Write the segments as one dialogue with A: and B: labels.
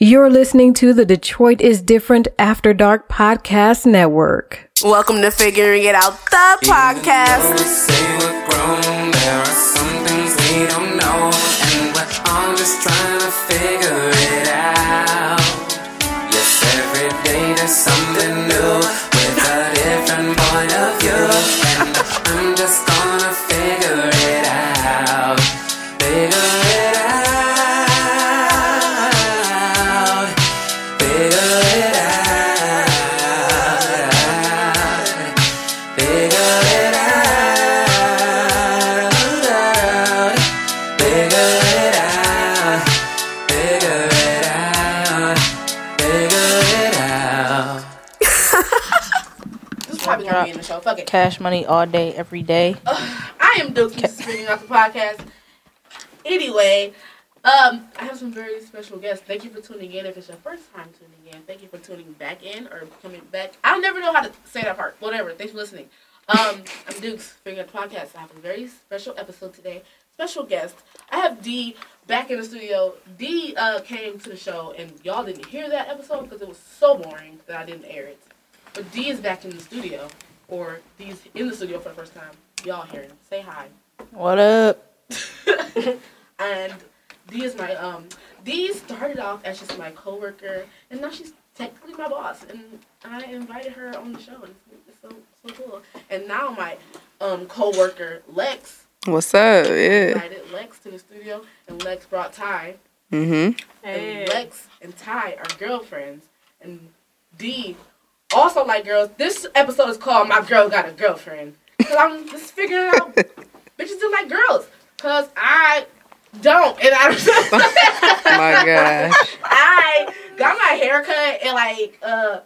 A: You're listening to the Detroit is Different After Dark Podcast Network.
B: Welcome to Figuring It Out, the podcast.
C: Grown, some things we don't know, and we're all just trying to figure it out.
B: Be in the show. Fuck it.
D: Cash money all day, every day.
B: I am Dookie spinning off the podcast. Anyway, um, I have some very special guests. Thank you for tuning in. If it's your first time tuning in, thank you for tuning back in or coming back. I'll never know how to say that part. Whatever. Thanks for listening. Um, I'm Dukes Out the Podcast. I have a very special episode today. Special guest. I have D back in the studio. D uh, came to the show, and y'all didn't hear that episode because it was so boring that I didn't air it. But D is back in the studio, or these in the studio for the first time. Y'all hear him. Say hi.
D: What up?
B: and D is my um D started off as just my coworker and now she's technically my boss and I invited her on the show and it's so so cool. And now my um coworker Lex
E: What's up? Yeah.
B: invited Lex to the studio and Lex brought Ty
E: Mm-hmm.
B: and Lex and Ty are girlfriends and D also like girls. This episode is called My Girl Got a Girlfriend. Cause I'm just figuring out bitches do like girls. Cause I don't and I
E: My gosh.
B: I got my hair cut and like uh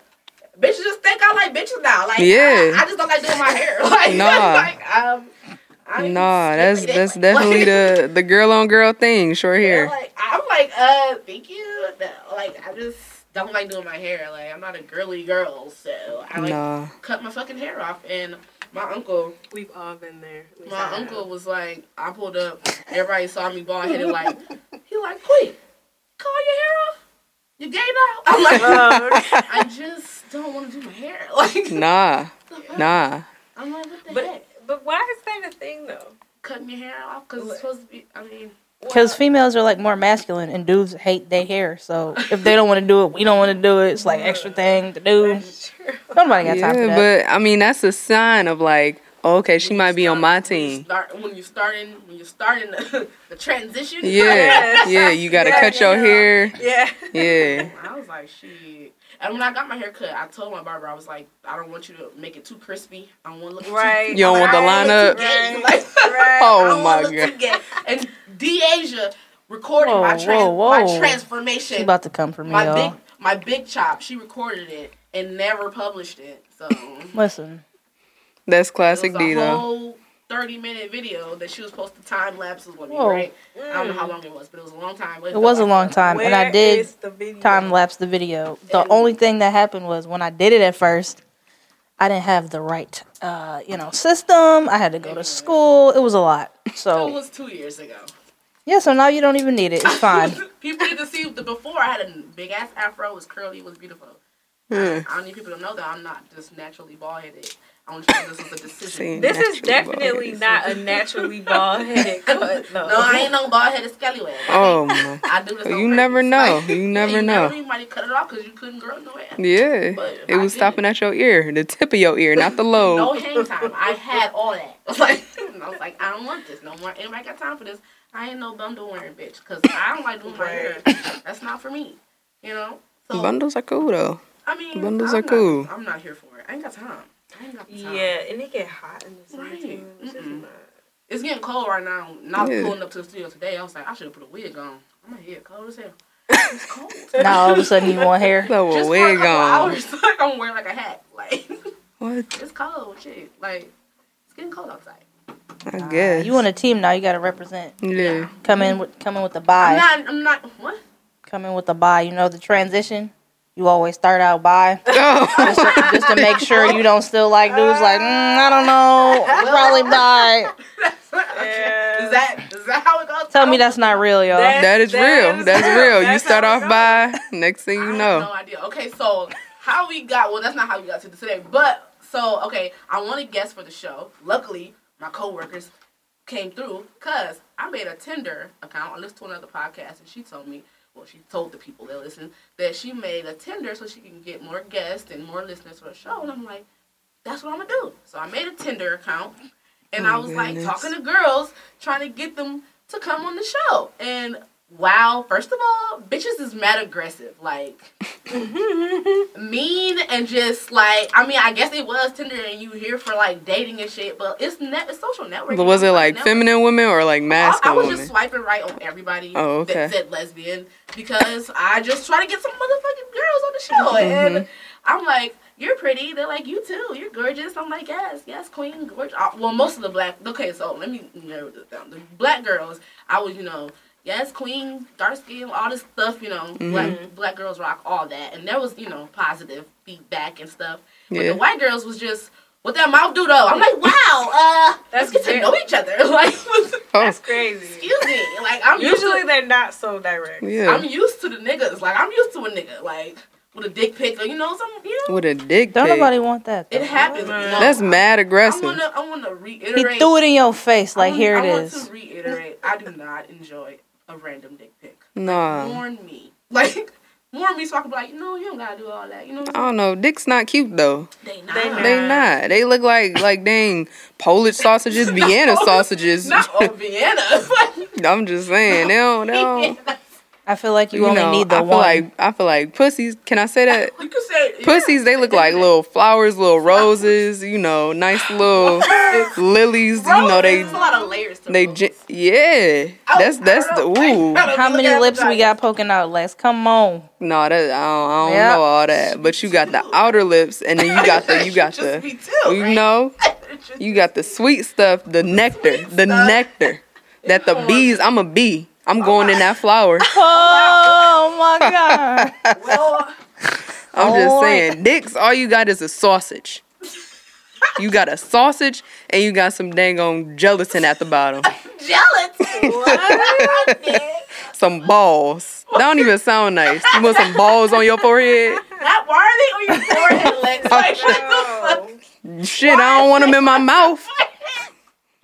B: bitches just think I like bitches now. Like
E: Yeah.
B: I, I just don't like doing my hair. Like,
E: Nah.
B: like um I
E: Nah, that's
B: like
E: that's
B: that.
E: definitely
B: Like,
E: the the girl on girl thing. Short
B: yeah,
E: hair.
B: Like I'm like, uh, thank you. No, Like I just don't like doing my hair. Like I'm not a girly girl, so I like
E: Nah.
B: cut my fucking hair off. And my uncle,
F: We've all been there. At least
B: my
F: I have.
B: uncle was like, I pulled up. Everybody saw me bald headed. Like he like, quick, call your hair off. You gay now? I'm like,
F: Oh,
B: I just don't want to do my hair. Like
E: Nah. Nah.
B: I'm like, what the
F: But-
B: heck?
F: but why is that a thing though?
B: Cutting your hair off because it's supposed to be. I mean,
D: Because females are like more masculine and dudes hate their hair. So if they don't want to do it, we don't want to do it. It's like extra thing to do.
F: That's.
D: Nobody got time for that.
E: but I mean that's a sign of like, oh, okay, she
B: when
E: might
B: you
E: be on
B: start-
E: my
B: when you
E: team.
B: Start when you're starting when you're starting the, the transition.
E: Yeah. Yeah, you gotta
F: Yeah,
E: cut your
F: yeah.
E: hair.
F: Yeah.
E: Yeah.
B: I was like, shit. And when I got my hair cut, I told my barber, I was like, I don't want you to make it too crispy. I don't want to look
F: Right.
B: Too,
E: You don't want the oh
B: I don't
E: lineup?
B: look too gay.
F: Right.
B: Like,
F: Right.
B: I
E: Oh
B: don't
E: my
B: wanna too
E: god.
B: gay. And D Asia recorded
D: Whoa,
B: my, tran-
D: whoa, whoa.
B: my
D: She
B: transformation.
D: about to come for me,
B: my
D: y'all.
B: big my big chop. She recorded it and never published it. So
D: Listen,
E: That's classic
B: was
E: D
B: a
E: though.
B: thirty minute video that she was supposed to time lapses with me.
D: Whoa.
B: Right? I don't know how long it was, but it was a long time.
D: it was a long time, and I did
F: the
D: time lapse the video. The
B: And-
D: only thing that happened was when I did it at first, I didn't have the right, uh, you know, system. I had to go to school. It was a lot. So it
B: was two years ago.
D: Yeah, so now you don't even need it. It's fine.
B: people need to see the before. I had a big ass afro. It was curly. It was beautiful.
E: Hmm.
B: I don't need people to know that I'm not just naturally bald headed. I want you to know this was a decision.
E: See.
F: This is definitely not a naturally bald headed cut. No.
B: No, I ain't no bald headed scallywag.
E: Oh my.
B: I do this.
E: You never know.
B: Like,
E: You never
B: you
E: know.
B: Never, you might cut it off because you couldn't grow no hair.
E: Yeah.
B: But
E: It
B: I
E: was
B: did
E: stopping at your ear, the tip of your ear, not the lobe.
B: No hang time. I had all that. I was like, I was like, I don't want this no more. Anybody got time for this? I ain't no bundle wearing bitch because I don't like doing my hair. That's not for me. You know. So
E: Bundles are cool though.
B: I mean,
E: bundles
B: I'm
E: are
B: not-
E: cool.
B: I'm not here for it. I ain't got time. I ain't got time.
F: Yeah, and it get hot in the
B: Right.
F: summertime. Not-
B: It's getting cold right now. Not
E: Yeah.
B: pulling up to the studio today. I was like, I should have put a wig on. I'm like, yeah, cold as hell. It's cold.
D: now all of a sudden you want hair.
E: Throw a
B: Just for a
E: wig on.
B: hours, like I'm wearing like a hat. Like
E: What?
B: it's cold, shit. Like it's getting cold outside.
E: I guess.
D: You on a team now? You got to represent.
E: Yeah.
D: Come in with come in with the
B: I'm
D: buy.
B: not. I'm not. What?
D: Come in with the buy. You know the transition. You always start out buy
E: Oh.
D: just to, just to make sure you don't still like dudes like mm, I don't know probably buy.
F: Yeah.
B: Is that is that how it goes?
D: Tell me that's not real, y'all.
F: That-
E: That is
F: That
E: real.
F: is
E: That's
F: real.
E: real. You start off
F: it
E: by next thing
B: I
E: you
B: have
E: know.
B: no idea. Okay, so how we got? Well, that's not how we got to today. But so okay, I want to guess for the show. Luckily, my coworkers came through because I made a Tinder account. I listened to another podcast, and she told me. Well, she told the people that listen that she made a Tinder so she can get more guests and more listeners for the show. And I'm like, that's what I'm gonna do. So I made a Tinder account, and I
E: Oh,
B: was like talking to girls, trying to get them to come on the show. And wow, first of all, bitches is mad aggressive, like mean and just like I mean, I guess it was Tinder and you here for like dating and shit, but it's net it's social networking.
E: But was it
B: It's
E: like
B: networking.
E: feminine women or like
B: I, I was
E: women?
B: just swiping right on everybody
E: Oh, okay.
B: that said lesbian because I just try to get some motherfucking girls on the show.
E: Mm-hmm.
B: And I'm like, you're pretty. They're like, you too. You're gorgeous. I'm like, yes, yes, queen, gorgeous. Uh, well, most of the black, okay, so let me narrow this down. The black girls, I was, you know, yes, queen, dark skin, all this stuff, you know,
E: Mm-hmm.
B: black, black girls rock all that. And there was, you know, positive feedback and stuff. But
E: Yeah.
B: the white girls was just, what that mouth do though? I'm like, wow, uh, let's
F: That's
B: get to know each other. Like,
E: Oh,
F: That's crazy.
B: excuse me. Like, I'm used to-
F: Usually they're not so direct.
E: yeah.
B: I'm used to the niggas. Like I'm used to a nigga like with a dick pic or you know some you know
E: With a dick
D: Don't
E: pic.
D: nobody want that.
B: it happens.
F: Man.
B: No,
E: That's mad
B: I
E: aggressive.
B: wanna I wanna reiterate.
D: He threw it in your face, like
B: I
D: here it is.
B: I want to reiterate. I do not enjoy a random dick pic.
E: Nah.
B: Warn me, like warn me, so I can be like, you know, you don't gotta do all that. You know, what
E: I
B: I'm
E: don't know. Dick's not cute though.
B: saying? they
F: They
B: not.
F: not.
E: They not. They look like like dang Polish sausages, Vienna sausages.
B: Not oh, Vienna.
E: I'm just saying. They don't. They don't.
D: I feel like you,
E: You
D: only
E: know,
D: need the
E: I feel
D: one.
E: like I feel like pussies. Can I say that?
B: you could say yeah.
E: Pussies, they look like little flowers, little roses. You know, nice little lilies. You know, they
B: There's a lot of layers to
E: they
B: roses.
E: yeah.
B: I
E: That's that's the ooh.
D: How many lips we got poking out? Lex, come on.
E: No, that I don't, I don't
D: Yep.
E: know all that. But you got the outer lips, and then you got the you got the
B: too,
E: you
B: right?
E: know you got the sweet stuff, the nectar, the nectar. That the bees. I'm a bee. I'm going in that flower.
D: Oh my god.
B: well,
E: I'm just
D: Lord.
E: saying, dicks. All you got is a sausage. You got a sausage and you got some dang on gelatin at the bottom.
B: gelatin. What?
E: Some balls. That don't even sound nice. You want some balls on your forehead?
B: Not why are they on your forehead, Lex? Like, what the fuck?
E: Shit, I don't want them in my mouth.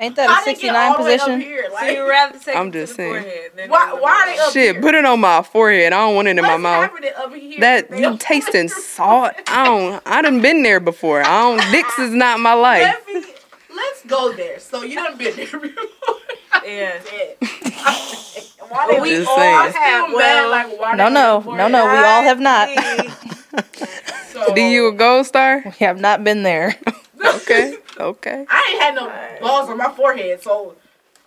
D: Ain't that a 69
B: all the way up
D: position?
B: here?
F: So you rather take
E: I'm just
F: the
E: saying.
F: forehead
B: why, why are they up
E: Shit,
B: here?
E: put it on my forehead. I don't want it in my mouth.
B: over here?
E: That
B: They
E: you tasting salt. I don't. I done been there before. I don't. Dicks is not my life.
B: Let me, let's go there. So you done been there before.
F: Yeah.
B: why they
F: We
E: Just
F: all
E: saying.
F: Have
B: still mad,
F: well.
B: like, why
D: No, no, no, no. We all have not.
B: So,
E: Do you a gold star?
D: We have not been there.
E: Okay. Okay.
B: I ain't had no balls on my forehead, so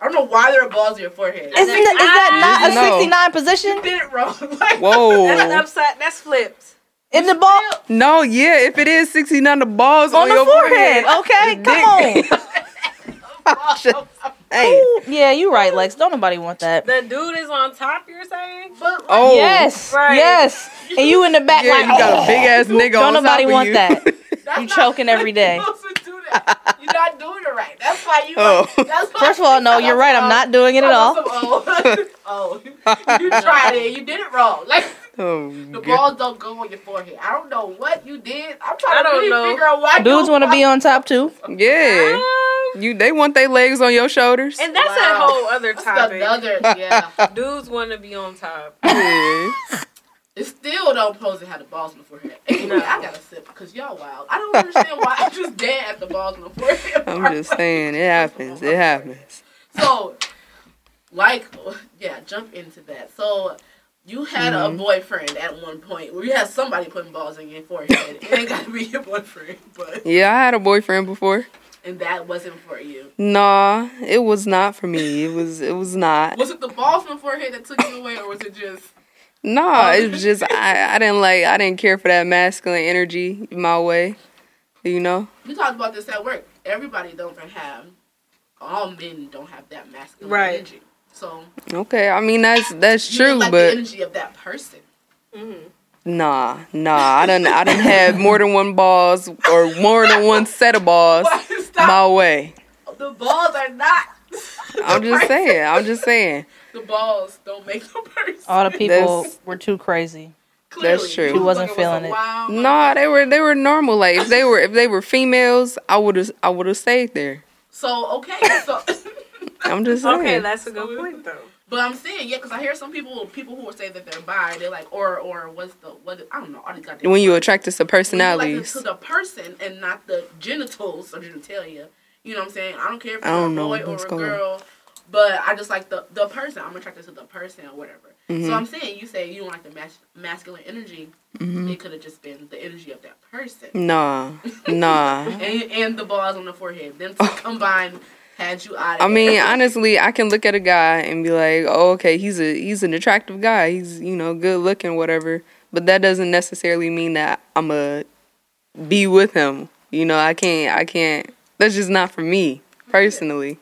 B: I don't know why there are balls on your forehead.
D: Isn't that, is that not a
E: No.
D: 69 position?
B: You did it wrong. Like,
F: That's
E: Whoa.
F: upside. That's flipped.
D: In the ball?
E: No, yeah. If it is 69, the balls on,
D: On the
E: your
D: forehead. Okay,
E: The
D: come on.
E: Hey.
D: Ooh, yeah, you right, Lex. Don't nobody want that.
F: The dude is on top. You're saying?
B: But, like,
E: Oh.
D: Yes,
F: Right.
D: yes. And you in the back
E: Yeah,
D: like,
E: you got a oh. big ass nigga
D: Don't
E: on top
D: nobody
E: of
D: want
E: you.
D: that.
B: that's
D: You choking every day.
B: You're supposed to do that. You're not doing it right. That's why you.
E: Oh.
B: That's why
D: First of all, no, you're right. I'm not doing it at all.
B: Oh, oh. you tried it. You did it wrong. Like
E: Oh,
B: the
E: God.
B: balls don't go on your forehead. I don't know what you did. I'm trying
F: I
B: to
F: don't
B: really
F: know.
B: figure out why
D: Dudes want to be on top too.
E: Yeah. You they want their legs on your shoulders.
F: And that's
B: Wow.
F: a whole other
B: That's
F: topic.
B: another. Yeah.
F: Dudes want to be on top.
E: Yeah.
B: It still don't pose to have the balls on the forehead. Anyway, I gotta sip because y'all wild. I don't understand why I just dead at the balls on the forehead.
E: I'm
B: part.
E: just saying, it happens. It happens.
B: So, like, yeah, jump into that. So, you had
E: Mm-hmm.
B: a boyfriend at one point where you had somebody putting balls in your forehead. it ain't gotta be your boyfriend, but
E: Yeah, I had a boyfriend before.
B: and that wasn't for you.
E: Nah, it was not for me. It was it was not.
B: Was it the balls on the forehead that took you away, or was it just?
E: Nah, oh. it was just I, I didn't like I didn't care for that masculine energy my way. You know?
B: We talked about this at work. Everybody don't have. All men don't have that masculine
F: Right.
B: energy. So
E: Okay, I mean that's that's true,
B: didn't like the
E: but
B: energy of that person. Mm-hmm.
E: nah, nah. I don't. I don't have more than one balls or more than one set of balls
B: Stop.
E: my way.
B: The balls are not.
E: I'm just saying. I'm just saying.
B: The balls don't make the person.
D: All the people
E: That's-
D: were too crazy.
E: That's true.
B: You
E: She
D: wasn't
B: fucking with
D: feeling
B: some
D: it.
B: wild
E: Nah, they were they were normal. Like if they were if they were females, I would have I would have stayed there.
B: So okay, so
E: I'm just saying.
F: Okay, that's a good point though.
B: but I'm saying yeah, because I hear some people people who say that they're bi, they're like or or what's the what I don't know. I just got
E: when you attracted to
B: When you like
E: personalities.
B: to the person and not the genitals or genitalia. You know what I'm saying? I don't care if
E: I
B: you're
E: don't
B: a
E: know
B: boy or
E: what's
B: a
E: going on.
B: girl, but I just like the the person. I'm attracted to the person or whatever.
E: Mm-hmm.
B: So I'm saying you say you don't like the mas- masculine energy.
E: Mm-hmm.
B: It could have just been the energy of that person
E: Nah, nah.
B: and, and the balls on the forehead. Them two combined had you out.
E: I mean,
B: there.
E: honestly, I can look at a guy and be like, "Oh, okay, he's a he's an attractive guy. He's you know good looking, whatever." But that doesn't necessarily mean that I'm a be with him. You know, I can't. I can't. That's just not for me personally.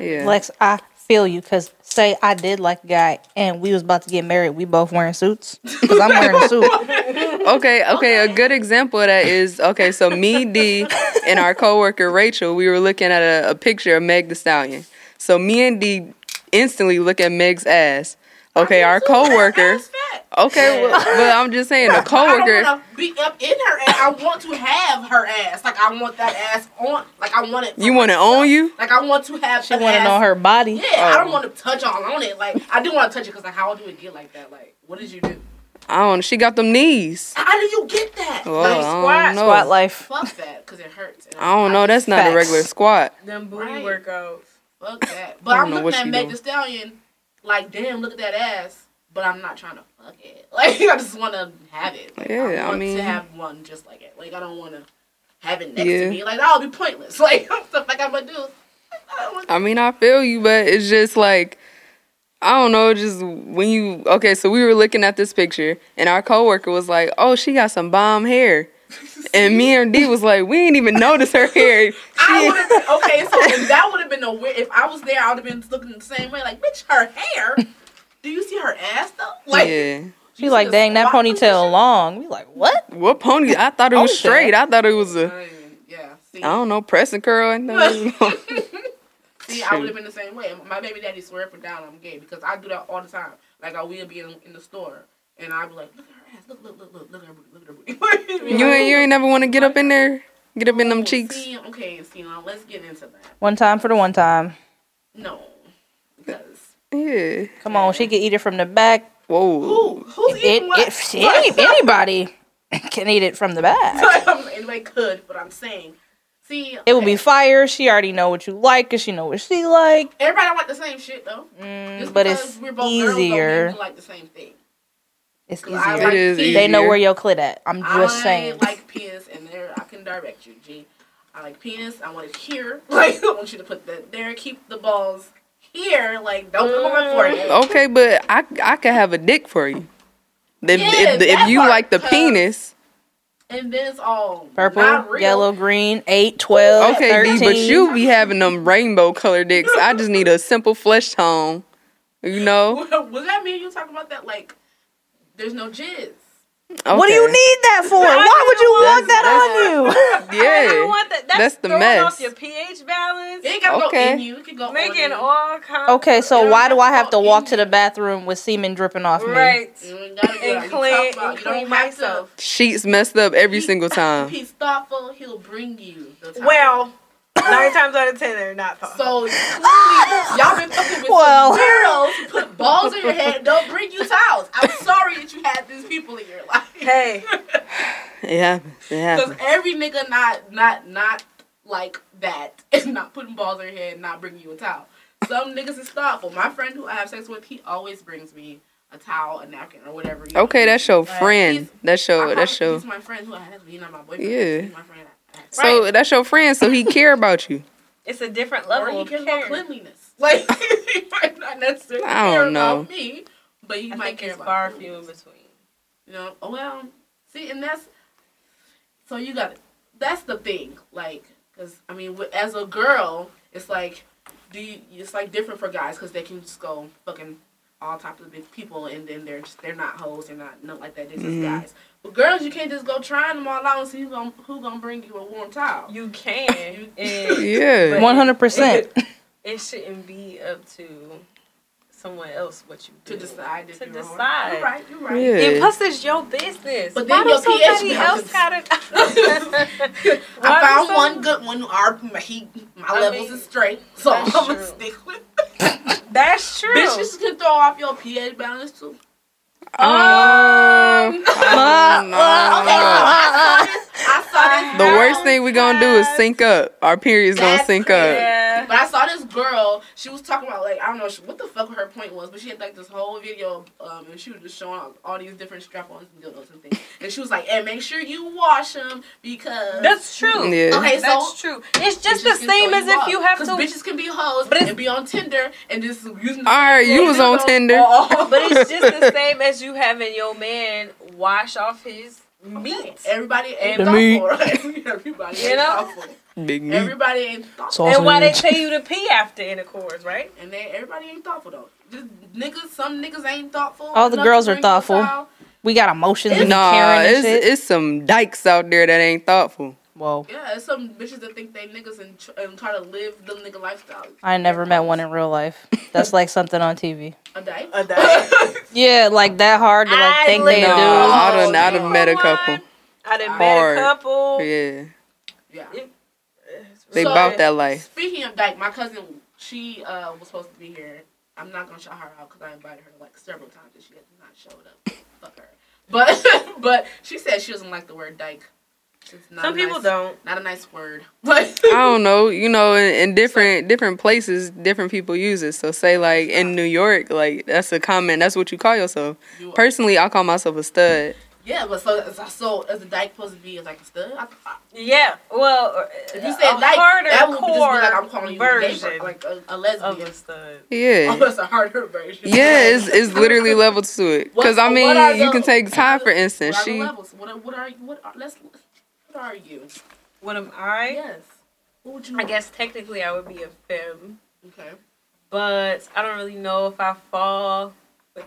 B: I get that.
E: Yeah.
D: Lex, I feel you because say I did like a guy and we was about to get married. We both wearing suits because I'm wearing a suit.
E: Okay, okay, a good example of that is okay, so me, D, and our coworker Rachel, we were looking at a, a picture of Meg Thee Stallion. So me and D instantly look at Meg's ass. Okay, our coworker.
B: Ass fat.
E: Okay, well, but I'm just saying, a
B: I don't
E: coworker.
B: want to be up in her ass. I want to have her ass. Like I want that ass on. Like I want it.
E: You want to
B: myself.
E: own you?
B: Like I want to have.
D: She want to
B: ass.
D: know her body.
B: Yeah, I don't
E: Oh.
B: want to touch all on it. Like I do want to touch it because like how do it get like that? Like what did you do?
E: I don't. She got them knees.
B: How do you get that?
E: Well,
B: like
E: I
F: squat-
E: don't know.
D: Squat life.
B: fuck that because it hurts. And
E: I don't know. That's not a regular squat.
F: Them booty
B: Right.
F: workouts.
B: Fuck that. But
E: I don't
B: I'm looking at
E: she
B: Meg
E: doing.
B: the Stallion. Like damn, look at that ass. But I'm not trying to fuck it. Like I just want to have it. Like,
E: Yeah,
B: I
E: I
B: want
E: mean-
B: to have one just like it. Like I don't want to have it next
E: Yeah.
B: to me. Like that would be pointless. Like the fuck I'm gonna do? I
E: I mean, I feel you, but it's just like I don't know. Just when you okay, so we were looking at this picture, and our coworker was like, "Oh, she got some bomb hair," and me and D was like, "We didn't even notice her hair."
B: I would have been okay. So if that would have been a weird. If I was there, I would have been looking the same way. Like, bitch, her hair. Do you see her ass though? Like,
E: yeah.
D: She like, dang, that ponytail long. We like, what?
E: What pony? I thought it oh, was
D: Okay.
E: straight. I thought it was a
B: Yeah. See,
E: I don't know pressing curl and thing.
B: see, I would have been the same way. My baby daddy swear up and down I'm gay because I do that all the time. Like, I will be in, in the store and I'd be like, look at her ass. Look, look, look, look, look at her booty. Look at her booty.
E: you ain't you ain't never want to get up in there, get up in them cheeks.
B: See, okay, see, now let's get into that.
D: One time for the one time.
B: No, because
E: Yeah.
D: Come on, she can eat it from the back.
E: Whoa.
B: who who's
D: It,
B: eating what?
D: it, any, anybody can eat it from the back.
B: anybody could, but I'm saying, see,
D: It will be
B: okay,
D: fire. She already know what you like, cause she know what she like.
B: Everybody don't like the same shit though.
D: Mm,
B: Just
D: but
B: because
D: it's
B: we're both girls don't mean
D: easier.
B: we like the same thing.
D: It's
B: 'Cause I
D: easier.
B: like
E: It is
B: penis.
D: They know where your clit at. I'm just
B: I
D: saying.
B: like penis, and there I can direct you. G, I like penis. I want it here. Like I want you to put that there. Keep the balls here. Like don't put them on my forehead. Mm.
E: Okay, but I I could have a dick for you. If
B: Yeah,
E: if, if you
B: part,
E: like the penis,
B: And then it's all
D: Purple,
B: not real.
D: yellow, green, 8, 12,
E: okay,
D: 13.
E: D, but you be having them rainbow color dicks. I just need a simple flesh tone. You know?
B: Was that me? You talking about that? Like there's no jizz.
D: What do you need that for? Why would you want that on you?
F: I don't
E: Yeah.
F: want that. That's,
E: That's the
F: throwing
E: mess.
F: off your pH balance.
B: It ain't gotta
E: Okay.
B: go in you. It can go
F: Making
B: you.
F: all kinds.
D: Okay, so
B: You
D: why do I have to walk to the bathroom with semen dripping off me?
F: Right.
B: You ain't gotta do
F: And clean- and
B: you
F: clean myself.
E: Sheets messed up every
B: He-
E: single time.
B: He's thoughtful. He'll bring you the time.
F: Well, nine times out of ten, they're not thoughtful.
B: So y'all been fucking with
D: Well.
B: some weirdos who put balls in your head and don't bring you towels. I'm sorry that you had these people in your life.
F: hey,
E: It happens. It
B: Because every nigga not not not like that is not putting balls in your head and not bringing you a towel. Some niggas is thoughtful. My friend who I have sex with, he always brings me a towel, a napkin, or whatever. you know.
E: Okay, that's your
B: Like,
E: friend. That's
B: I
E: your that's your
B: He's my friend who I have. He's not my boyfriend.
E: Yeah.
B: He's my friend.
E: So that's your friend. So he care about you.
F: it's a different
B: Or
F: level
B: he
F: of
B: cares about
F: care.
B: cleanliness. Like he might not necessarily
E: I don't
B: care
E: know.
B: about me, but he
F: I
B: might
F: think
B: care
F: it's
B: about
F: far few in between.
B: You know, oh well. See, and that's so you got it. that's the thing. Like, cause I mean, as a girl, it's like, do you? It's like different for guys because they can just go fucking all types of big people, and then they're just they're not hoes, they're not nothing like that. They're just
E: Mhm.
B: guys. But girls, you can't just go trying them all out and see who gonna who gonna bring you a warm towel.
F: You can. and
E: Yeah.
D: One hundred percent.
F: It shouldn't be up to someone else what you
B: to decide if
F: To
B: you're
F: decide.
B: You're right. You're right.
E: Yeah.
F: And plus, it's your business.
B: But
F: Why
B: then your
F: do
B: pH
F: somebody else gotta?
B: I found
F: do
B: one good one. Our he, my
F: I
B: levels
F: mean,
B: is straight, so I'm gonna stick with.
F: That's true.
B: Bitches can throw off your pH balance too.
E: Um, I don't know.
B: I saw this.
E: The worst thing we're gonna do is sync up. Our period's gonna sync up.
F: yeah.
B: But I saw this girl. She was talking about like I don't know she- what the fuck her point was, but she had like this whole video, um, and she was just showing all, all these different strap-ons and dildos and things. And she was like, "And make sure you wash them because
F: That's true.
E: Yeah.
B: Okay, so-
F: That's true. It's just the same
B: throw
F: as if you have to.
B: bitches can be hoes
F: But it's-
B: and be on Tinder and just using.
E: Alright, you was on Tinder.
F: But it's just the same as you having your man wash off his meat.
B: Everybody ain't
F: The
E: meat.
B: Everybody
F: You
B: ain't
F: know?
B: Thoughtful.
E: Big meat.
B: Everybody ain't thoughtful.
F: And why they tell you to pee after intercourse, right?
B: And they, everybody ain't thoughtful though. Just niggas, some niggas ain't thoughtful.
D: All the girls are thoughtful.
B: you a child.
D: We got emotions and
E: Nah,
D: caring and
E: it's
D: shit.
E: it's some dykes out there that ain't thoughtful.
D: Whoa.
B: Yeah, it's some bitches that think they niggas and, tr- and try to live the nigga lifestyle.
D: I never met one in real life. That's like something on TV.
B: A day.
F: A day.
D: Yeah, like that hard to like
F: I
D: think they
F: live-
E: Nah,
D: do.
E: I done I done met a couple.
F: I done
E: Hard.
F: met a couple.
E: Yeah,
B: yeah.
E: They
B: So-
E: bout that life.
B: Speaking of dyke, my cousin, she uh, was supposed to be here. I'm not gonna shout her out because I invited her like several times and she has not showed up. Fuck her. But but she said she doesn't like the word dyke. Not
F: Some people
B: nice-
F: don't.
B: Not a nice word. But
E: I don't know. You know, in, in different different places, different people use it. So say like in New York, like that's a comment. That's what you call yourself.
B: You-
E: Personally, I call myself a stud.
B: Yeah, but so so, so is the dyke supposed to be as like a stud? I, I,
F: Yeah. Well, uh,
B: if you said dyke,
F: harder
B: that would just be like I'm calling you a
F: version
B: neighbor, like a, a
F: of
B: lesbian.
F: a stud.
E: Yeah.
B: Oh, that's a harder version.
E: Yeah, it's, it's literally levels to it. Because I mean,
B: what
E: you
B: the-
E: can take Ty for instance.
B: What are
E: She
B: levels? What are, what are you? What are, let's what are you?
F: What am I?
B: Yes. What would you?
F: I guess technically I would be a femme,
B: Okay.
F: but I don't really know if I fall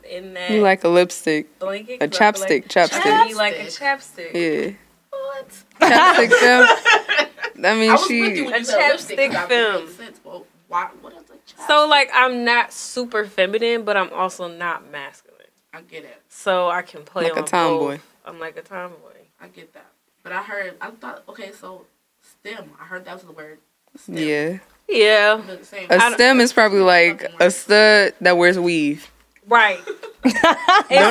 F: within that
E: you like a lipstick,
F: blanket.
E: a
F: 'cause I feel
E: chapstick,
F: Like,
E: chapstick.
F: I be like a chapstick.
E: Yeah,
B: What?
E: chapstick film. That
B: I
E: means
B: was with you
E: she.
B: when
F: A
B: you said lipstick. 'cause
F: chapstick
B: I- it
F: film.
B: sense. Well, why? What is a chapstick?
F: So like I'm not super feminine, but I'm also not masculine.
B: I get it.
F: So I can play
E: Like a tomboy.
F: both. I'm like a tomboy.
B: I get that. But I heard. I thought. Okay, so STEM. I heard that was the word. STEM.
E: Yeah,
F: Yeah,
B: They're the same.
E: a
F: I don't-
E: stem is probably like a stud that wears weave.
F: Right.
E: Don't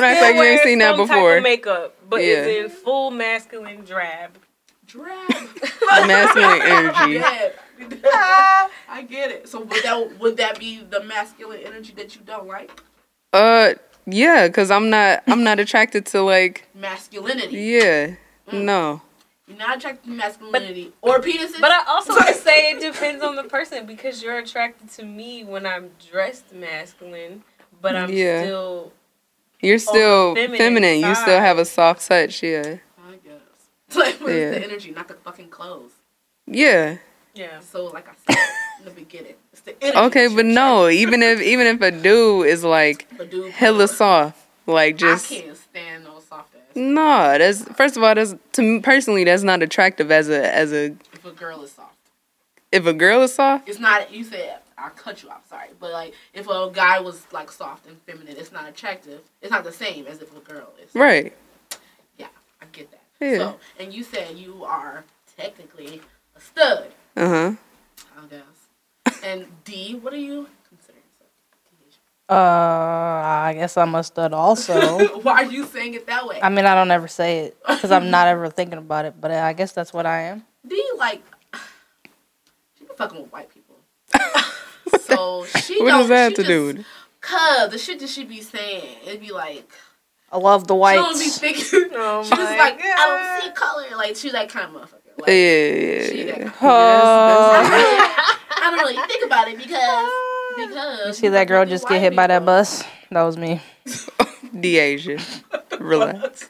E: act like you ain't seen that before.
F: makeup, but
E: Yeah.
F: it's in full masculine drab.
B: Drab.
E: Masculine energy.
B: Yeah. I get it. So would that would that be the masculine energy that you don't like?
E: Uh, yeah, cause I'm not I'm not attracted to like
B: Masculinity.
E: yeah, no.
B: You're not attracted to masculinity or penises.
F: But I also want to say it depends on the person because you're attracted to me when I'm dressed masculine, but I'm
E: Yeah.
F: still
E: You're still
F: feminine
E: feminine. You still have a soft touch. Yeah,
B: I guess. Like, where's
E: Yeah.
B: the energy, not the fucking clothes?
E: yeah.
F: yeah.
B: So, like I said in the beginning, it's the energy.
E: Okay, but no. Even if even if a dude is like.
B: Dude,
E: hella soft, like just
B: I can't stand no soft ass.
E: no. That's first of all, that's to me personally, that's not attractive as a as a
B: If a girl is soft,
E: if a girl is soft.
B: it's not. You said I cut you off. Sorry, but like if a guy was like soft and feminine, it's not attractive. It's not the same as if a girl is.
E: Right.
B: Yeah, I get that.
E: Yeah.
B: So, and you said you are technically a stud.
E: Uh huh.
B: I guess. And D, what are you considering?
D: Uh, I guess I'm a stud also.
B: Why are you saying it that way?
D: I mean, I don't ever say it because I'm not ever thinking about it, but I guess that's what I am.
B: D like she be fucking with white people. So she
E: What
B: don't,
E: does that have
B: she
E: to do
B: just-
E: with?
B: Cause the shit that she be saying, it'd be like
D: I love the
B: she don't be thinking.
F: Oh
B: she just
F: my
B: like
F: God.
B: I don't see color. Like she's that kind of motherfucker. Like,
E: Yeah, yeah,
B: she
E: yeah.
B: that-
E: yeah.
D: Oh.
B: I, don't really, I don't really think about it because because
D: You see that girl just get hit by that bus? That was me.
E: the Asian. Relax.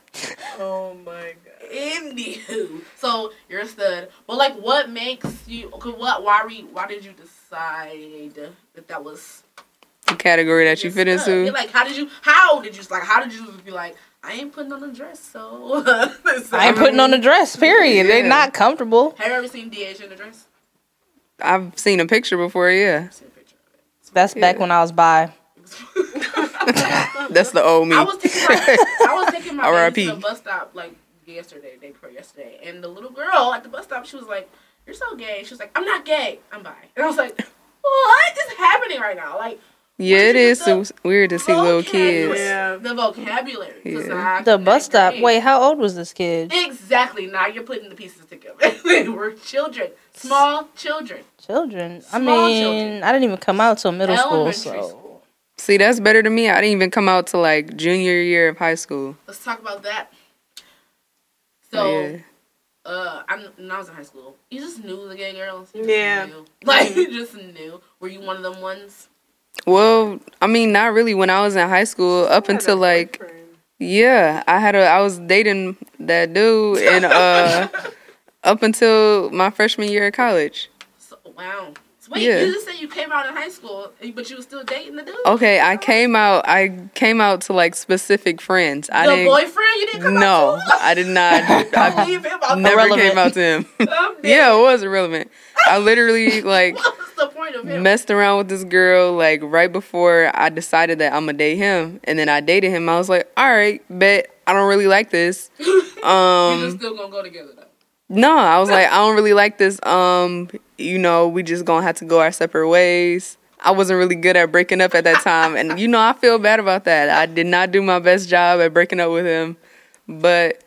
F: Oh my god.
B: Anywho, so you're a stud. But like, what makes you? Cause what? Why? Re, why did you decide that that was
E: The category that you fit
B: stud?
E: into.
B: You're like, how did you? How did you? Like, how did you be like? I ain't putting on a dress, so.
D: I ain't putting on a dress. Period. They're not comfortable.
B: Have you ever seen DH in a dress?
E: I've seen a picture before. Yeah.
B: I've seen a picture of
D: That's back when I was by.
E: That's the old me.
B: I was taking my, I was taking my baby
E: R.I.P..
B: to the bus stop like yesterday, day before yesterday, and the little girl at the bus stop, she was like, "You're so gay." She was like, "I'm not gay. I'm bi." And I was like, "What is happening right now?" Like
E: yeah, it
B: you
E: is
B: just
E: so weird to see little kids.
F: Yeah.
B: the vocabulary.
E: Yeah.
D: The bus stop. Wait, how old was this kid?
B: Exactly. Now you're putting the pieces together. they were children, small children.
D: Children. I mean,
B: children.
D: I didn't even come out till middle school, so
B: school.
E: See, that's better than me. I didn't even come out to like junior year of high school.
B: Let's talk about that. Oh, so,
E: yeah.
B: Uh, I'm, when I was in high school, you just knew the gay girls. You
F: Yeah.
B: Knew. Like, you just knew. Were you one of them ones?
E: Well, I mean, not really. When I was in high school, up until like yeah, I had a I was dating that dude, and uh, up until my freshman year of college.
B: So, wow. Wait,
E: Yeah.
B: you just said you came out in high school, but you were still dating the dude?
E: Okay, I came out. I came out to like specific friends. I
B: the
E: didn't.
B: boyfriend you didn't come
E: no,
B: out to?
E: I did not. I
B: Leave him out
E: never
D: Irrelevant.
E: came out to him. Yeah, it was irrelevant. I literally like
B: What was the point of him?
E: messed around with this girl like right before I decided that I'm gonna date him, and then I dated him. I was like, all right, bet I don't really like this. Um,
B: just still gonna go together though.
E: No, I was like, I don't really like this. Um, you know, we just gonna have to go our separate ways. I wasn't really good at breaking up at that time, and you know, I feel bad about that. I did not do my best job at breaking up with him, but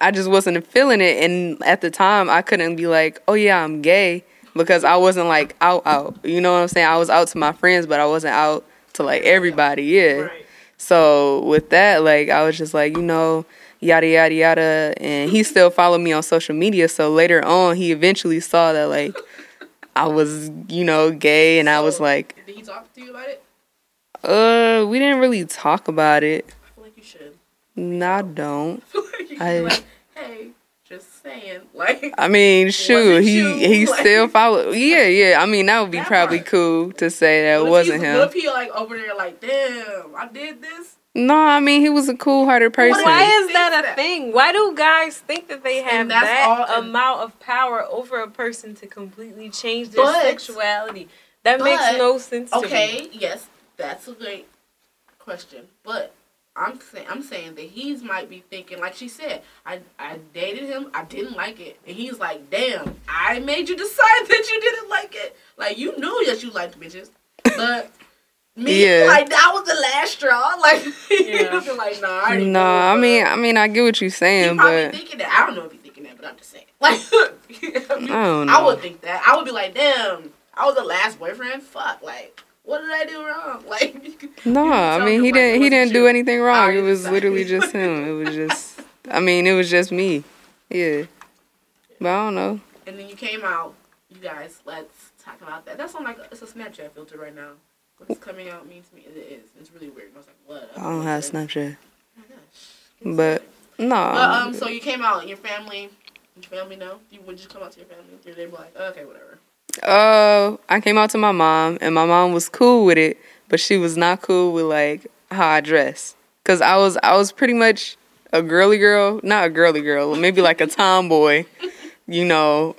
E: I just wasn't feeling it. And at the time, I couldn't be like, oh yeah, I'm gay because I wasn't like out out. You know what I'm saying? I was out to my friends, but I wasn't out to like everybody. Yeah.
F: Right.
E: So with that, like I was just like, you know, yada yada yada, and he still followed me on social media. So later on, he eventually saw that like I was, you know, gay, and I was like,
B: Did he talk to you about it?
E: uh, we didn't really talk about it.
B: I feel like you should.
E: No, I don't.
B: I like you should
E: I-
B: be like, hey, just saying. Like,
E: I mean, shoot, he
B: you?
E: he
B: Like-
E: still followed. Yeah, yeah. I mean, that would be probably
B: part.
E: cool to say that it
B: what
E: wasn't
B: he's- What
E: him.
B: if he like over there like, damn, I did this?
E: No, I mean he was a cool-hearted person.
F: Why is that a thing? Why do guys think that they have that
B: all-
F: amount of power over a person to completely change their
B: But-
F: sexuality? That
B: but-
F: makes no sense to.
B: Okay, yes, that's a great question, but I'm saying I'm saying that he's might be thinking, like she said, I I dated him, I didn't like it, and he's like, damn, I made you decide that you didn't like it. Like you knew that you liked bitches, but me,
E: Yeah.
B: like that was the last straw. Like,
F: Yeah.
B: you'd like, nah, I already
E: No, I mean, I mean, I get what you're
B: He
E: saying,
B: probably
E: but
B: thinking that. I don't know if you're thinking that, but I'm just saying. Like, I, mean,
E: I don't
B: I would think that. I would be like, damn, I was the last boyfriend. Fuck, like, what did I do wrong? Like,
E: No,
B: you
E: I mean he didn't he didn't do anything wrong. It was
B: exactly.
E: literally just him. It was just I mean, it was just me. Yeah. But I don't know.
B: and then you came out. You guys, let's talk about that. That's on like it's a Snapchat filter right now. What's coming out means to me. It is. It's really weird. I was like, what?
E: I don't have Snapchat.
B: Oh my gosh.
E: But no.
B: But um, so you came out. Your family, your family know. You would just come out to your family. Did they be like, okay, whatever.
E: Uh, I came out to my mom, and my mom was cool with it, but she was not cool with like how I dress. Cause I was I was pretty much a girly girl, not a girly girl, maybe like a tomboy, you know,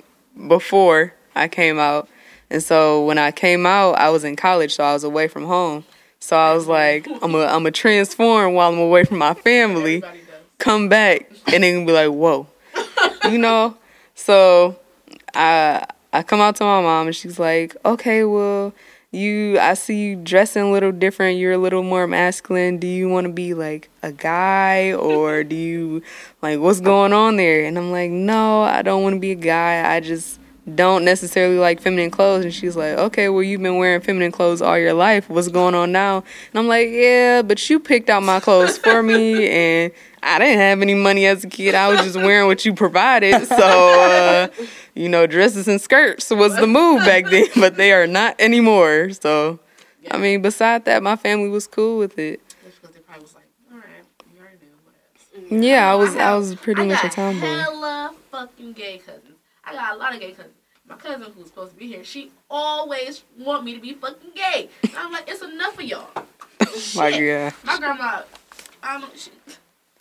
E: before I came out. And so when I came out, I was in college, so I was away from home. So I was like, I'm a I'm a transform while I'm away from my family come back and then be like, whoa, you know. So I I come out to my mom and she's like, okay, well, you I see you dressing a little different. You're a little more masculine. Do you want to be like a guy or do you like what's going on there? And I'm like, no, I don't want to be a guy. I just don't necessarily like feminine clothes and she's like okay well you've been wearing feminine clothes all your life what's going on now and i'm like yeah but you picked out my clothes for me and i didn't have any money as a kid i was just wearing what you provided so uh, you know dresses and skirts was the move back then but they are not anymore so i mean beside that my family was cool with it
B: Just because they probably was like, all right, you already knew. Whatever.
E: yeah i was
B: I
E: i was pretty
B: I
E: much a tomboy
B: Hella fucking gay cousins. I got a lot of gay cousins. My cousin who's supposed to be here, she always want me to be fucking gay. And I'm like, it's enough of y'all.
E: my god
B: My grandma, I don't. She,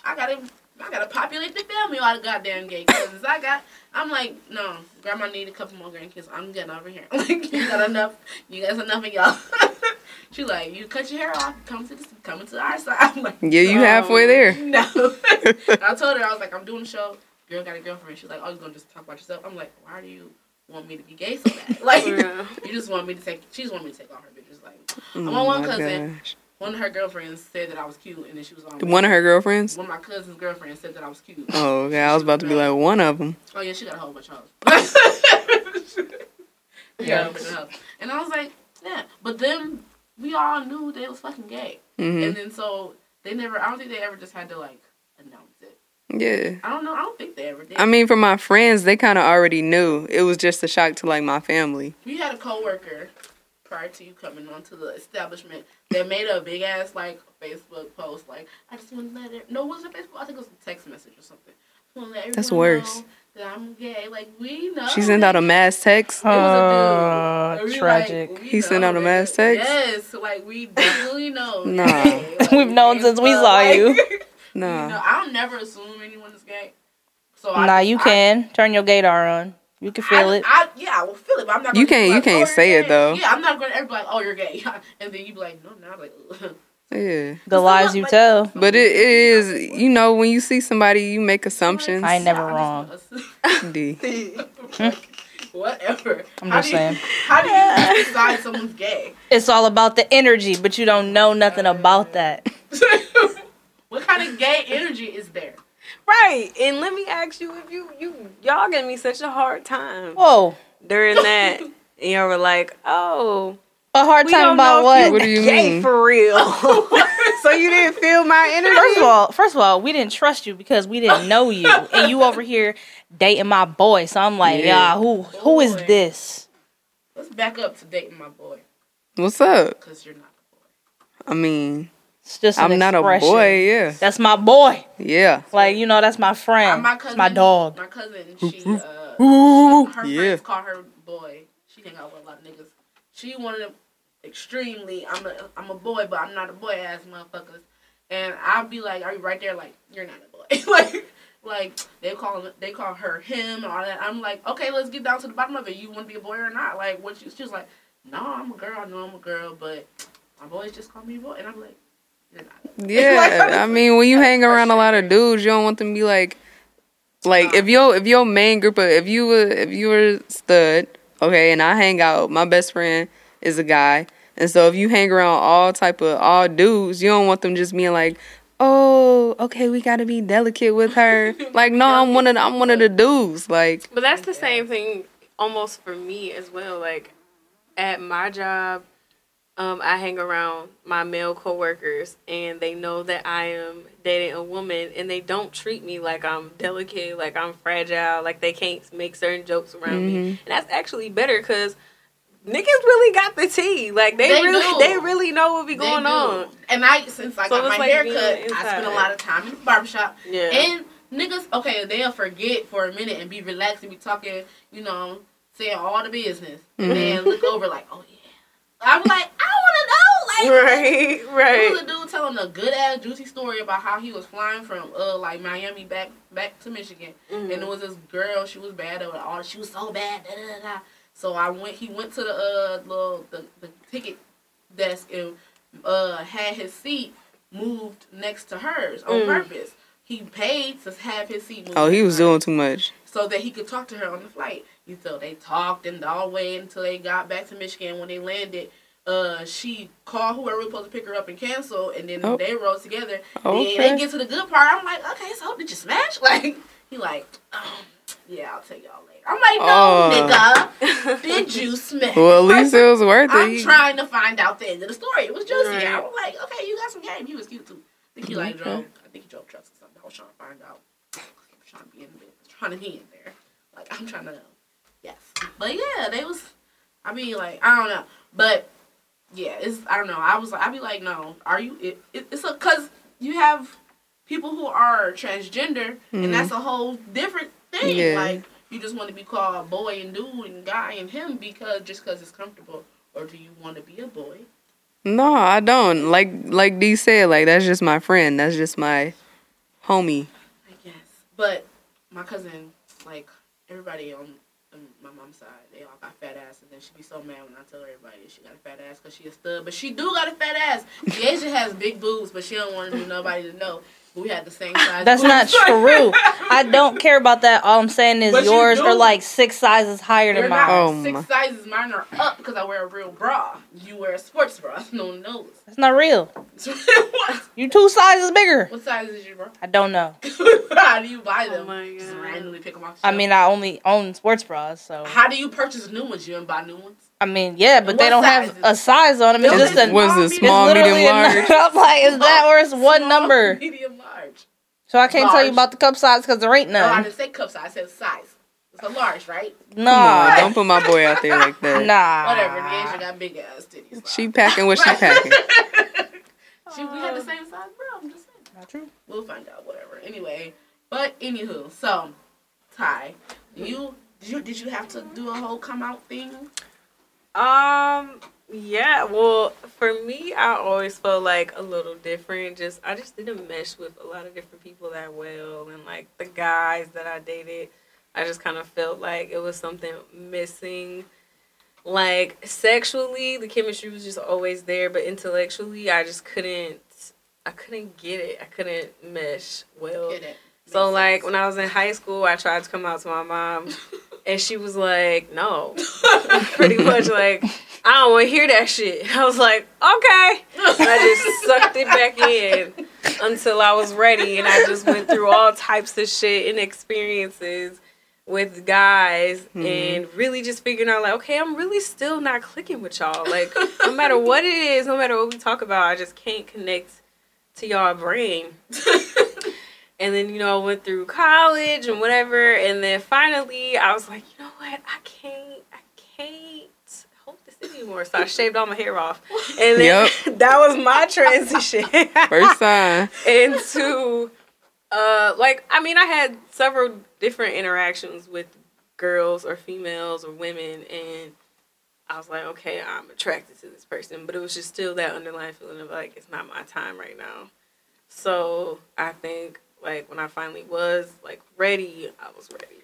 B: I gotta, I gotta populate the family. All the goddamn gay cousins I got. I'm like, no, grandma need a couple more grandkids. I'm getting over here. Like, you got enough. You guys enough of y'all. she like, you cut your hair off, come to the come into our side. I'm like,
E: Yeah, you
B: "No,
E: halfway there.
B: No. I told her I was like, I'm doing a show. Girl got a girlfriend. She's like, oh, you're gonna just talk about yourself? I'm like, why do you want me to be gay so bad? Like,
F: Yeah.
B: you just want me to take. She just want me to take all her bitches. Like,
E: Oh
B: my one cousin,
E: gosh.
B: one of her girlfriends said that I was cute, and then she was on.
E: One of her girlfriends.
B: One of my cousin's girlfriends said that I was cute.
E: Oh, okay. I was about to be like one of them.
B: Oh yeah, she got a whole bunch of hoes. yeah,
D: Yeah.
B: a bunch of. And I was like, yeah. But then we all knew they was fucking gay,
E: hmm
B: and then so they never. I don't think they ever just had to like.
E: Yeah.
B: I don't know. I don't think they ever did.
E: I mean, for my friends, they kind of already knew. It was just a shock to like my family.
B: we had a coworker prior to you coming onto the establishment that made a big ass like Facebook post like I just want to let it. No, was it Facebook? I think it was a text message or something. I wanna let
E: That's worse.
B: know That I'm gay. Like we know.
E: She sent out a mass text.
B: It was a
D: Uh,
B: dude. We
D: tragic.
B: Like, we
E: He sent out a mass text?
B: Yes, like we definitely know.
E: Nah.
B: Like,
D: We've known since we saw
B: fuck.
D: you.
B: Like,
E: Nah.
B: know, I don't never assume anyone is gay. So I
D: Nah,
B: just-
D: you
B: I-
D: can turn your gaydar on. You can feel
B: I,
D: it.
B: I, yeah, I will feel it, but I'm not.
E: You
B: gonna
E: can't-
B: be
E: you can't
B: oh, you're
E: say it, though.
B: Yeah, I'm not going to ever be like, oh, you're gay, and then you be like, no, no, I'm like, ugh.
E: Yeah.
D: The lies you tell.
E: But it is, you know, when you see somebody, you make assumptions.
D: I ain't never
B: Yeah,
D: wrong.
E: D.
B: Whatever.
D: I'm
B: How
D: just
B: you-
D: saying.
B: How do you decide someone's gay?
D: It's all about the energy, but you don't know nothing uh, about that.
B: What kind of gay energy is there?
F: Right. And let me ask you if you you y'all gave me such a hard time
D: Whoa.
F: during that. and y'all were like, oh,
D: A hard time about what?
E: What do you
F: gay
E: mean?
F: for real. Oh, so you didn't feel my energy.
D: First of all, first of all, we didn't trust you because we didn't know you, and you over here dating my boy. So I'm like,
E: Yeah.
D: yeah, who who is
B: Boy.
D: this?
B: Let's back up to dating my boy,
E: What's up?
B: because you're not a boy.
E: I mean,
D: It's just an
E: I'm not a boy. Yeah.
D: That's my boy.
E: Yeah.
D: Like you know, that's my friend.
B: my
D: It's
B: cousin,
D: my dog.
B: My cousin, she, uh, her
E: Yeah.
B: friends call her boy. She hang out with a lot of niggas. She one of them extremely. I'm a, I'm a boy, but I'm not a boy ass motherfuckers. And I'll be like, are you right there? Like, you're not a boy. like, like they call him, they call her him and all that. I'm like, okay, let's get down to the bottom of it. You want to be a boy or not? Like, what? You, she was like, no, I'm a girl. I know I'm a girl, but my boys just call me boy. And I'm like, you're.
E: Yeah. I mean, when you hang around a lot of dudes, you don't want them to be like, like if your if your main group of if you were if you were stud, okay, and I hang out, my best friend is a guy, and so if you hang around all type of all dudes, you don't want them just being like, oh, okay, we got to be delicate with her. like, no, I'm one of the, I'm one of the dudes. Like,
F: But that's the same thing almost for me as well. Like at my job, um, I hang around my male coworkers and they know that I am dating a woman and they don't treat me like I'm delicate, like I'm fragile, like they can't make certain jokes around me. And that's actually better because niggas really got the tea. Like they,
B: They
F: really
B: do.
F: they really know what be going on.
B: And I, since I
F: So
B: got my
F: like
B: hair cut, I spend a lot of time in the barbershop.
F: Yeah.
B: And niggas, okay, they'll forget for a minute and be relaxed and be talking, you know, saying all the business. And then look over like, oh yeah. I'm like, I want to know. Like,
F: right,
B: There
F: right.
B: was a dude telling a good ass juicy story about how he was flying from uh like Miami back back to Michigan, and it was this girl. She was bad over all. She was so bad. Da, da, da, da. So I went. He went to the uh little the, the ticket desk and uh had his seat moved next to hers on
F: Mm.
B: purpose. He paid to have his seat moved.
E: oh, he was doing too much.
B: so that he could talk to her on the flight. So they talked and all the way until they got back to Michigan. When they landed, uh, she called whoever was supposed to pick her up and cancel, and then
E: Oh.
B: they rode together.
E: Okay.
B: Then they get to the good part. I'm like, okay, so did you smash? Like, he like, um, yeah, I'll tell y'all later. I'm like, no,
E: Oh.
B: nigga, did you smash?
E: Well, at least it was worth it.
B: I'm trying to find out the end of the story. It was juicy.
F: Right.
B: I was like, okay, you got some game. He was cute too. I think he like
E: Okay.
B: drove. I think he drove trucks or something. I was trying to find out. I was trying to be in the business, trying to be in there. Like I'm trying to know. But yeah, they was. I mean, like I don't know, but yeah, it's I don't know. I was like, I'd be like, no, are you? It, it, it's a because you have people who are transgender, and mm-hmm. that's a whole different thing.
E: Yeah.
B: Like you just want to be called boy and dude and guy and him because just because it's comfortable, or do you want to be a boy?
E: No, I don't. Like like D said, like that's just my friend. That's just my homie.
B: I guess. But my cousin, like everybody on mom's side, they all got fat ass, and then she be so mad when I tell everybody she got a fat ass because she a stud, but she do got a fat ass. Deja has big boobs, but she don't want nobody to know. We had the same size.
D: That's not true. I don't care about that. All I'm saying is
B: But
D: yours are like six sizes higher
B: They're
D: than mine.
E: Oh,
B: six
E: my.
B: sizes. Mine are up because I wear a real bra. You wear a sports bra. No one knows.
D: That's not real.
B: what?
D: You two sizes bigger.
B: What size is your bra?
D: I don't know.
B: How do you buy them?
F: Oh my
B: Just randomly pick them off. the
D: I mean, I only own sports bras, so
B: how do you purchase new ones? You don't buy new ones.
D: I mean, yeah, but they don't have a size on them. It's just a.
E: Was it small, medium, large?
D: number. I'm like, is that or it's one number?
B: Medium, large.
D: So I can't tell you about the cup size because there ain't
B: No, I didn't say cup size. I said size. It's a large, right?
E: Come on,
D: Nah,
E: don't put my boy out there like that.
D: nah.
B: Whatever. The got big ass titties.
E: She packing what she packing.
B: she, we had the same size, bro. I'm just saying.
D: Not true.
B: We'll find out. Whatever. Anyway, but anywho, so Ty, you did you did you have to do a whole come out thing?
F: Um, yeah. Well, for me, I always felt like a little different. Just I just didn't mesh with a lot of different people that well, and like the guys that I dated, I just kind of felt like it was something missing. Like sexually, the chemistry was just always there, but intellectually, I just couldn't. I couldn't get it. I couldn't mesh well.
B: Get it?
F: So like when I was in high school, I tried to come out to my mom, and she was like, "No," pretty much like, "I don't want to hear that shit." I was like, "Okay," and I just sucked it back in until I was ready, and I just went through all types of shit and experiences with guys, mm-hmm. and really just figuring out like, okay, I'm really still not clicking with y'all. Like, no matter what it is, no matter what we talk about, I just can't connect to y'all brain. And then, you know, I went through college and whatever. And then finally, I was like, you know what? I can't, I can't hold this anymore. So I shaved all my hair off. And then that was my transition
E: First time.
F: into, uh, like, I mean, I had several different interactions with girls or females or women. And I was like, okay, I'm attracted to this person. But it was just still that underlying feeling of like, it's not my time right now. So I think like when I finally was like ready, I was ready.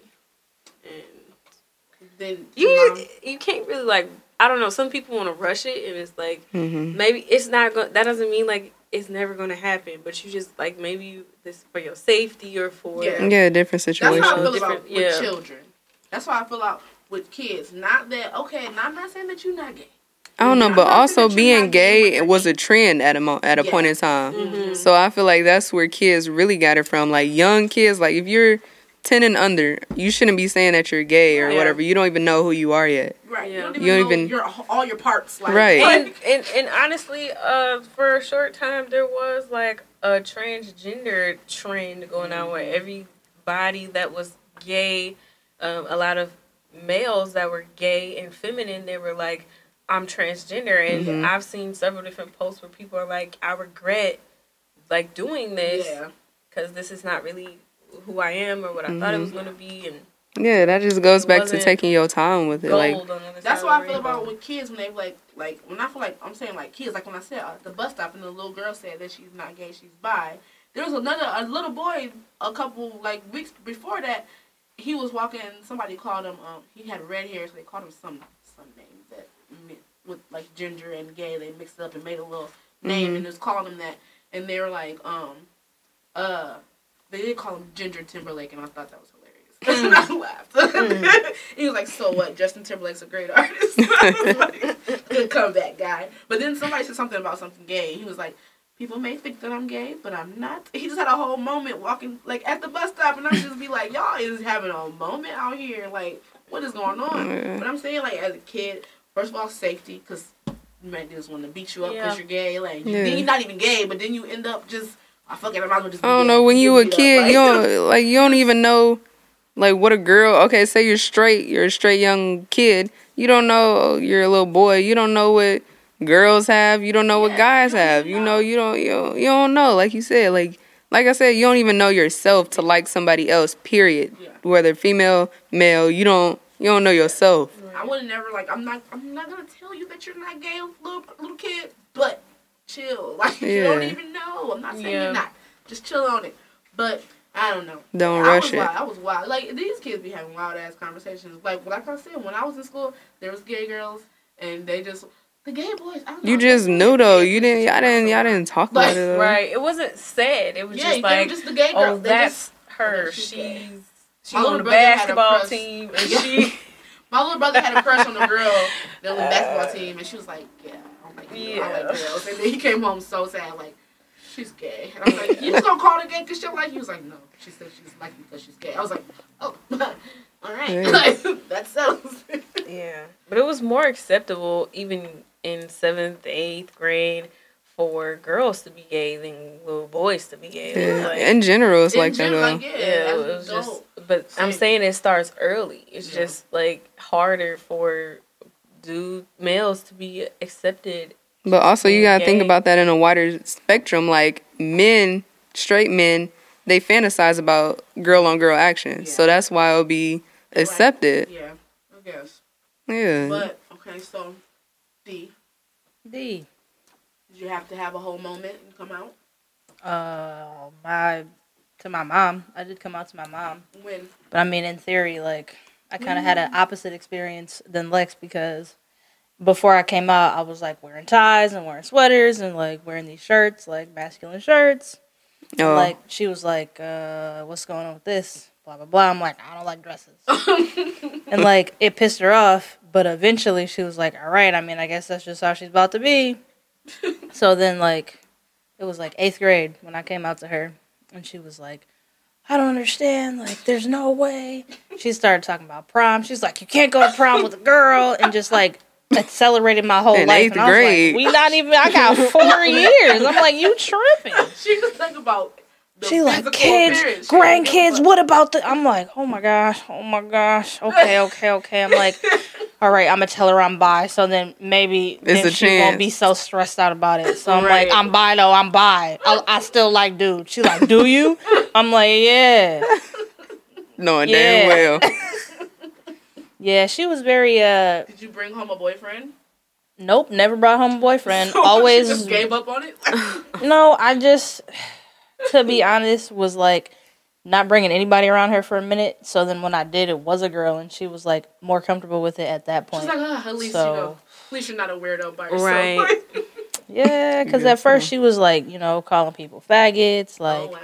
F: And
B: then
F: you
B: mom-
F: you can't really like I don't know. Some people want to rush it, and it's like
E: hmm
F: maybe it's not going. That doesn't mean like it's never going to happen. But you just like maybe you, this for your safety or for
B: Yeah.
E: Yeah, different situation.
B: That's how I
E: situation.
B: feel about
F: Different-
B: with children. That's how I feel out with kids. Not that okay. And I'm not saying that you're not gay.
E: I don't know, but also
B: saying that you're
E: being
B: gay,
E: gay
B: but you're
E: was a trend at a mo- at a
B: Yeah.
E: point in time.
F: Mhm.
E: So I feel like that's where kids really got it from. Like young kids, like if you're ten and under, you shouldn't be saying that you're gay or
F: Yeah.
E: whatever. You don't even know who you are yet.
B: Right.
F: Yeah.
B: You don't even
E: You don't
B: know
E: even-
B: your all your parts. Like,
E: Right.
F: and, and and honestly, uh, for a short time there was like a transgender trend going on where everybody that was gay, um, a lot of males that were gay and feminine, they were like, "I'm transgender," and
E: Mhm.
F: I've seen several different posts where people are like, "I regret like doing this
B: Yeah.
F: because this is not really who I am or what I thought it was going to be," and
E: Yeah, that just goes back to taking your time with it. Like,
F: on the other
B: That's
F: side
B: what I feel about
F: rainbow.
B: with kids when they like like when I feel like I'm saying like kids like when I said at the bus stop and the little girl said that she's not gay she's bi. There was another a little boy a couple like weeks before that he was walking somebody called him um he had red hair so they called him some some name that mi- with like ginger and gay they mixed it up and made a little name
E: Mhm.
B: and just called him that and they were like um uh they did call him Ginger Timberlake and I thought that was hilarious. and I laughed. he was like, "So what? Justin Timberlake's a great artist. Good comeback, guy." But then somebody said something about something gay. He was like, "People may think that I'm gay, but I'm not." He just had a whole moment walking like at the bus stop, and I'm just be like, "Y'all is having a moment out here. Like, what is going on?"
E: Yeah.
B: But I'm saying, like, as a kid, first of all, safety, because you might just want to beat you up because
F: Yeah.
B: you're gay. Like,
E: Yeah.
B: then you're not even gay, but then you end up just, I fuck it, I might as well just.
E: I don't know. When
B: Get
E: you a
B: beat up,
E: kid,
B: like-
E: you don't like you don't even know like what a girl. Okay, say you're straight. You're a straight young kid. You don't know you're a little boy. You don't know what girls have. You don't know what
B: Yeah,
E: guys
B: you
E: have.
B: even
E: You
B: know.
E: know you don't you don't, you don't know. Like you said, like like I said, you don't even know yourself to like somebody else. Period.
B: Yeah.
E: Whether female, male, you don't you don't know yourself.
B: I would never like. I'm not. I'm not gonna tell you that you're not gay, little little kid. But chill. Like you don't even know. I'm not saying
F: Yeah.
B: you're not. Just chill on it. But I don't know.
E: Don't
B: I
E: rush
B: was
E: it.
B: Wild. I was wild. Like these kids be having wild ass conversations. Like like I said, when I was in school, there was gay girls, and they just the gay boys. I don't know,
E: You just knew though. You didn't. Y'all didn't. Y'all didn't talk
B: Like,
E: about it. Though.
F: Right. It wasn't said. It was
B: Yeah,
F: just like,
B: were just the gay girl.
F: oh,
B: They
F: that's
B: just-
F: her.
B: oh, she's gay.
F: She's on the
B: brother had a
F: basketball team, and she.
B: My little brother had a crush on a girl that was basketball team, and she was like, "Yeah, I'm like, yeah. I like girls." And then he came home so sad, like, "She's gay." And I was like, "You just gonna call her gay because she like?" He was like, "No, she said she's like because she's gay." I was like, "Oh, all right,
E: Yeah.
B: like, that settles."
F: Yeah, but it was more acceptable even in seventh, eighth grade for girls to be gay than little boys to be gay.
E: Yeah.
F: like-
E: In general, it's
B: In
E: like that
B: general,
E: though.
B: like, yeah,
F: yeah,
B: as
F: it
B: an
F: was just.
B: Adult.
F: But I'm saying it starts early. It's
B: Yeah.
F: just like harder for dude males to be accepted.
E: But also, you gotta think about that in a wider spectrum. Like men, straight men, they fantasize about girl on girl action. So that's why it'll be accepted.
B: Yeah, I guess.
E: Yeah.
B: But okay, so D,
D: D.
B: did you have to have a whole moment and come out?
D: Uh, my to my mom. I did come out to my mom,
B: When?
D: but I mean, in theory, like I kind of had an opposite experience than Lex because before I came out, I was like wearing ties and wearing sweaters and like wearing these shirts, like masculine shirts.
E: oh,
D: Like she was like, uh, "What's going on with this?" Blah blah blah. I'm like, I don't like dresses, and like it pissed her off. But eventually, she was like, "All right, I mean, I guess that's just how she's about to be." so then, like, it was like eighth grade when I came out to her, and she was like, "I don't understand. Like, there's no way." She started talking about prom. She's like, "You can't go to prom with a girl," and just like accelerated my whole
E: In
D: life.
E: eighth
D: and I was like, we not even. I got four years. I'm like, you tripping?
B: she was thinking about. The
D: She like kids,
B: appearance. She didn't give a
D: grandkids. What about the? I'm like, oh my gosh, oh my gosh. Okay, okay, okay. I'm like, all right. I'm gonna tell her I'm bi. So then maybe then she
E: chance.
D: won't be so stressed out about it. So I'm
F: Right.
D: like, I'm bi though. I'm bi. I, I still like dude. She like, do you? I'm like, yeah,
E: knowing
D: yeah.
E: damn well.
D: yeah. She was very uh,
B: Did you bring home a boyfriend?
D: nope. Never brought home a boyfriend.
B: So
D: Always
B: she just gave up on it.
D: No, I just, to be honest, was like not bringing anybody around her for a minute. So then when I did, it was a girl, and she was like more comfortable with it at that point.
B: She's like, ah, at least
D: So-
B: you know, at least you're not a weirdo by yourself.
F: Right.
D: yeah, because at first she was like, you know, calling people faggots, like
B: oh wow.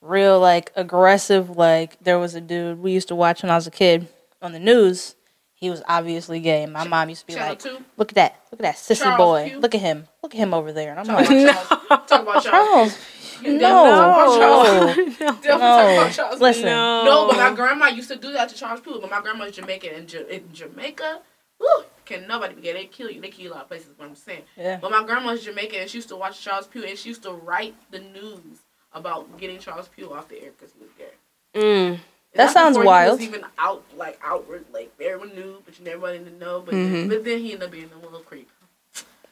D: real like aggressive. Like there was a dude we used to watch when I was a kid on the news. He was obviously gay. And My mom used to be
B: Channel
D: like,
B: two.
D: "Look at that! Look at that sissy
B: Charles
D: boy!
B: Pugh.
D: Look at him! Look at him over there!" And I'm
B: Talk
D: like,
B: about Charles. Talk about Charles.
D: "Charles,
B: You
D: no,
B: definitely talk Charles.
D: no,
B: Definitely
D: no.
B: Charles.
D: Listen,
F: No.
B: No, but my grandma used to do that to Charles Pugh. But my grandma's Jamaican, and Ja- in Jamaica, whew, can nobody be gay. They kill you. They kill you a lot of places. What I'm saying.
D: Yeah.
B: But my grandma's Jamaican, and she used to watch Charles Pugh, and she used to write the news about getting Charles Pugh off the air because he was gay.
F: Mm.
B: And
D: That sounds wild.
B: He was even out, like outward, like everyone knew, but you never wanted to know. But
E: Mhm.
B: then, but then he ended up being a little creep.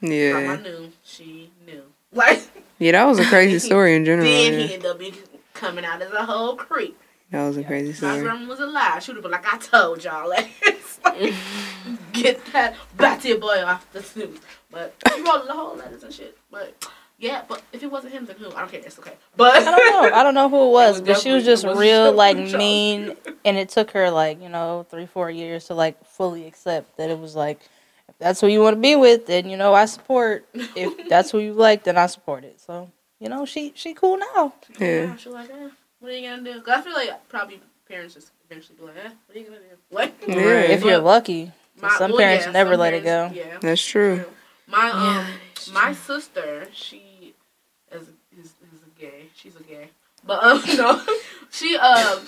B: Grandma
E: Yeah.
B: knew, she knew. Like
E: Yeah, that was a crazy story in general.
B: then he ended up being, coming out as a whole creep.
E: That was a crazy
B: My
E: story.
B: grandma was alive. She would have been like, I told y'all. Like, it's like, get that batty boy off the snooze. But she wrote the whole letters and shit. But yeah, but if it wasn't him, then who? I don't care. It's okay. But
D: I don't know. I don't know who it was,
B: It
D: but she was just
B: was
D: real like mean, and it took her like you know three four years to like fully accept that it was like if that's who you want to be with, then you know I support. If that's who you like, then I support it. So you know she she cool now.
E: Yeah.
B: She like, eh, what are you gonna do? Cause I feel like probably parents just eventually be like, eh, what are you gonna do? What?
E: Yeah.
D: If you're lucky,
B: my-
D: some
B: well,
D: parents
B: yeah,
D: never
B: some
D: let it go.
B: Yeah.
E: That's true.
B: My um,
F: Yeah, it's
B: my sister, she is, is is a gay. She's a gay, but um, no, she um,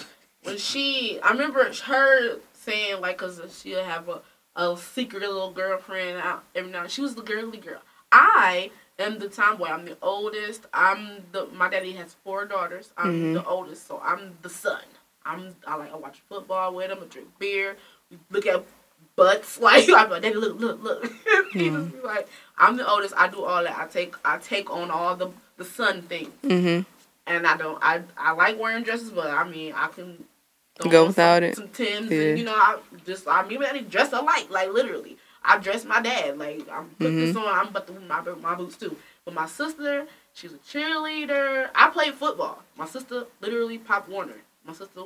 B: when she, I remember her saying like, cause she'll have a a secret little girlfriend out every now. She was the girly girl. I am the tomboy. I'm the oldest. I'm the. My daddy has four daughters. I'm
E: Mhm.
B: the oldest, so I'm the son. I'm. I like. I watch football with them. I drink beer. We look at butts. Like I'm like, daddy, look, look, look. be like, I'm the oldest. I do all that. I take. I take on all the the son things,
E: Mhm.
B: and I don't. I I like wearing dresses, but I mean, I can.
E: Go without
B: some,
E: it.
B: Some Tims,
E: Yeah.
B: and you know, I just. I mean, I dress alike. Like literally, I dress my dad. Like I'm put this
E: Mm-hmm.
B: on. I'm about to my my boots too. But my sister, she's a cheerleader. I played football. My sister, literally Pop Warner. My sister,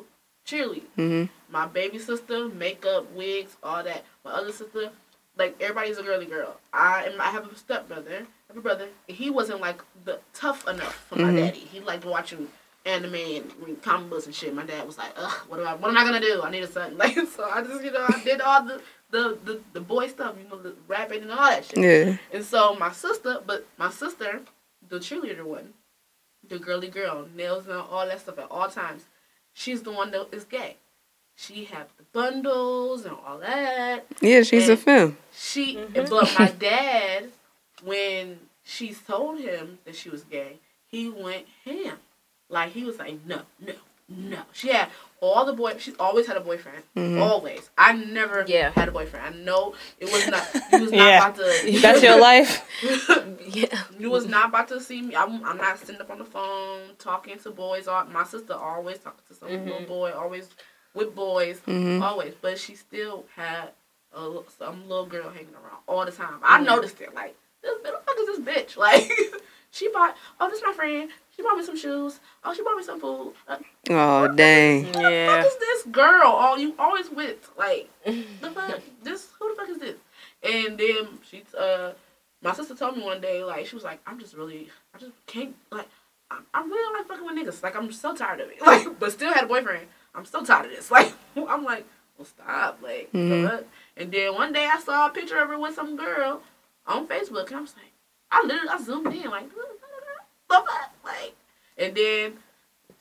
B: cheerleader.
E: Mhm.
B: My baby sister, makeup, wigs, all that. My other sister, like everybody's a girly girl. I am. I have a stepbrother. I have a brother. He wasn't like the tough enough for my
E: Mhm.
B: daddy. He liked watching anime and reading comic books and shit. My dad was like, Ugh, what am I? What am I gonna do? I need a son. Like so, I just you know I did all the the the, the boy stuff. You know the rapping and all that shit.
E: Yeah.
B: And so my sister, but my sister, the cheerleader one, the girly girl, nails and all that stuff at all times, she's the one that is gay. She had the bundles and all that.
E: Yeah, she's a
B: And-
E: femme.
B: She,
F: Mhm.
B: but my dad, when she told him that she was gay, he went ham. Like he was like, no, no, no. She had all the boy. She's always had a boyfriend.
E: Mhm.
B: Always. I never
F: Yeah.
B: had a boyfriend. I know it was not. You was not
D: Yeah.
B: about to.
D: That's your life.
F: Yeah.
B: You was not about to see me. I'm, I'm not sitting up on the phone talking to boys. All my sister always talking to some
F: Mhm.
B: little boy, always with boys,
E: Mhm.
B: always. But she still had a, some little girl hanging around all the time. I
F: Mhm.
B: noticed it. Like, this, who the fuck is this bitch? Like, she bought. Oh, this my friend. She bought me some shoes. Oh, she bought me some food. Uh,
E: Oh dang.
B: who the
F: Yeah.
B: fuck is this girl? All you always with like the fuck? This who the fuck is this? And then she, uh, my sister told me one day, like she was like, I'm just really, I just can't, like, I, I really don't like fucking with niggas. Like I'm so tired of it. Like, but still had a boyfriend. I'm so tired of this. Like, I'm like, well, stop. Like, the
E: Mhm.
B: And then one day I saw a picture of her with some girl on Facebook, and I was like, I literally, I zoomed in, like, the fuck? Like, and then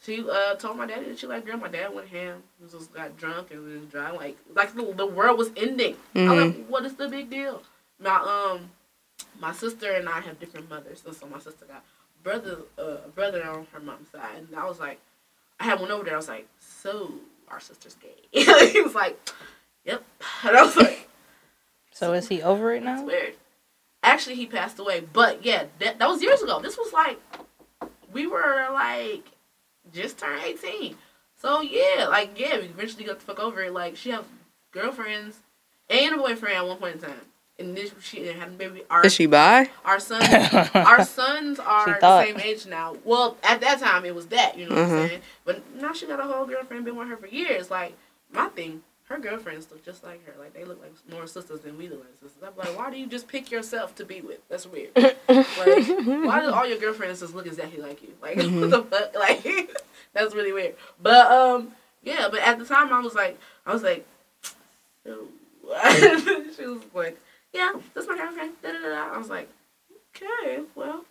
B: she uh, told my daddy that she like girl. My dad went ham. He just got drunk and was driving like like the, the world was ending. I'm
E: Mhm.
B: like, what is the big deal? My um, my sister and I have different mothers, and so my sister got brother uh brother on her mom's side, and I was like, I had one over there. I was like, so our sister's gay. he was like, yep, and I was like,
D: So is he over it
B: that's
D: now?
B: weird. Actually, he passed away, but yeah, that, that was years ago. This was like, we were like, just turned 18. So yeah, like, yeah, we eventually got the fuck over it. Like, she had girlfriends and a boyfriend at one point in time. And this, she had a baby. Our,
E: Is she bi?
B: our sons, our sons are the same age now. Well, at that time, it was that, you know what
E: Mhm.
B: I'm saying? But now she got a whole girlfriend, been with her for years. Like, my thing, her girlfriends look just like her. Like, they look like more sisters than we look like sisters. I'm like, why do you just pick yourself to be with? That's weird. like, why do all your girlfriends just look exactly like you? Like, what the fuck? Like, that's really weird. But, um, yeah, but at the time, I was like, I was like, "Ew." she was like, yeah, that's my girlfriend. Da, da, da. I was like, okay, well,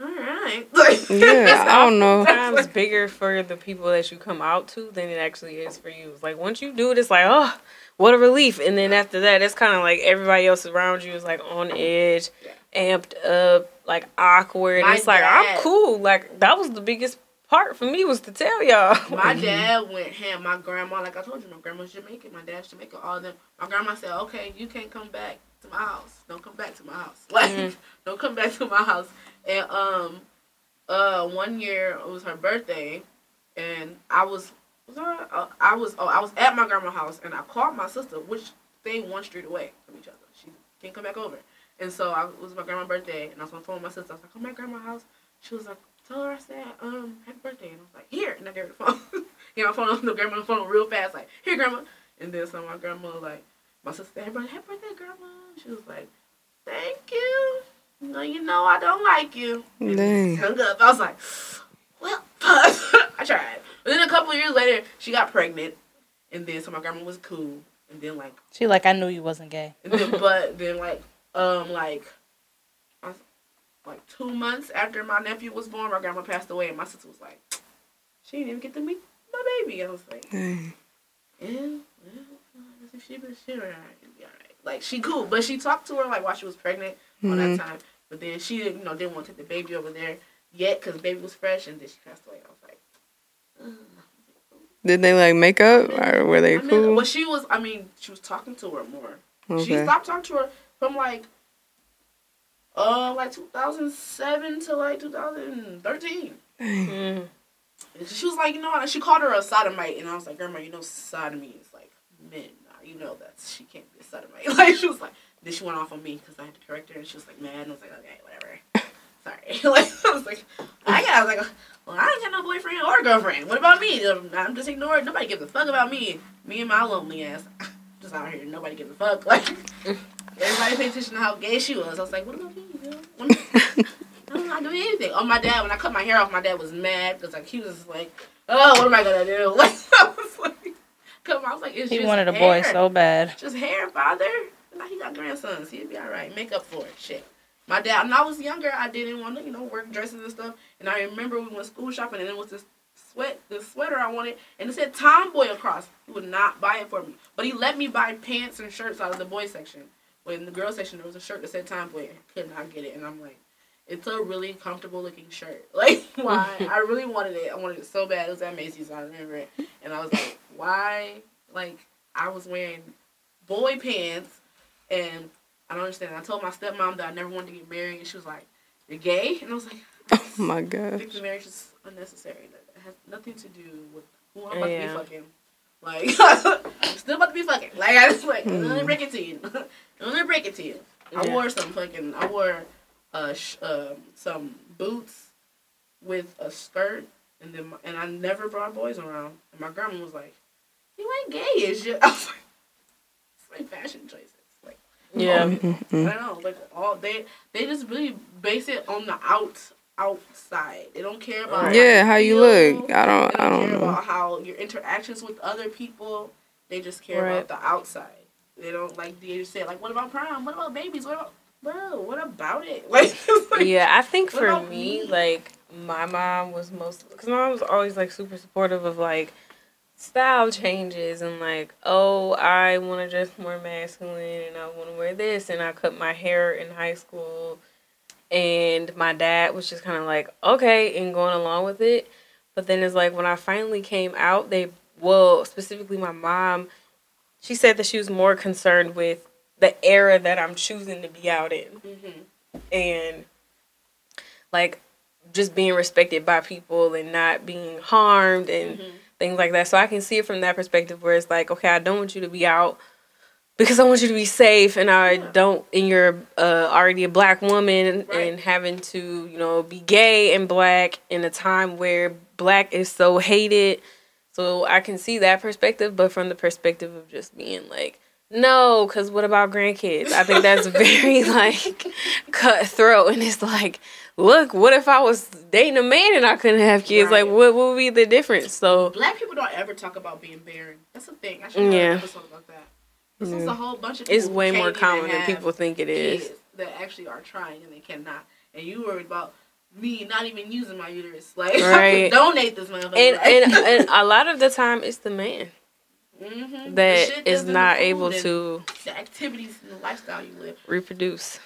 B: all right. Like,
E: Yeah, I don't know.
F: Sometimes bigger for the people that you come out to than it actually is for you. It's like once you do it, it's like, oh, what a relief. And then after that, it's kind of like everybody else around you is like on edge, amped up, like awkward.
B: My
F: it's like I'm cool. Like that was the biggest part for me was to tell y'all.
B: My dad went ham. My grandma, like I told you, my grandma's Jamaican. My dad's Jamaican. All of them. My grandma said, "Okay, you can't come back to my house. Don't come back to my house. Like,
F: Mhm.
B: don't come back to my house." And um, uh, one year it was her birthday, and I was, was I, uh, I was, oh, I was at my grandma's house, and I called my sister, which they one street away from each other. She can't come back over, and so I, it was my grandma's birthday, and I was on the phone with my sister. I was like, "Come back, grandma's house." She was like, "Tell her I said, um, happy birthday," and I was like, "Here," and I gave her the phone. you know, my phone on the grandma's phone real fast, like, "Here, grandma," and then so my grandma like, my sister, "Everybody, happy birthday, grandma." She was like, "Thank you." No, you know I don't like you. And
E: Dang.
B: hung up. I was like, well, I tried. But then a couple of years later, she got pregnant, and then so my grandma was cool, and then like,
D: She like I knew you wasn't gay.
B: and then but then like, um, like, I was- like two months after my nephew was born, my grandma passed away, and my sister was like, she didn't even get to meet my baby. I was like,
E: Dang.
B: yeah, well, if she was she all right, all right. Like she cool, but she talked to her like while she was pregnant on
E: Mhm.
B: that time. But then she didn't, you know, didn't want to take the baby over there yet because baby was fresh, and then she passed away. I was like, Ugh.
E: Did they like make up or were they
B: I mean,
E: cool?
B: well, she was. I mean, she was talking to her more. She stopped talking to her from like, uh, like 2007 to like 2013.
F: Mm.
B: She was like, you know, what? she called her a sodomite, and I was like, Grandma, you know, sodomy is like men. You know that she can't be a sodomite. Like she was like, then she went off on me because I had to correct her, and she was like mad, and I was like, okay, whatever. Sorry. like I was like, I got I was like, well, I ain't got no boyfriend or girlfriend. What about me? Um, I'm just ignored. Nobody gives a fuck about me. Me and my lonely ass. Just out here. Nobody gives a fuck. Like everybody paid attention to how gay she was. I was like, what about me? You know? I'm not doing anything. Oh, my dad. When I cut my hair off, my dad was mad because like he was like, oh, what am I gonna do? Like I was like, come on. I was like, it's
D: He wanted a boy so bad.
B: Just hair, father. Now he got grandsons. He'd be all right. Make up for it. Shit. My dad, when I was younger, I didn't want to, you know, work dresses and stuff. And I remember we went school shopping, and it was this sweat, the sweater I wanted, and it said Tomboy across. He would not buy it for me, but he let me buy pants and shirts out of the boys section. When in the girls section, there was a shirt that said Tomboy. I could not get it, and I'm like, it's a really comfortable looking shirt. Like, why? I really wanted it. I wanted it so bad. It was at Macy's. I remember it, and I was like, why? Like, I was wearing boy pants, and I don't understand. I told my stepmom that I never wanted to get married, and she was like, "You're gay," and I was like,
E: Oh my
B: "I
E: gosh.
B: think the marriage is unnecessary. It has nothing to do with who I'm about
F: Yeah.
B: to be fucking." Like, I'm still about to be fucking. Like, I just like, let me break it to you. let me break it to you. I wore some fucking, I wore uh, sh- um, some boots with a skirt, and then my, and I never brought boys around. And my grandma was like, "You ain't gay, is you?" I was like, "It's my fashion choices." Like,
F: Yeah.
B: I don't mm-hmm, mm-hmm. know, like all they they just really base it on the out outside. They don't care about
E: Yeah, how you
B: feel.
E: look. I don't-
B: They
E: I don't
B: care
E: know.
B: about how your interactions with other people. They just care
F: Right.
B: about the outside. They don't like they just say like, "What about prom? What about babies? What about bro? What about it?" Like, like
F: Yeah, I think for me,
B: me?
F: like my mom was most because my mom was always like super supportive of like style changes and like oh I want to dress more masculine and I want to wear this and I cut my hair in high school and my dad was just kind of like okay and going along with it but then it's like when I finally came out they well specifically my mom she said that she was more concerned with the era that I'm choosing to be out in
B: Mhm.
F: and like just being respected by people and not being harmed and
B: Mhm.
F: Things like that. So I can see it from that perspective where it's like, okay, I don't want you to be out because I want you to be safe and I don't and you're uh, already a black woman
B: Right.
F: and having to, you know, be gay and black in a time where black is so hated. So I can see that perspective, but from the perspective of just being like no, because what about grandkids? I think that's very like cutthroat, and it's like, look, what if I was dating a man and I couldn't have kids? Like, what, what would be the difference? So,
B: Black people don't ever talk about being barren. That's a thing. I should have
F: Yeah.
B: an episode about that. This is a whole bunch of
F: it's way more common than people think it is.
B: that actually are trying and they cannot. And you worried about me not even using my uterus. Like
F: Right.
B: donate this motherfucker.
F: And, and and a lot of the time, it's the man
B: Mhm. The
F: that
B: shit
F: is
B: that's
F: not able to
B: the activities and the lifestyle you live.
F: reproduce.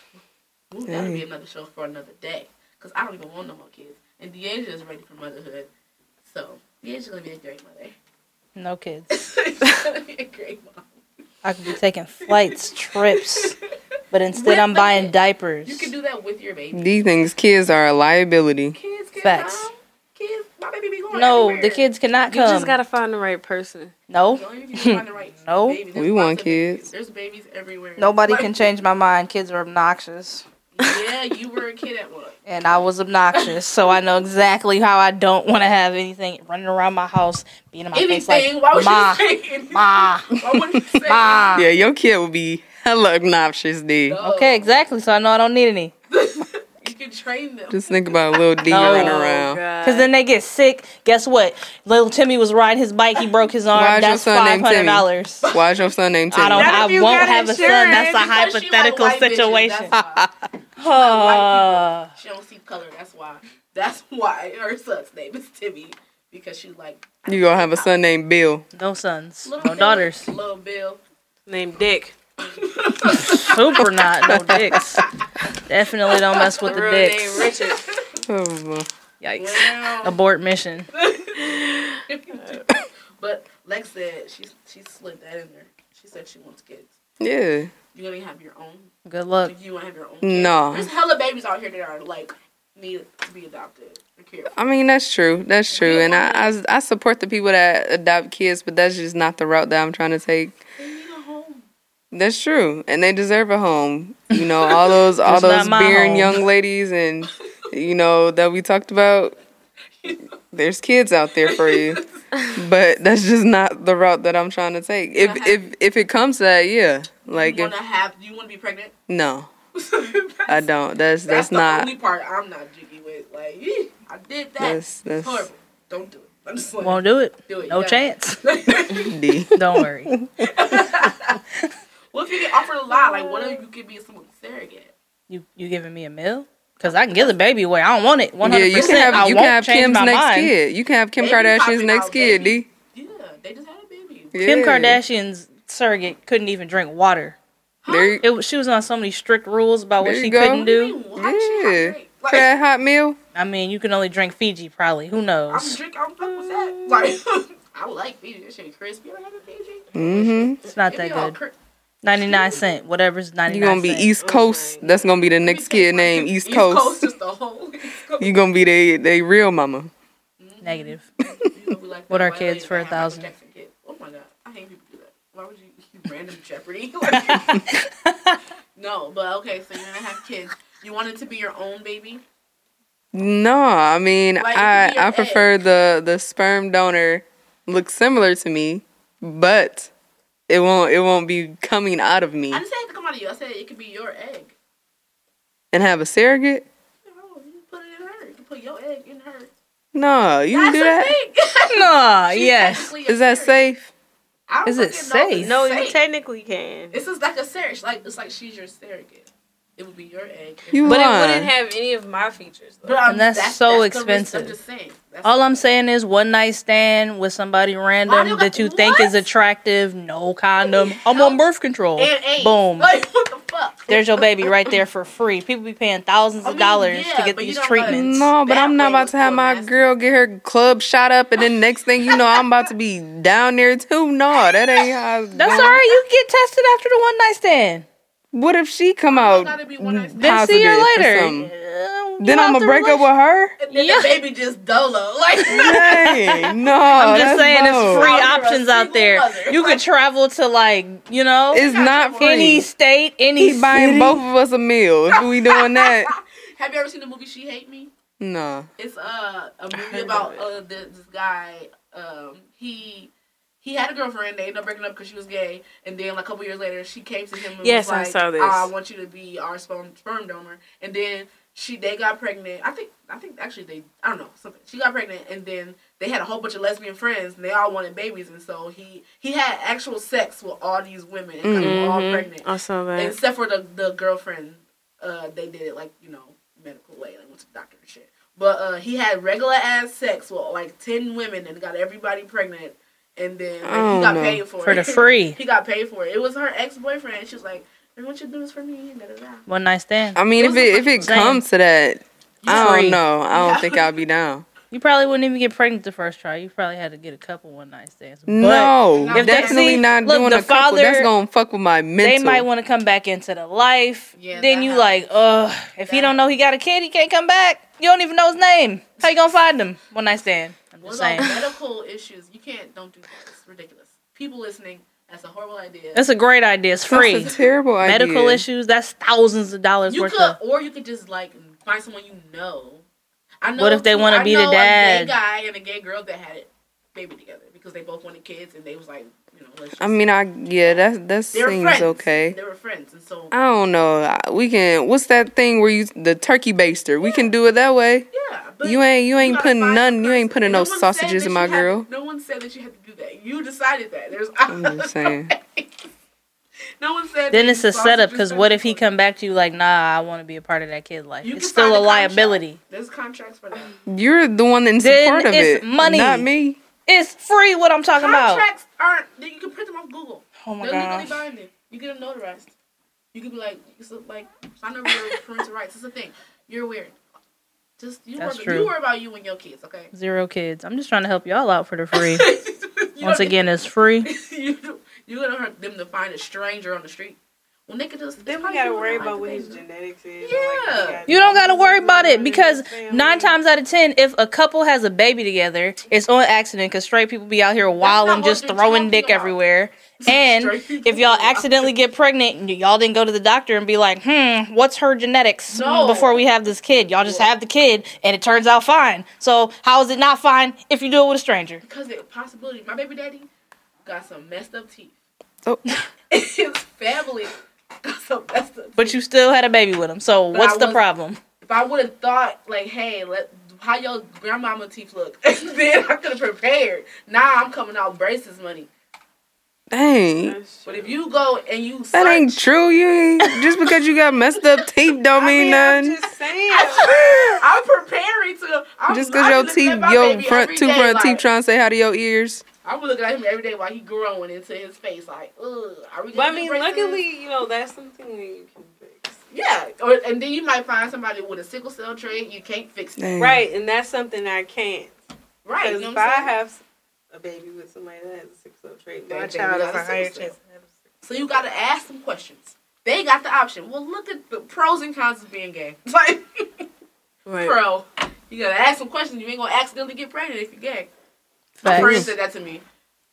B: Ooh, that'll be another show for another day. Cause I don't even want no more kids. And Deja is ready for motherhood. So Deja's gonna be a great mother.
D: No kids.
B: She's gonna be a great mom.
D: I could be taking flights, trips, but instead
B: With
D: I'm buying
B: kid.
D: diapers.
B: You can do that with your baby.
E: These things, kids are a liability.
B: Kids can
D: Facts.
B: come. Kids, my baby be going
D: no,
B: everywhere.
D: the kids cannot come.
F: You
D: come.
F: just gotta find the right person.
D: no,
B: No, you can find the right
D: No.
E: We want
B: lots of babies.
E: kids.
B: There's babies everywhere.
D: nobody
B: Like,
D: can change my mind. Kids are obnoxious,
B: Yeah, you were a kid at what?
D: and I was obnoxious, so I know exactly how I don't want to have anything running around my house, being in my face
B: Anything?
D: like
B: Why would
D: ma,
B: you say anything?
D: ma,
B: Why would you say
D: ma.
E: Yeah, your kid will be hella obnoxious, D.
B: No.
D: Okay, exactly. So I know I don't need any.
B: You can train them.
E: Just think about a little D
D: No.
E: running
F: Oh,
E: around.
D: Because then they get sick. Guess what? Little Timmy was riding his bike. He broke his arm.
E: Why is your
D: That's
E: son
D: five
E: named
D: hundred
E: Timmy?
D: dollars.
E: Why is your son named Timmy?
D: I don't.
F: Not
D: I won't have a son. That's a
B: Because like
D: hypothetical
B: white bitches,
D: situation.
B: that's why.
D: Uh,
B: She don't see color. That's why. That's why her son's name is Timmy because she like
E: You gonna have a son named Bill.
D: no sons,
B: little
D: no
B: Bill,
D: daughters.
B: Little Bill.
F: Named Dick.
D: Super not no dicks. Definitely don't mess with the
F: Real name
D: dicks.
F: Richard.
E: Oh, well.
D: Yikes.
B: Wow.
D: Abort mission.
B: but Lex said she she slid that in there. She said she wants kids.
E: yeah.
B: You gonna have your own?
D: Good luck.
B: You wanna have your own? Kids?
E: No.
B: There's hella babies out here that are like need to be adopted. or cared for.
E: I mean, that's true. That's true. And I, I, I support the people that adopt kids, but that's just not the route that I'm trying to take.
B: They need a home.
E: That's true. And they deserve a home. You know, all those all those
D: my
E: beering
D: home.
E: young ladies and you know, that we talked about, there's kids out there for you. But that's just not the route that I'm trying to take. If
B: Uh-huh.
E: if if it comes to that, yeah. Like
B: you
E: if
B: want to have? Do you want to be pregnant?
E: no, I don't. That's that's
B: the
E: not.
B: only part I'm not jiggy with. Like, I did that.
E: That's that's
B: horrible. Don't do it. I'm just like,
D: Won't do it.
B: do it.
D: No
B: Yeah.
D: chance.
E: D.
D: Don't worry.
B: What if you get offered a lot? Like, what if uh. you could be someone surrogate?
D: You you giving me a meal? Cause I can give the baby away. I don't want it. One hundred
E: percent. Yeah,
D: you can
E: have, you can have Kim's next
D: mind.
E: kid. You can have Kim
B: baby
E: Kardashian's next kid,
B: baby.
E: D.
B: Yeah, they just had a baby.
E: Yeah.
D: Kim Kardashian's surrogate couldn't even drink water. Huh?
E: There,
D: it, she was on so many strict rules about what she
E: go.
D: couldn't
B: do.
D: do
E: yeah.
B: Like,
E: that hot meal.
D: I mean, you can only drink Fiji, probably. Who knows?
B: I'm drinking. I'm fuck with that. Like, I like Fiji. It's shit crispy. I have a Fiji.
E: Mm-hmm.
D: It's not that good. Cr- 99 Cent, whatever's 99
E: You're
D: going
E: to be
D: cent.
E: East Coast. That's going to be the next kid name, East,
B: East
E: Coast.
B: Coast, whole. You're
E: going to be they, they real mama.
D: Negative.
B: like
D: what are kids for a thousand?
B: Kid. Oh my God. I hate people do that. Why would you, random Jeopardy? no, but okay, so you're going to have kids. You want it to be your own baby?
E: No, I mean,
B: like,
E: I, I prefer the, the sperm donor looks similar to me, but it won't it won't be coming out of me
B: I didn't say it had to come out of you. I said it could be your egg.
E: and have a surrogate.
B: No, you put it in her. You can put your egg in her.
E: No, you can do that.
B: thing.
D: Nah,
B: She's
D: yes.
E: Is that
B: surrogate.
E: safe?
B: I don't
D: Is it
B: fucking know if
D: safe?
F: No, you technically can.
B: It's just like a surrogate. Like it's like she's your surrogate. It would be your egg.
E: You
F: But it wouldn't have any of my features. Though.
D: And that's so
B: the risk.
D: expensive.
B: I'm just saying. That's
D: All I'm saying is one night stand with somebody
B: Why
D: random
B: do you-
D: that you think is attractive, no condom. I'm on birth control.
B: and AIDS.
D: Boom.
B: Like what the fuck?
D: There's your baby right there for free. People be paying thousands
B: I
D: of
B: mean,
D: dollars
B: yeah,
D: to get these
B: don't
D: treatments.
E: No, but I'm not about to have my
B: nasty.
E: girl get her club shot up, and then next thing you know, I'm about to be down there too. No, that ain't how. it's
D: That's all
E: going.
D: right. You get tested after the one night stand.
E: What if she come out
B: it gotta be one night stand?
D: Then see her later.
E: something? Then I'm gonna
D: the
E: break up with her.
B: And then
D: Yeah.
B: the baby just dolo. Like
E: Dang, no.
D: I'm just saying,
E: low.
D: it's free
B: You're
D: options out there.
B: mother.
D: You could travel to like, you know,
E: It's not free.
D: any state, any
E: He's buying both of us a meal. If we doing that,
B: Have you ever seen the movie She Hate Me?
E: no.
B: It's uh, a movie about uh, this, this guy. Um, he he had a girlfriend. They ended up breaking up because she was gay. And then like a couple years later, she came to him and
F: Yes,
B: was
F: I
B: like,
F: saw this.
B: I want you to be our sperm sperm donor." And then she they got pregnant. I think I think actually they I don't know something. She got pregnant, and then they had a whole bunch of lesbian friends, and they all wanted babies. And so he he had actual sex with all these women and got them all
F: Mhm.
B: pregnant.
F: I saw that.
B: Except for the the girlfriend, uh, they did it like you know medical way, like went to the doctor and shit. But uh, he had regular ass sex with like ten women and got everybody pregnant, and then like, he got
E: no.
B: paid for,
D: for
B: it.
D: For the free
B: he got paid for it. It was her ex boyfriend. She was like, "I want you to do this for me." Da, da, da.
D: one night stand.
E: I mean,
B: It
E: if it if it
D: fucking
E: comes to that, I
D: Free.
E: don't know. I don't
B: Yeah.
E: think I'll be down.
D: You probably wouldn't even get pregnant the first try. You probably had to get a couple one night stands. But
E: No,
B: If
E: definitely
D: see-
E: not
D: look,
E: doing
D: the
E: a couple. That's gonna fuck with my mental.
D: they might want to come back into the life.
B: Yeah,
D: then you
B: happens.
D: like, ugh, if he don't know he got a kid, he can't come back. You don't even know his name. How you gonna find him? One night stand. I'm just saying.
B: medical issues? You can't. Don't do that. It's ridiculous. People listening, that's a horrible idea.
D: That's a great idea. It's free.
E: That's a terrible idea.
D: Medical issues, that's thousands of dollars
B: You
D: worth
B: could,
D: of.
B: or you could just like find someone you know. I know.
D: What if they wanna
B: I
D: be the
B: know
D: dad?
B: A gay guy and a gay girl that had a baby together because they both wanted kids and they was like, you know,
E: I mean, I yeah, that that
B: they were
E: seems
B: friends.
E: okay.
B: They were friends, and so
E: I don't know. We can. What's that thing where you the turkey baster? We can do it that way.
B: yeah. But
E: You ain't you ain't
B: gotta
E: putting
B: find
E: none. You ain't putting
B: And
E: no sausages in my
B: you had-
E: girl.
B: no one said that you had to do that. You decided that. There's.
E: I'm just saying.
B: no one said.
D: Then it's a setup because what if he come back to you like, nah, I want to be a part of that kid life?
B: You
D: it's still
B: sign
D: a liability.
B: There's contracts for that.
E: You're the one that's
D: Then
E: support of
D: it's
E: it,
D: money.
E: not me.
D: It's free. What I'm talking about.
B: Contracts aren't. You can print them off Google.
D: Oh my
B: They're legally binding. You get them notarized. You could be like, it's like sign over your parental rights. It's a thing. You're weird. Just you
D: That's
B: worry,
D: true.
B: you worry about you and your kids, okay?
D: Zero kids. I'm just trying to help y'all out for the free. Once again, it's free.
B: you you gonna hurt them to find a stranger on the street. When they could just
F: then we gotta worry about what his genetics is.
B: Yeah.
D: You don't gotta worry about it because nine times out of ten, if a couple has a baby together, it's on accident because straight people be out here wilding, just throwing dick
B: about.
D: everywhere. And if y'all accidentally get pregnant, y'all didn't go to the doctor and be like, "Hmm, what's her genetics?"
B: No.
D: Before we have this kid, y'all just have the kid, and it turns out fine. So how is it not fine if you do it with a stranger?
B: Because the possibility, my baby daddy got some messed up teeth.
E: Oh.
B: His family got some messed up.
D: But you still had a baby with him. So
B: But
D: what's
B: I
D: the problem?
B: If I would have thought like, hey, let how your grandmama teeth look, then I could have prepared. Now I'm coming out braces money.
E: Dang.
B: But if you go and you
E: That ain't true. You ain't just because you got messed up teeth don't
F: I
E: mean
F: mean, I'm
E: nothing.
F: just saying.
B: I'm preparing to. I'm,
E: Just
B: I
E: because your teeth, your front two front
B: like,
E: teeth trying to say hi to your ears.
B: I'm looking at him every day while he growing into his face. Like, ugh. Are we?
F: But I mean,
B: get braces?
F: luckily, you know, that's something that you can fix.
B: yeah. Or and then you might find somebody with a sickle cell trait. You can't fix that.
F: Right, and that's something I can't.
B: Right. You
F: Because
B: know
F: if
B: what I'm
F: I
B: saying?
F: have a baby with somebody that has a sickle cell trait, my
B: That
F: child
B: got
F: has
B: a
F: a higher chance.
B: cell. So you got to ask some questions. They got the option. Well, look at the pros and cons of being gay. Like,
F: Right.
B: pro, you gotta ask some questions. You ain't gonna accidentally get pregnant if you're gay. My friend said that to me.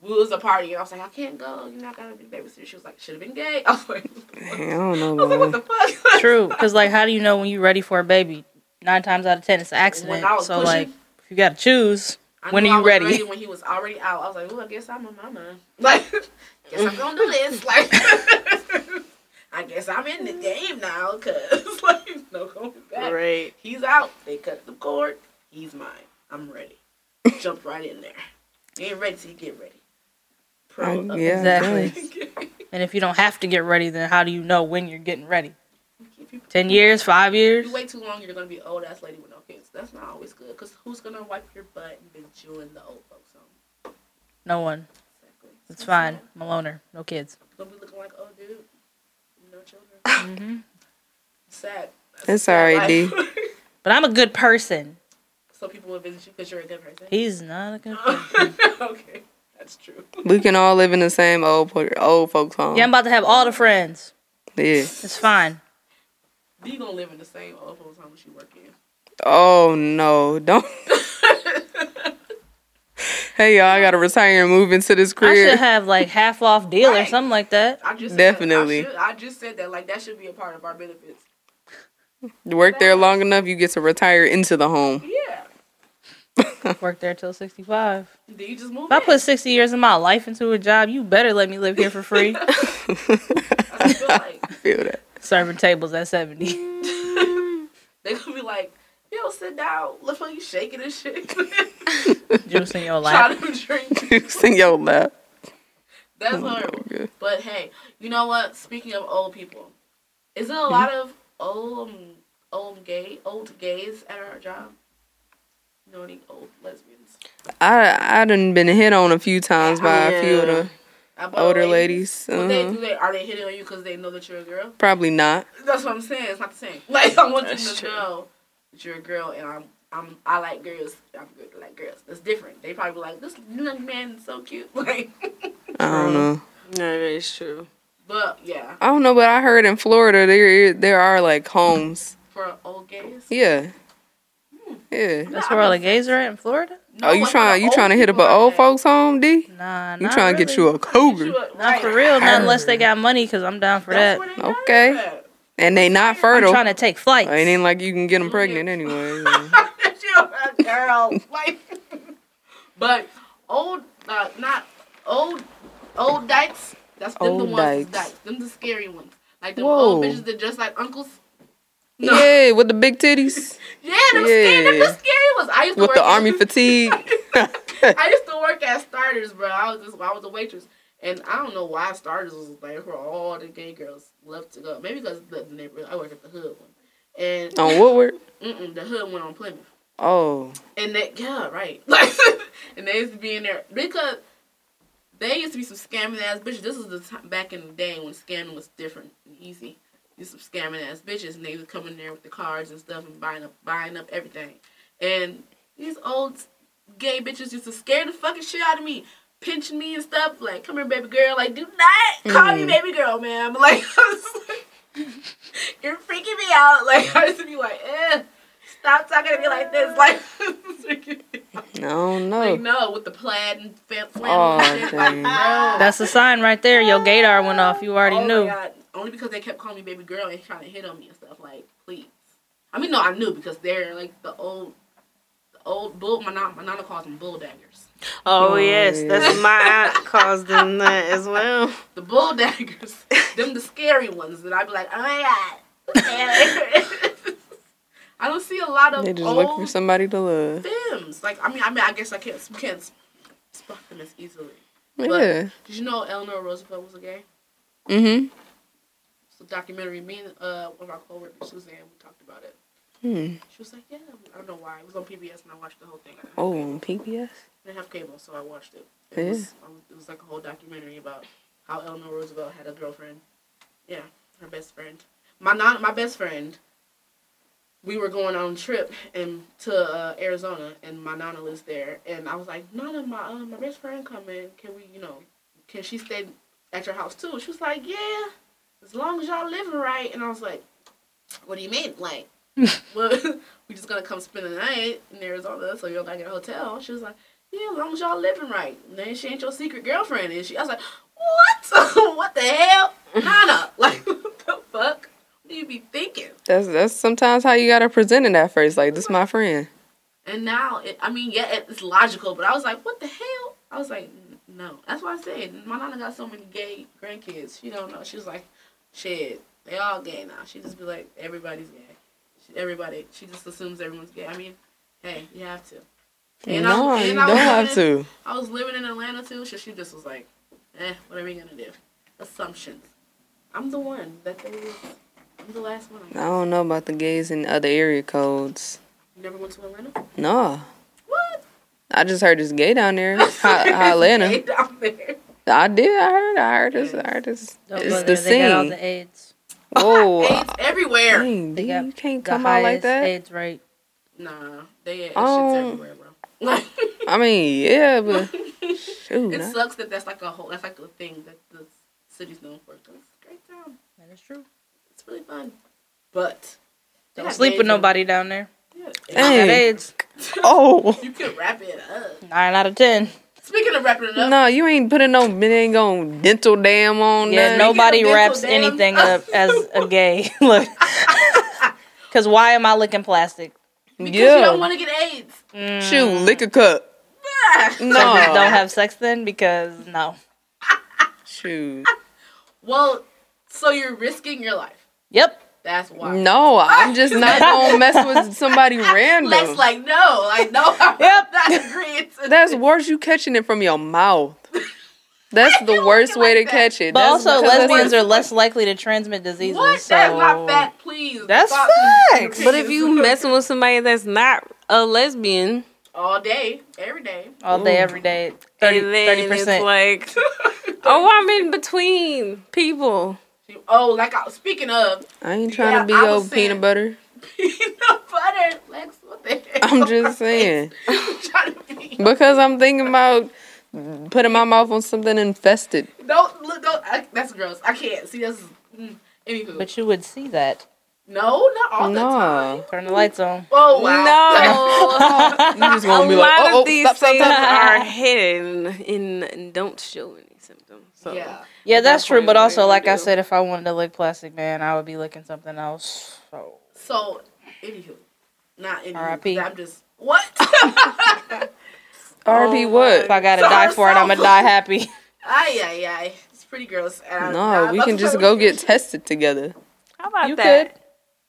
B: We was a party and I was like, I can't go. You're not gonna be babysitter. She was like, should have been gay. I was like,
E: I don't know.
B: I was like, what the fuck?
D: True, because like, how do you know when you're ready for a baby? Nine times out of ten, it's an accident.
B: When I was
D: So
B: pushing,
D: like, if you gotta choose,
B: I
D: when
B: knew
D: are
B: I
D: you
B: was
D: ready?
B: When he was already out, I was like, well, I guess I'm a mama. Like, guess I'm gonna do this. Like, I guess I'm in the game now, cause like, no going back.
F: Right.
B: He's out. They cut the cord. He's mine. I'm ready. Jump right in there. You ain't ready till you get ready. Pro
E: Uh,
B: up
E: yeah,
D: Exactly. and if you don't have to get ready, then how do you know when you're getting ready? Ten years, five
B: if
D: years?
B: you wait too long, you're gonna be old ass lady with no kids. That's not always good. Cause who's gonna wipe your butt and bitch you in the old folks home?
D: No one.
B: Exactly.
D: It's
B: So
D: fine.
B: sad.
D: I'm a loner. No kids.
B: Gonna be looking like oh dude, no children.
D: mm-hmm.
B: Sad. That's
E: It's
B: a
E: alright, D.
D: But I'm a good person.
B: So people will visit you because you're a good person.
D: He's not a good person.
B: okay, that's true.
E: We can all live in the same old old folks home.
D: Yeah, I'm about to have all the friends.
E: Yeah.
D: It's fine.
B: You gonna live in the same old folks home that you work in.
E: Oh no! Don't. hey y'all, I gotta retire and move into this career.
D: I should have like half off deal or something like that.
B: I just
E: Definitely.
B: That. I, should, I just said that like that should be a part of our benefits.
E: Work there long enough, you get to retire into the home.
B: Yeah.
D: Work there till 65.
B: Then you just move.
D: If I put 60 years of my life into a job, you better let me live here for free.
B: I feel like
E: I feel that.
D: Serving tables at 70.
B: they gonna be like, yo, sit down. Look how you shaking and shit.
D: Juice in your lap.
B: Trying to drink.
E: Sing your lap.
B: That's horrible.
E: Okay.
B: But hey, you know what? Speaking of old people, is
E: Mm-hmm.
B: there a lot of old, old gay, old gays at our job? You know any old lesbians?
E: I I done been hit on a few times by a few of the
B: about
E: older ladies.
B: Well, they,
E: Uh-huh.
B: do they, are they hitting on you because they know that you're a girl?
E: Probably not.
B: That's what I'm saying. It's not the same. Like I want them
F: That's
B: to
F: true.
B: know that you're a girl, and I'm I'm I like girls. I'm good. I like girls. That's different. They probably be like, this young man is so cute. Like,
E: I don't know.
F: No, that is true.
B: but yeah,
E: I don't know, but I heard in Florida there there are like homes.
B: for old gays.
E: Yeah. Yeah.
D: That's where all the gays are at in Florida?
B: No,
E: oh, you trying you trying to hit up an old folks home, D?
D: Nah,
E: You
D: not
E: trying to get you a cougar?
D: Not
B: right.
D: for real, not unless they got money, because I'm down for
B: That's
D: that.
B: where they got
E: Okay. And they not
D: I'm
E: fertile.
D: trying to take flights.
E: It ain't like you can get them pregnant anyway.
B: girl. Like, but old, uh, not old, old dykes. That's them the ones. that's
E: dykes.
B: Dykes. Them the scary ones. Like
E: the
B: old bitches that dress like uncles. No.
E: Yeah, with the big titties,
B: Yeah, them scary. Them the
E: Yeah.
B: scary ones. I used to
E: with
B: work
E: the
B: at-
E: army fatigue.
B: I used to work at Starters, bro. I was just, I was a waitress, and I don't know why Starters was there for all the gay girls love to go. Maybe because the neighborhood. I worked at the hood one, and
E: On Woodward.
B: mm-mm, the hood one on Plymouth.
E: Oh,
B: And that yeah, right. Like, and they used to be in there because they used to be some scamming ass bitches. This was the time back in the day when scamming was different and easy. These some scamming ass bitches, and they was coming in there with the cards and stuff and buying up, buying up everything. And these old gay bitches used to scare the fucking shit out of me, pinching me and stuff. Like, come here, baby girl. Like, do not call me
E: Mhm.
B: baby girl, man. Like, I You're freaking me out. Like I used to be like, eh, stop talking to me like this. Like, no, freaking me out.
E: I don't
B: like no, with the plaid and fa- flannel
E: Oh,
B: and shit. Like,
E: dang.
D: That's a sign right there. Your gaydar went off. You already
B: oh
D: knew.
B: My God. Only because they kept calling me baby girl and trying to hit on me and stuff. Like, please. I mean, no, I knew because they're like the old, the old bull. My nana, my nana calls them bull daggers.
F: Oh,
E: Oh,
F: yes,
E: yeah.
F: that's my aunt calls them that as well.
B: The bull daggers. them the scary ones that I'd be like, oh my god. I don't see a lot of
E: They just
B: old
E: look for somebody to love.
B: films. Like, I mean, I mean, I guess I can't can't spot them as easily. But-
E: Yeah.
B: Did you know Eleanor Roosevelt was a gay? Mm Mhm. Documentary. Me and uh, one of our coworkers, Suzanne, we talked about it.
E: Hmm.
B: She was like, "Yeah, I don't know why." It was on PBS, and I watched the whole thing. I didn't have
E: Oh,
B: cable.
E: PBS.
B: I didn't have cable, so I watched it. It,
E: Yeah.
B: was, um, it was like a whole documentary about how Eleanor Roosevelt had a girlfriend. Yeah, her best friend. My non, my best friend. We were going on a trip and to uh, Arizona, and my nana lives there. And I was like, "Nana, my uh, my best friend coming. Can we, you know, can she stay at your house too?" She was like, "Yeah, as long as y'all living right." And I was like, "What do you mean, like?" well, we just gonna come spend the night in Arizona, so you don't gotta get a hotel. She was like, yeah, as long as y'all living right. And then she ain't your secret girlfriend, is she? I was like, what? what the hell? Nana, like, what the fuck? What do you be thinking?
E: That's that's sometimes how you gotta present it at first. Like, this my friend.
B: And now, it, I mean, yeah, it's logical, but I was like, what the hell? I was like, no. That's why I said, my nana got so many gay grandkids. She don't know. She was like, shit, they all gay now. She just be like, everybody's gay. She, everybody, she just assumes everyone's gay. I mean, hey, you have to. And I-
E: no,
B: and
E: you
B: I
E: don't have
B: living-
E: to.
B: I was living in Atlanta too, so she just was like, eh, what are we gonna do? Assumptions. I'm the one that they was, I'm the last one.
E: I don't know about the gays in other area codes.
B: You never went to Atlanta?
E: No.
B: What?
E: I just heard it's gay down there. Atlanta.
B: down there.
E: I did. I heard. I heard it's. I heard it's.
D: Don't
E: It's the
D: there. They got all
E: scene.
D: the AIDS.
E: Oh,
B: AIDS everywhere.
E: dang,
D: They got
E: you can't
D: the
E: come out like that.
D: AIDS rate.
B: Nah, they that
E: Um,
B: shit's everywhere, bro.
E: I mean, yeah, but shoot,
B: it
E: I-
B: sucks that that's like a whole. That's like a thing that the city's known for. It's a great town.
D: That is true.
B: It's really fun, but
D: Don't sleep with nobody down there.
B: Yeah.
E: Dang.
D: AIDS.
E: oh
B: You could wrap it up.
D: Nine out of ten.
B: Speaking of wrapping it up,
E: no, you ain't putting no. It ain't going dental dam on.
D: Yeah,
E: nothing.
D: nobody wraps
B: dams.
D: anything up as a gay. Look. Because why am I licking plastic?
B: because you don't want to get AIDS.
D: Mm,
E: shoot, lick a cup. No,
D: Don't have sex then? Because no.
E: shoot.
B: Well, so you're risking your life.
D: Yep.
B: That's why.
E: No, I'm just not gonna mess with somebody random.
B: Lex like no, like no, I'm
D: Yep.
B: not agreeing to
E: That's
B: this.
E: worse. You catching it from your mouth. That's the worst
B: looking
E: way
B: like
E: to
B: that?
E: catch it.
D: But
E: That's
D: also, lesbians are less likely to transmit diseases.
B: What?
D: So
B: That's not fact, please.
D: That's
B: Stop
D: facts.
F: But if you
B: opinions.
F: messing with somebody that's not a lesbian,
B: all day, every day,
D: all day, every day, 30
F: and then it's
D: percent.
F: like, oh, I'm in between people.
B: Oh, like I, was speaking of
E: I ain't trying
B: Yeah,
E: to be
B: I
E: your
B: was saying-
E: peanut butter.
B: peanut butter, Lex, what the hell?
E: I'm just saying.
B: trying to be.
E: Because I'm thinking about putting my mouth on something infested.
B: Don't look. Don't. I, that's gross. I can't see. That's. Mm, anywho,
D: But you would see that.
B: no, not all the
E: No.
B: time.
D: Turn the lights on.
B: Oh wow.
F: No,
E: You just
F: a
E: gonna be
F: lot
E: like, oh,
F: of
E: oh,
F: these
E: stop, stop,
F: things
E: stop.
F: are hidden in and don't show any symptoms. So.
B: yeah.
D: Yeah, that's true. But also,
B: you
D: like I said, if I wanted to lick plastic, man, I would be licking something else. So
B: So, anywho, not anywho.
D: R.I.P..
B: 'cause I'm just what?
E: RP
B: Oh,
E: what?
D: if I gotta
B: So
D: die for it, I'm gonna die happy.
B: Ay ay ay. It's pretty gross. And
E: No,
B: I-
E: we can just go get tested together.
F: How about
D: You
F: that?
D: could.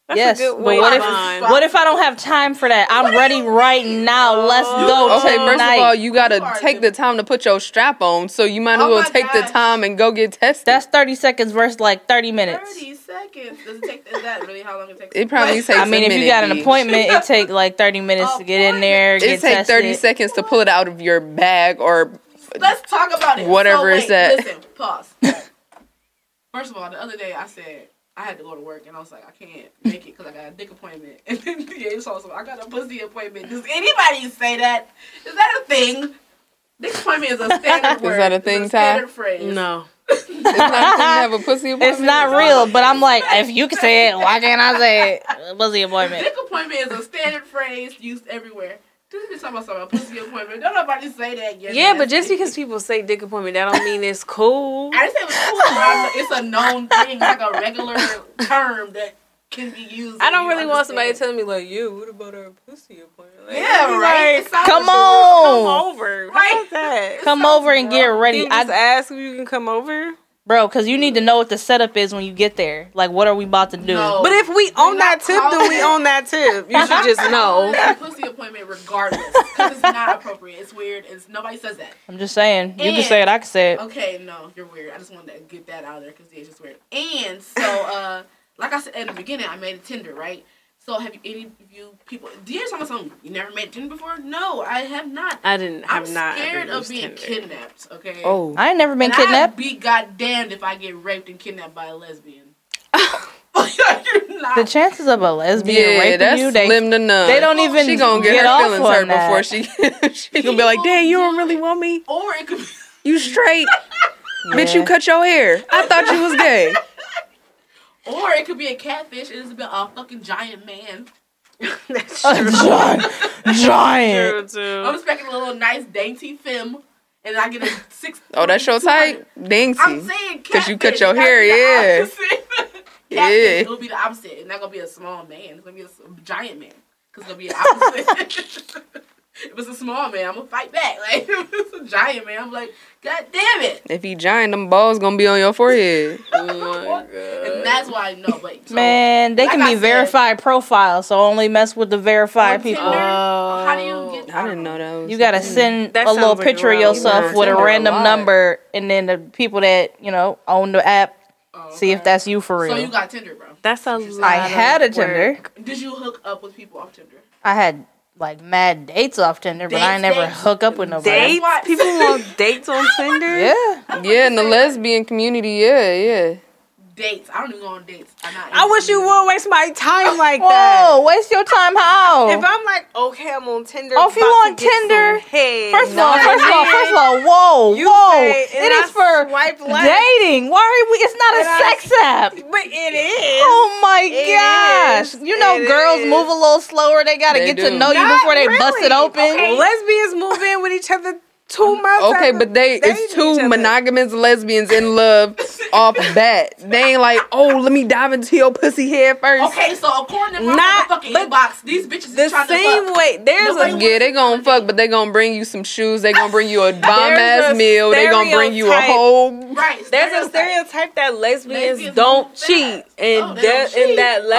F: That's
D: yes,
F: a good
D: but what if
F: find.
D: what if I don't have time for that? I'm ready right now. Let's go
E: Okay, first of all, you gotta
B: You
E: take
B: the-
E: the time to put your strap on, so you might as
B: Oh
E: well
B: my
E: take the time and go get tested.
D: That's 30 seconds versus like 30 minutes.
B: Thirty seconds. Does it take? Is that really how long it takes?
E: It probably takes
D: I mean,
E: a
D: if you got an appointment, it take like 30 minutes to get in there,
E: it
D: get
E: take
D: tested.
E: 30 seconds to pull it out of your bag or
B: Let's talk about it.
E: Whatever
B: so,
E: is that.
B: Listen, pause. First of all, the other day I said I had to go to work, and I was like, I can't make it because I got a dick appointment. And then Gabe saw something. I got a pussy appointment. Does anybody say that? Is that a thing? Dick appointment is a standard word.
E: Is that a
B: It's
E: thing, Ty?
B: standard phrase.
F: No.
E: It's not a thing to have a pussy appointment.
D: It's not real, but I'm like, if you can say it, why can't I say it? Pussy appointment.
B: Dick appointment is a standard phrase used everywhere. This is talking about something pussy appointment. Don't nobody say that yet.
F: Yeah, but just because people say dick appointment, that don't mean it's cool.
B: I didn't say it was cool. but It's a known thing, like a regular term that can be used.
F: I don't
B: you
F: really want somebody
B: understand.
F: telling me like, "Yeah, what about our pussy appointment?" Like,
B: Yeah, right.
F: like,
D: Come
B: like-
F: come
D: on,
F: over.
B: Right.
F: How that?
D: come
B: sounds
D: over and get ready.
F: You just
D: I,
F: ask if you can come over.
D: Bro, because you need to know what the setup is when you get there. Like, what are we about to do?
B: No.
F: But if we own that tip, then we own that tip. You should just know.
B: It's a pussy appointment regardless because it's not appropriate. It's weird. It's nobody says that.
D: I'm just saying. You can say it. I can say it.
B: Okay, no, you're weird. I just wanted to get that out there because it's just weird. And so, uh, like I said at the beginning, I made a Tinder, right? So have you any of you people? Do you tell me something? You never made Tinder before? No, I have not.
F: I didn't
B: I'm
F: have not
B: scared of being
F: Tinder.
B: kidnapped. Okay.
E: Oh,
D: I ain't never been
B: And
D: kidnapped.
B: I'd be goddamned if I get raped and kidnapped by a lesbian.
D: The chances of a lesbian
E: yeah,
D: raping
E: that's
D: you, they
E: slim to none.
D: they don't oh, even
E: She gonna get,
D: get
E: her feelings hurt
D: that.
E: before she she gonna be like, "Dang, you don't really want me?
B: or it could be.
E: You straight? Bitch, you cut your hair. I thought you was gay."
B: Or it could be a catfish and it's been a fucking giant man.
F: That's
D: a giant, giant.
F: True too.
B: I'm expecting a little nice dainty femme, and I get a six.
E: Oh, that's your type,
B: I'm
E: Dainty.
B: saying
E: 'Cause you cut your hair,
B: be
E: yeah.
B: opposite. catfish,
E: Yeah.
B: It'll be the opposite. It's not gonna be a small man. It's gonna be a giant man. Cause it'll be the opposite. if it's a small man, I'm gonna fight back. Like if it's a giant man, I'm like, God damn it.
E: If he giant, them balls gonna be on your forehead.
F: Oh my god.
B: And that's why I know. But so,
D: Man, they
B: like
D: can
B: I
D: be
B: said,
D: verified profiles, so only mess with the verified people.
B: Tinder, how do you get? Oh.
E: I didn't know that was.
D: You gotta send
F: That
D: a little picture of yourself with a
E: Tinder a
D: random
E: lot.
D: number, and then the people that you know own the app
B: Oh,
D: see if that's you for real.
B: So you got Tinder, bro.
F: That's a
B: I
F: lot.
D: I
F: of
D: had a
F: work.
D: Tinder.
B: Did you hook up with people off Tinder?
D: I had like mad dates off Tinder, but I never
B: dates.
D: hook up with nobody.
F: Dates?
B: What?
F: People want dates on Tinder?
D: Yeah,
E: Yeah, in the lesbian community, yeah, yeah.
B: Dates. I don't even go on dates. I'm not.
F: I wish you
B: into
F: would waste my time like that.
D: Whoa, waste your time how?
F: If I'm like, okay, I'm on Tinder.
D: Oh, if you
F: about
D: on Tinder,
F: hey.
D: First of all, first of all, first of all, whoa,
F: You
D: whoa!
F: say,
D: It
F: I
D: for
F: swipe
D: dating. Why are we? It's not
F: And
D: a
F: I-
D: sex app.
F: But it is.
D: Oh my
F: It
D: gosh!
F: is.
D: You know,
F: It
D: girls
F: is.
D: move a little slower. They gotta
E: They
D: get to
E: do.
D: know you before they bust it open.
F: Okay, lesbians move in with each other two months.
E: Okay, but they
F: dating
E: it's two
F: other.
E: monogamous lesbians in love off bat. They ain't like, oh, let me dive into your pussy head first.
B: Okay, so according to my
F: Not-
B: fucking
F: but
B: inbox, these bitches
F: The
B: is trying to
F: same
B: fuck.
F: way. There's
B: Nobody
F: a
E: Yeah, they gonna fuck, but they gonna bring you some shoes. They gonna bring you a bomb ass meal. They gonna bring you a
F: stereotype.
E: whole.
B: Right.
F: there's a
B: stereotype.
F: stereotype that lesbians,
B: Lesbians
F: don't
B: don't
F: cheat,
B: fast.
F: and
B: Oh, they
F: that
B: don't
F: and that
B: cheat.
E: I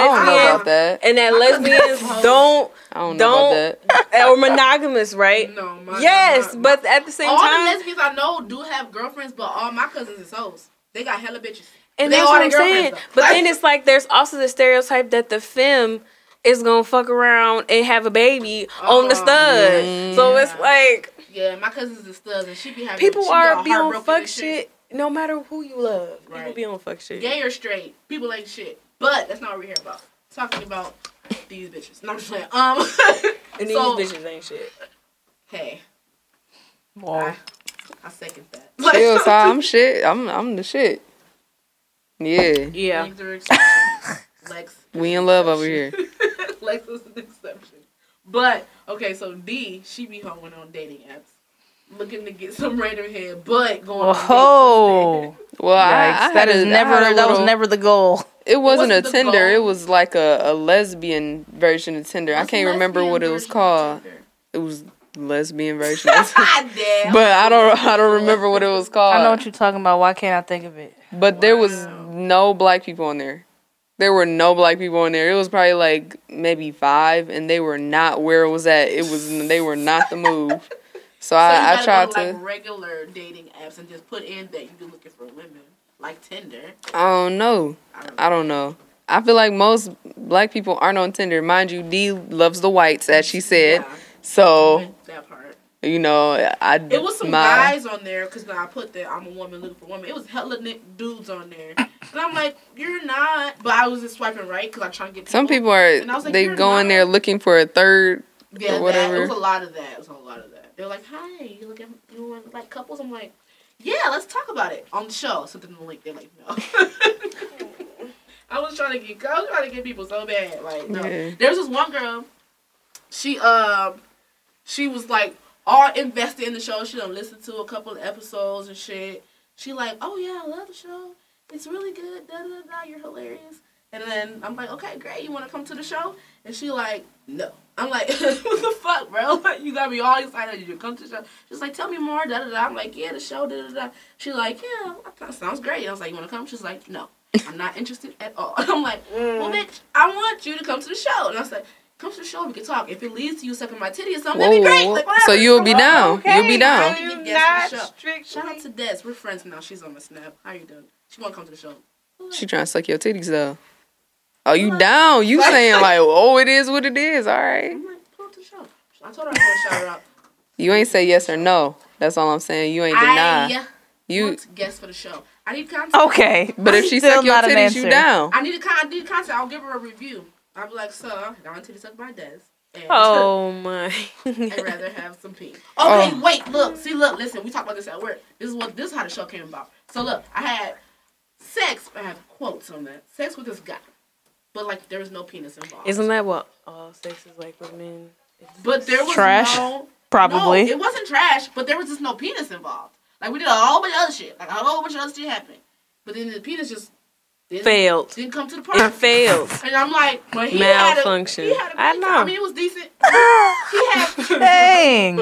F: lesbians
E: that.
F: and that
B: I couldn't
F: lesbians don't
E: I don't know about
F: don't
E: that.
F: or monogamous, right?
B: No, my,
F: yes,
B: my-
F: but at the same
B: all
F: time, all
B: the lesbians I know do have girlfriends, but all my cousins is hoes. They got hella bitches.
F: and
B: They
F: that's
B: all
F: what I'm saying.
B: girlfriends, though.
F: But
B: Like-
F: then it's like there's also the stereotype that the femme is gonna fuck around and have a baby on the
B: Oh,
F: stud. So it's like
B: Yeah, my cousins is studs, and she be having
F: people
B: she
F: are
B: all
F: be on fuck
B: and
F: shit. No matter who you love, people
B: Right.
F: be on fuck shit.
B: Gay or straight, people ain't shit. But that's not what we're here about. Talking about these bitches. No, I'm just playing. Um,
F: And these
B: so,
F: bitches ain't shit.
B: Hey,
D: Whoa.
B: I second that.
E: Chill, so I'm shit. I'm I'm the shit. Yeah,
F: Yeah.
B: Lex. Lex.
E: we in love over here.
B: Lex is an exception. But okay, so D, she be hoeing on dating apps, looking to get some random head, but going. on dates
D: Oh,
E: Well, I, I
D: That is
E: a- I
D: never.
E: had a
D: That was never the goal.
E: It wasn't a
B: wasn't the
E: Tinder.
B: goal.
E: It was like a, a lesbian version of Tinder. I can't remember what it was called. It was lesbian version,
B: God damn.
E: but I don't I don't remember what it was called.
D: I know what you're talking about. Why can't I think of it?
E: But there was no black people on there. There were no black people on there. It was probably like maybe five, and they were not where it was at. It was they were not the move. So,
B: So
E: I, I tried
B: go
E: to.
B: like regular dating apps and just put in that you're looking for women, like Tinder.
E: I don't know.
B: I don't know.
E: I don't know. I feel like most black people aren't on Tinder. Mind you, D loves the whites, as she said.
B: Yeah,
E: So
B: that part.
E: you know, I
B: It was some
E: my,
B: guys on there because I put that I'm a woman looking for woman. It was hella dudes on there, and I'm like, you're not. But I was just swiping right because I'm trying to get.
E: Some people
B: And I
E: are
B: like,
E: they
B: "You're
E: go in there looking for a third.
B: yeah,
E: or whatever.
B: That, it was a lot of that. It was a lot of that. They're like, hi, you looking, you want like couples? I'm like, yeah, let's talk about it on the show. Something in the link. They're like, no. I was trying to get, I was trying to get people so bad. Like, no.
E: Yeah.
B: There was this one girl. She um, she was like all invested in the show. She done listened to a couple of episodes and shit. She like, oh yeah, I love the show. It's really good. Da da da. da. You're hilarious. And then I'm like, okay, great. You want to come to the show? And she like, no. I'm like, what the fuck, bro? You got me all excited. You come to the show. She's like, tell me more. Da da da. I'm like, yeah, the show. Da da da. She's like, yeah, that sounds great. I was like, you want to come? She's like, no, I'm not interested at all. I'm like, well, mm. bitch, I want you to come to the show. And I was like, come to the show. We can talk. If it leads to you sucking my titty or something, that'd be great. Like, whatever.
E: So you'll be down. You'll be down.
B: I
F: I'm
B: get guests for the show. Shout out to Des. We're friends now. She's on my snap. How you doing? She want to come to the show.
E: She trying to suck your titties though. Oh, you down? You saying like, oh, it is what it is. All right.
B: I'm like, pull up the show. I told her I was going to shout her out.
E: You ain't say yes or no. That's all I'm saying. You ain't deny.
B: I
E: You.
B: want guests for the show. I need content.
D: Okay.
E: But if she
D: Still
E: suck your
D: not an
E: you down.
B: I need a con- I need content. I'll give her a review. I'll be like, so I want to suck my Des. And
F: Oh my.
B: I'd rather have some pee. Okay,
E: Oh.
B: wait, look, see, look, listen. We talked about this at work. This is what this is how the show came about. So look, I had sex. I have quotes on that. Sex with this guy, but like there was no penis involved.
F: Isn't that what all sex is like with men?
B: But there was
D: Trash?
B: no
D: Probably.
B: No, it wasn't trash, but there was just no penis involved. Like we did a whole bunch of other shit, like a whole bunch of other shit happened, but then the penis just didn't,
F: Failed.
B: Didn't come to the
F: It
B: party.
F: failed.
B: And I'm like, but he had a,
F: Malfunction.
B: he had a
F: I know.
B: I mean, it was decent. he had,
D: Dang.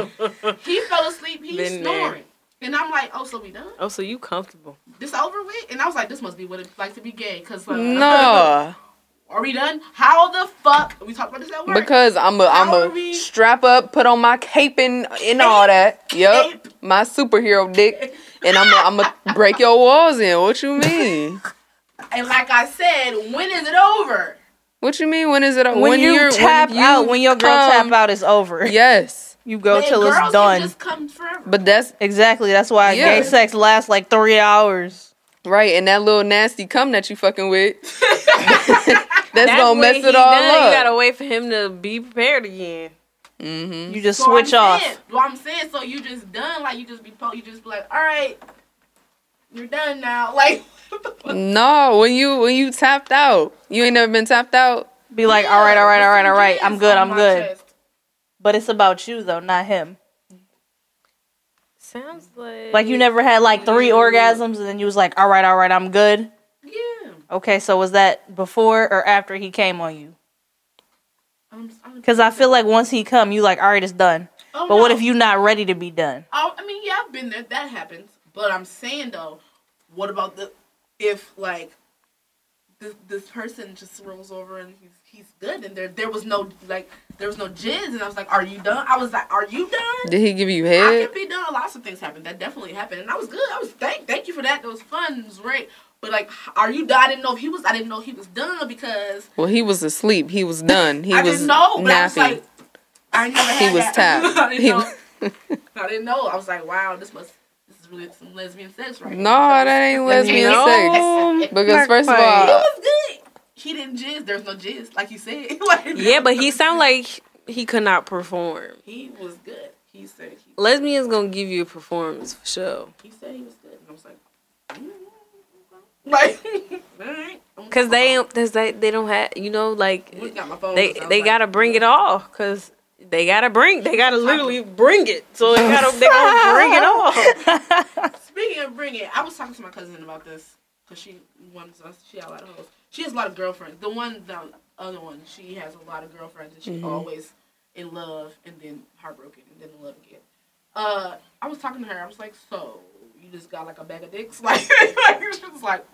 B: he fell asleep. He's
F: Been there.
B: snoring, and I'm like, oh, so we done?
F: Oh, so you comfortable?
B: This over with? And I was like, this must be what it's like to be gay, cause uh,
E: No,
B: Are we done? How the fuck? We talked about this at work.
E: because I'm a I'm
B: How are
E: a
B: we-
E: strap up, put on my cape and, and all that. Yep,
B: Cape.
E: my superhero dick, and I'm a, I'm a break your walls in. What you mean?
B: and like I said, when is it over?
E: What you mean? When is it?
D: When, you
E: you're-
D: tap
E: you
D: out, when your girl
E: come-
D: tap out, it's over.
E: Yes,
D: You go
B: But
D: till it's done.
B: Just come
E: but that's
D: Exactly. That's why
E: Yeah.
D: gay sex lasts like three hours.
E: right. And that little nasty cum that you fucking with, that's, gonna mess it all
F: done,
E: up.
F: You gotta wait for him to be prepared again.
E: mm-hmm.
D: You just
B: So
D: switch
B: I'm
D: off.
B: Saying, well, I'm saying, so you just done, like you just be po- you just be like, all right, you're done now. Like,
E: No, when you when you tapped out, you ain't never been tapped out.
D: Be like, all right, all right, all right, all right. I'm good. I'm good.
B: Chest.
D: But it's about you though, not him.
F: Sounds like
D: Like you never had like three orgasms and then you was like, all right, all right, I'm good.
B: Yeah.
D: Okay, so was that before or after he came on you?
B: I'm, I'm,
D: Because I feel like once he come, you like, all right, it's done.
B: oh,
D: But what if you not ready to be done?
B: Oh, I mean, yeah, I've been there. That happens. But I'm saying though, what about the if like this this person just rolls over and he's he's good and there there was no like there was no jizz and I was like, are you done? I was like, are you done?
E: Did he give you head?
B: I can be done. Lots of things happened. That definitely happened, and I was good. I was thank thank you for that. That was fun. It was great. But like, are you done? I didn't know if he was. I didn't know he was done because
E: Well, he was asleep. He was done. He
B: I
E: was
B: didn't know. But I was like, I never had
E: he was
B: that.
E: tapped.
B: I, didn't
E: He
B: know.
E: was-
B: I didn't know. I was like, wow, this must. This is really some lesbian sex right
E: no,
B: now.
E: that ain't lesbian
F: No.
E: sex. Because first of
B: It
E: all,
B: was good. He didn't jizz. There's no jizz, like you said. Like,
F: Yeah, but he sound like he could not perform.
B: he was good. He said he,
F: Lesbians gonna give you a performance for sure.
B: he said he was good, and I was like, mm, like.
F: Cause they cause they they don't have you know like
B: got my phone,
F: they
B: so I was
F: they
B: like,
F: gotta bring it all. Cause they gotta bring they gotta literally bring it. So they gotta they gotta bring it all.
B: Speaking of bring it, I was talking to my cousin about this because she wants us. She had a lot of hoes. She has a lot of girlfriends. The one, the other one, she has a lot of girlfriends, and she's always in love and then heartbroken and then in love again. Uh, I was talking to her. I was like, "So you just got like a bag of dicks?" Like, she was like,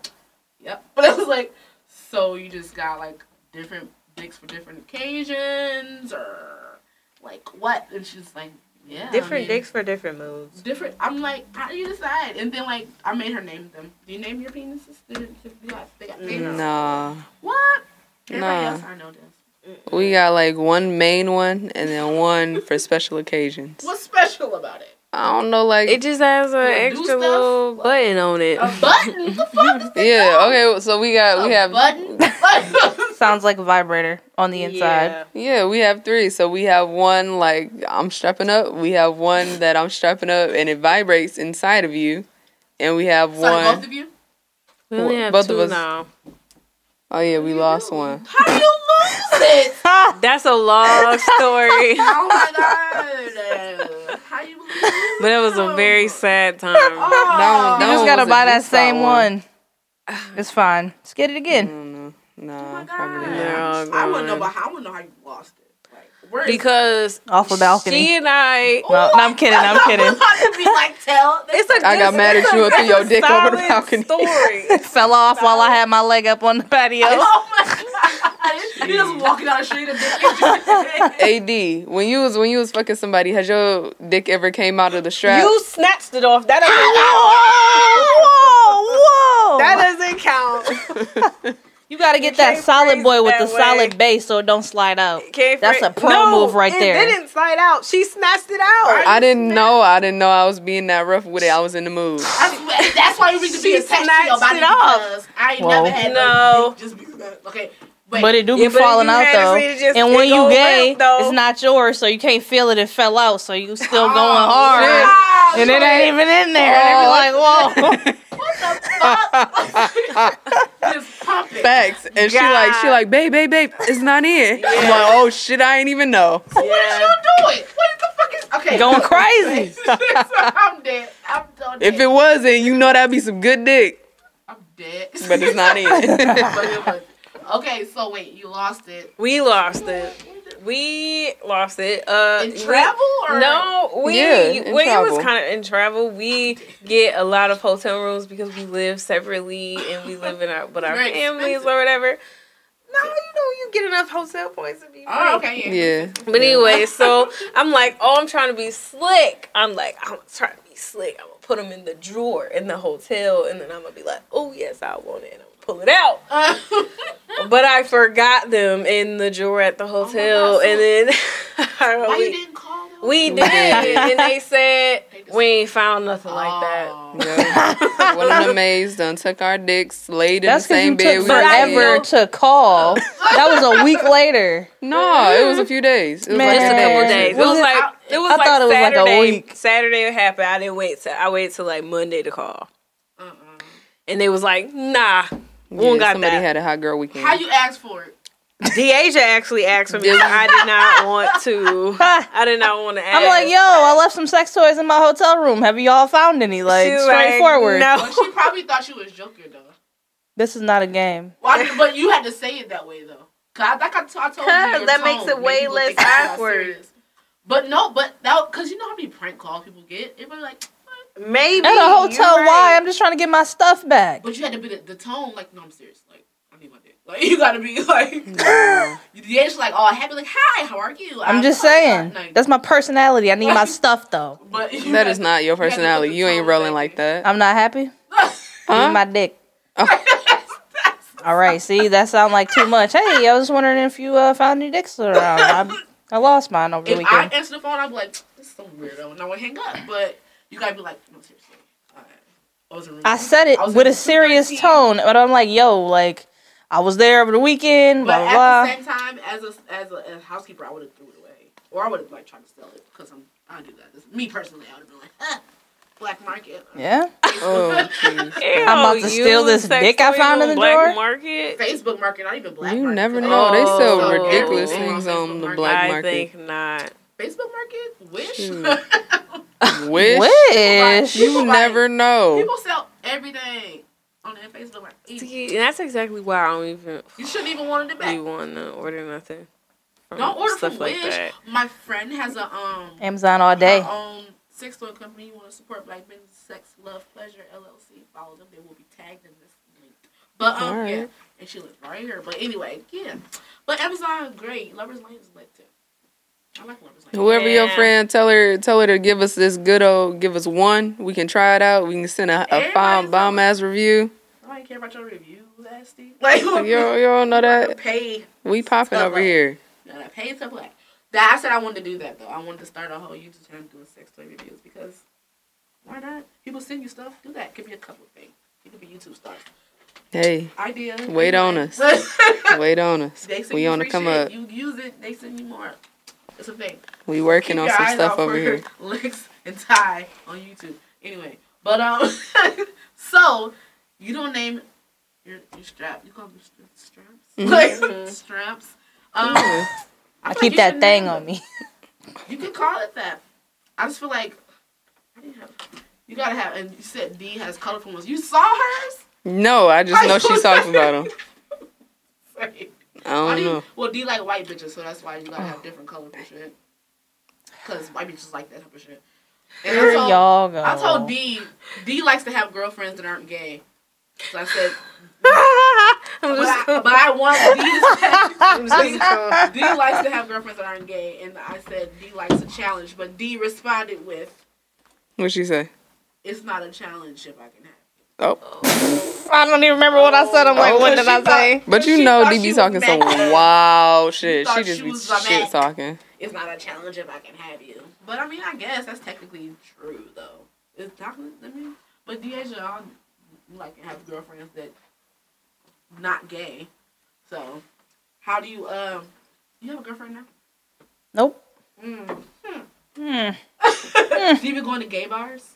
B: "Yep." But it was like, "So you just got like different dicks for different occasions, or like what?" And she's like, "Yeah, I
F: Different
B: mean,
F: dicks for different moods.
B: different. I'm like, how do you decide? And then like, I made her name them. Do you name your penises? Do you, do you got, they got names?
E: nah,
B: What? Everybody
E: Nah.
B: else I know this.
E: we got like one main one and then one for special occasions.
B: What's special about it?
E: I don't know, like
F: It just has an extra little button on it.
B: A button? What the fuck is that?
E: yeah. Okay, so we got we have
B: button.
D: Sounds like a vibrator on the inside.
E: Yeah, yeah, we have three. So we have one like I'm strapping up. We have one that I'm strapping up and it vibrates inside of you. and we have
B: So
E: one.
B: both of you.
F: We only have
E: Both
F: two
E: of us.
F: now.
E: Oh yeah, we lost one.
B: How do you lose it?
F: That's a long story,
B: Oh my god! How you lose?
F: But it was a very sad time.
B: Oh.
E: That one-
D: You just gotta buy that same one. It's fine. Let's get it again.
E: don't know. Nah,
B: Oh
E: probably not.
B: I wouldn't know.
F: gone.
B: About, I wouldn't know how you lost it. Like, where is
F: Because
D: Off a balcony.
F: she and I.
B: it?
D: No, no, I'm kidding, I'm kidding.
B: I'm be like, tell.
F: It's a
E: I got
F: good-
E: mad at you and threw your dick over the balcony.
F: Story.
D: Fell off while I had my leg up on the patio.
B: Oh my god! You just walking down the street and dick
E: Ad, when you was when you was fucking somebody, has your dick ever came out of the strap?
F: You snatched it off. That doesn't count.
D: whoa, whoa!
F: That doesn't count.
D: You gotta get
F: You
D: that solid boy with the
F: that
D: solid base so it don't slide out.
F: Can't
D: That's a pro
F: no,
D: move right
F: it
D: there.
F: didn't slide out. She snatched it out.
E: I didn't know. I didn't know I was being that rough with it. I was in the mood.
B: That's, that's why you need to be
F: She
B: attached to your body
F: it off.
B: because I ain't
D: Whoa.
B: never had
F: No.
B: Just be, okay. Wait.
D: But it do
F: Yeah,
D: be
F: but if
D: falling out though.
F: just-
D: and when you
F: go
D: gay,
F: limp, though.
D: it's not yours, so you can't feel it. It fell out, so you still oh, going
B: Oh,
D: hard.
B: wow.
D: And it ain't even in there. And they be oh. like, whoa.
B: Just pump it.
E: Facts. And she like she like, babe, babe, babe, it's not in. I'm like, oh shit, I ain't even know.
B: What did you do it? What the fuck is okay?
D: Going crazy.
B: I'm dead. I'm so dead.
E: If it wasn't, you know that'd be some good dick.
B: I'm dead.
E: But it's not in.
B: But it was- okay, so wait, you lost it
F: We lost it. We lost it. Uh,
B: in
F: we-
B: travel or
F: No, we
E: Yeah, in
F: when it was kind of in travel. We get a lot of hotel rooms because we live separately and we live in our with our
B: Very
F: families
B: expensive.
F: or whatever. No, you know you get enough hotel points to be.
B: Oh,
F: free.
B: okay, yeah.
E: yeah.
F: But anyway, so I'm like, oh, I'm trying to be slick. I'm like, I'm trying to be slick. I'm gonna put them in the drawer in the hotel, and then I'm gonna be like, oh yes, I want it. And I'm gonna pull it out. But I forgot them in the drawer at the oh hotel,
B: God, so-
F: and then
B: Why
F: we,
B: you didn't call them?
F: we
E: We
F: did,
E: did.
F: and they said
B: They
F: we ain't found nothing like that.
B: Oh.
E: yeah. One of the maids done took our dicks, laid in
D: That's
E: the same bed
D: took
E: we were
D: forever
E: in.
D: to call. That was a week later.
E: No, it was a few days. It was
D: Man.
E: like
F: Just a
E: a
F: couple
E: or two.
F: days. It
D: Was
F: was
D: it-
F: like it was
D: I
F: like
D: thought it was like a week.
F: Saturday it happened. I didn't wait. To, I waited till like Monday to call,
B: Uh-uh.
F: and they was like, "Nah, we
E: Yeah,
F: don't got
E: somebody
F: that."
E: had a hot girl weekend.
B: How you ask for it?
F: Deasia actually asked for me. I did not want to. I did not want to ask.
D: I'm like, yo, I left some sex toys in my hotel room. Have y'all found any? Like,
F: She was like,
D: straightforward.
F: no.
B: Well, she probably thought you was joking though.
D: This is not a game.
B: Well, I- but you had to say it that way though. Cause I, like I, t- I told you, your
F: that
B: tone
F: makes it way less
B: think
F: awkward.
B: But no, but that because you know how many prank calls people get. Everybody like, what?
F: Maybe
D: At a hotel,
F: you're
D: why?
F: right.
D: I'm just trying to get my stuff back.
B: But you had to be the, the tone like, no, I'm serious. Like, I need my dick. Like, you gotta be like, yeah, edge like, oh, happy. Like, hi, how are you?
D: I'm just saying. That's my personality. I need my stuff though.
B: But you
E: that
B: had-
E: is not your
B: you had to put
E: personality.
B: the
E: You ain't rolling
B: back
E: like that.
D: I'm not happy.
E: Huh?
D: Need my dick. All right. See, that sound like too much. Hey, I was wondering if you uh, found any dicks around. I, I lost mine over the
B: If I
D: weekend.
B: answer the phone, I'm like, this is some weirdo, and I would hang up. But you gotta be like, no, seriously. Alright. I wasn't.
D: I said it
B: I
D: with a serious
B: 213.
D: tone, but I'm like, yo, like, I was there over the weekend.
B: But
D: Blah
B: at
D: blah.
B: the same time, as a as a, as a housekeeper, I would have threw it away, or I would have like tried to sell it because I'm I do that. This, me personally, I would have been like, huh, black market.
D: Yeah.
E: Oh, jeez.
F: Ew,
D: I'm about to steal this dick I found in
F: on
D: the
F: black
D: drawer?
F: market.
B: Facebook market, not even black. Market.
E: You
B: market,
E: never
B: 'cause
E: know. They sell
F: Oh.
E: ridiculous things
B: on
E: the black market.
F: I think not.
B: Facebook market, wish.
E: Shoot. Wish.
D: Wish.
E: You
B: People
E: never know.
B: People sell everything on their Facebook market.
F: See, and that's exactly why I don't even
B: You shouldn't even want it
F: be
B: You
F: want to order nothing.
B: Don't order
F: stuff
B: from
F: like
B: Wish.
F: that.
B: My friend has a um
D: Amazon all day.
B: her own sex toy company. You want to support Black Business Sex Love Pleasure LLC? Follow them. They will be tagged in this link. But um
E: Alright.
B: yeah, and she lives right here. But anyway, yeah. But Amazon great. Lovers Lane is lit too. I like Lovers Lane.
E: Whoever your friend, tell her tell her to give us this good old, give us one. We can try it out. We can send a, a fine bomb ass review.
B: Nobody care about your reviews, ass Steve. Like
E: You don't, you don't know that
B: pay.
E: we popping over
B: like-
E: here.
B: No, no, pay to black. That I said I wanted to do that though. I wanted to start a whole YouTube channel doing sex toy reviews because why not? People send you stuff. Do that. Give me a couple things. You could be YouTube stars.
E: Hey,
B: Idea.
E: Wait on us. wait on us.
B: they send
E: We
B: you
E: on the
B: free
E: come
B: shit.
E: up.
B: You use it. They send you more. It's a thing.
E: We working
B: Keep
E: on some stuff over here.
B: Lex and Ty on YouTube. Anyway, but um, So you don't name your your strap. You call them stra- straps. Like straps. Um, I,
D: I keep
B: like
D: that thing on me.
B: You can call it that. I just feel like I didn't have. You gotta have, and you said D has colorful ones. You saw hers.
E: No, I just know she talks about them.
B: Sorry.
E: I don't
B: do you-
E: know.
B: well, D like white bitches, so that's why you gotta have oh. different colorful shit. Cause white bitches like that type of shit. And
D: Here
B: I told,
D: y'all go.
B: I told D, D likes to have girlfriends that aren't gay. So I said,
F: I'm
B: but I, but I want D to
F: going.
B: D likes to have girlfriends that aren't gay, and I said D likes a challenge, but D responded with,
E: What she say?
B: "It's not a challenge if I can have."
E: Oh,
D: I don't even remember what I said. I'm like,
E: Oh,
D: what did
B: she
D: I say?
E: but you know,
B: thought
E: D
B: she
E: be
B: was
E: talking some
B: mad.
E: wild shit.
B: thought
E: She just
B: she
E: be shit
B: man.
E: talking.
B: It's not a challenge if I can have you. But I mean, I guess that's technically true, though. It's technically, I mean, but Deja, I like to have girlfriends that not gay. So, how do you um? You have a girlfriend now?
D: Nope.
B: Mm.
D: Hmm.
B: do you even going to gay bars?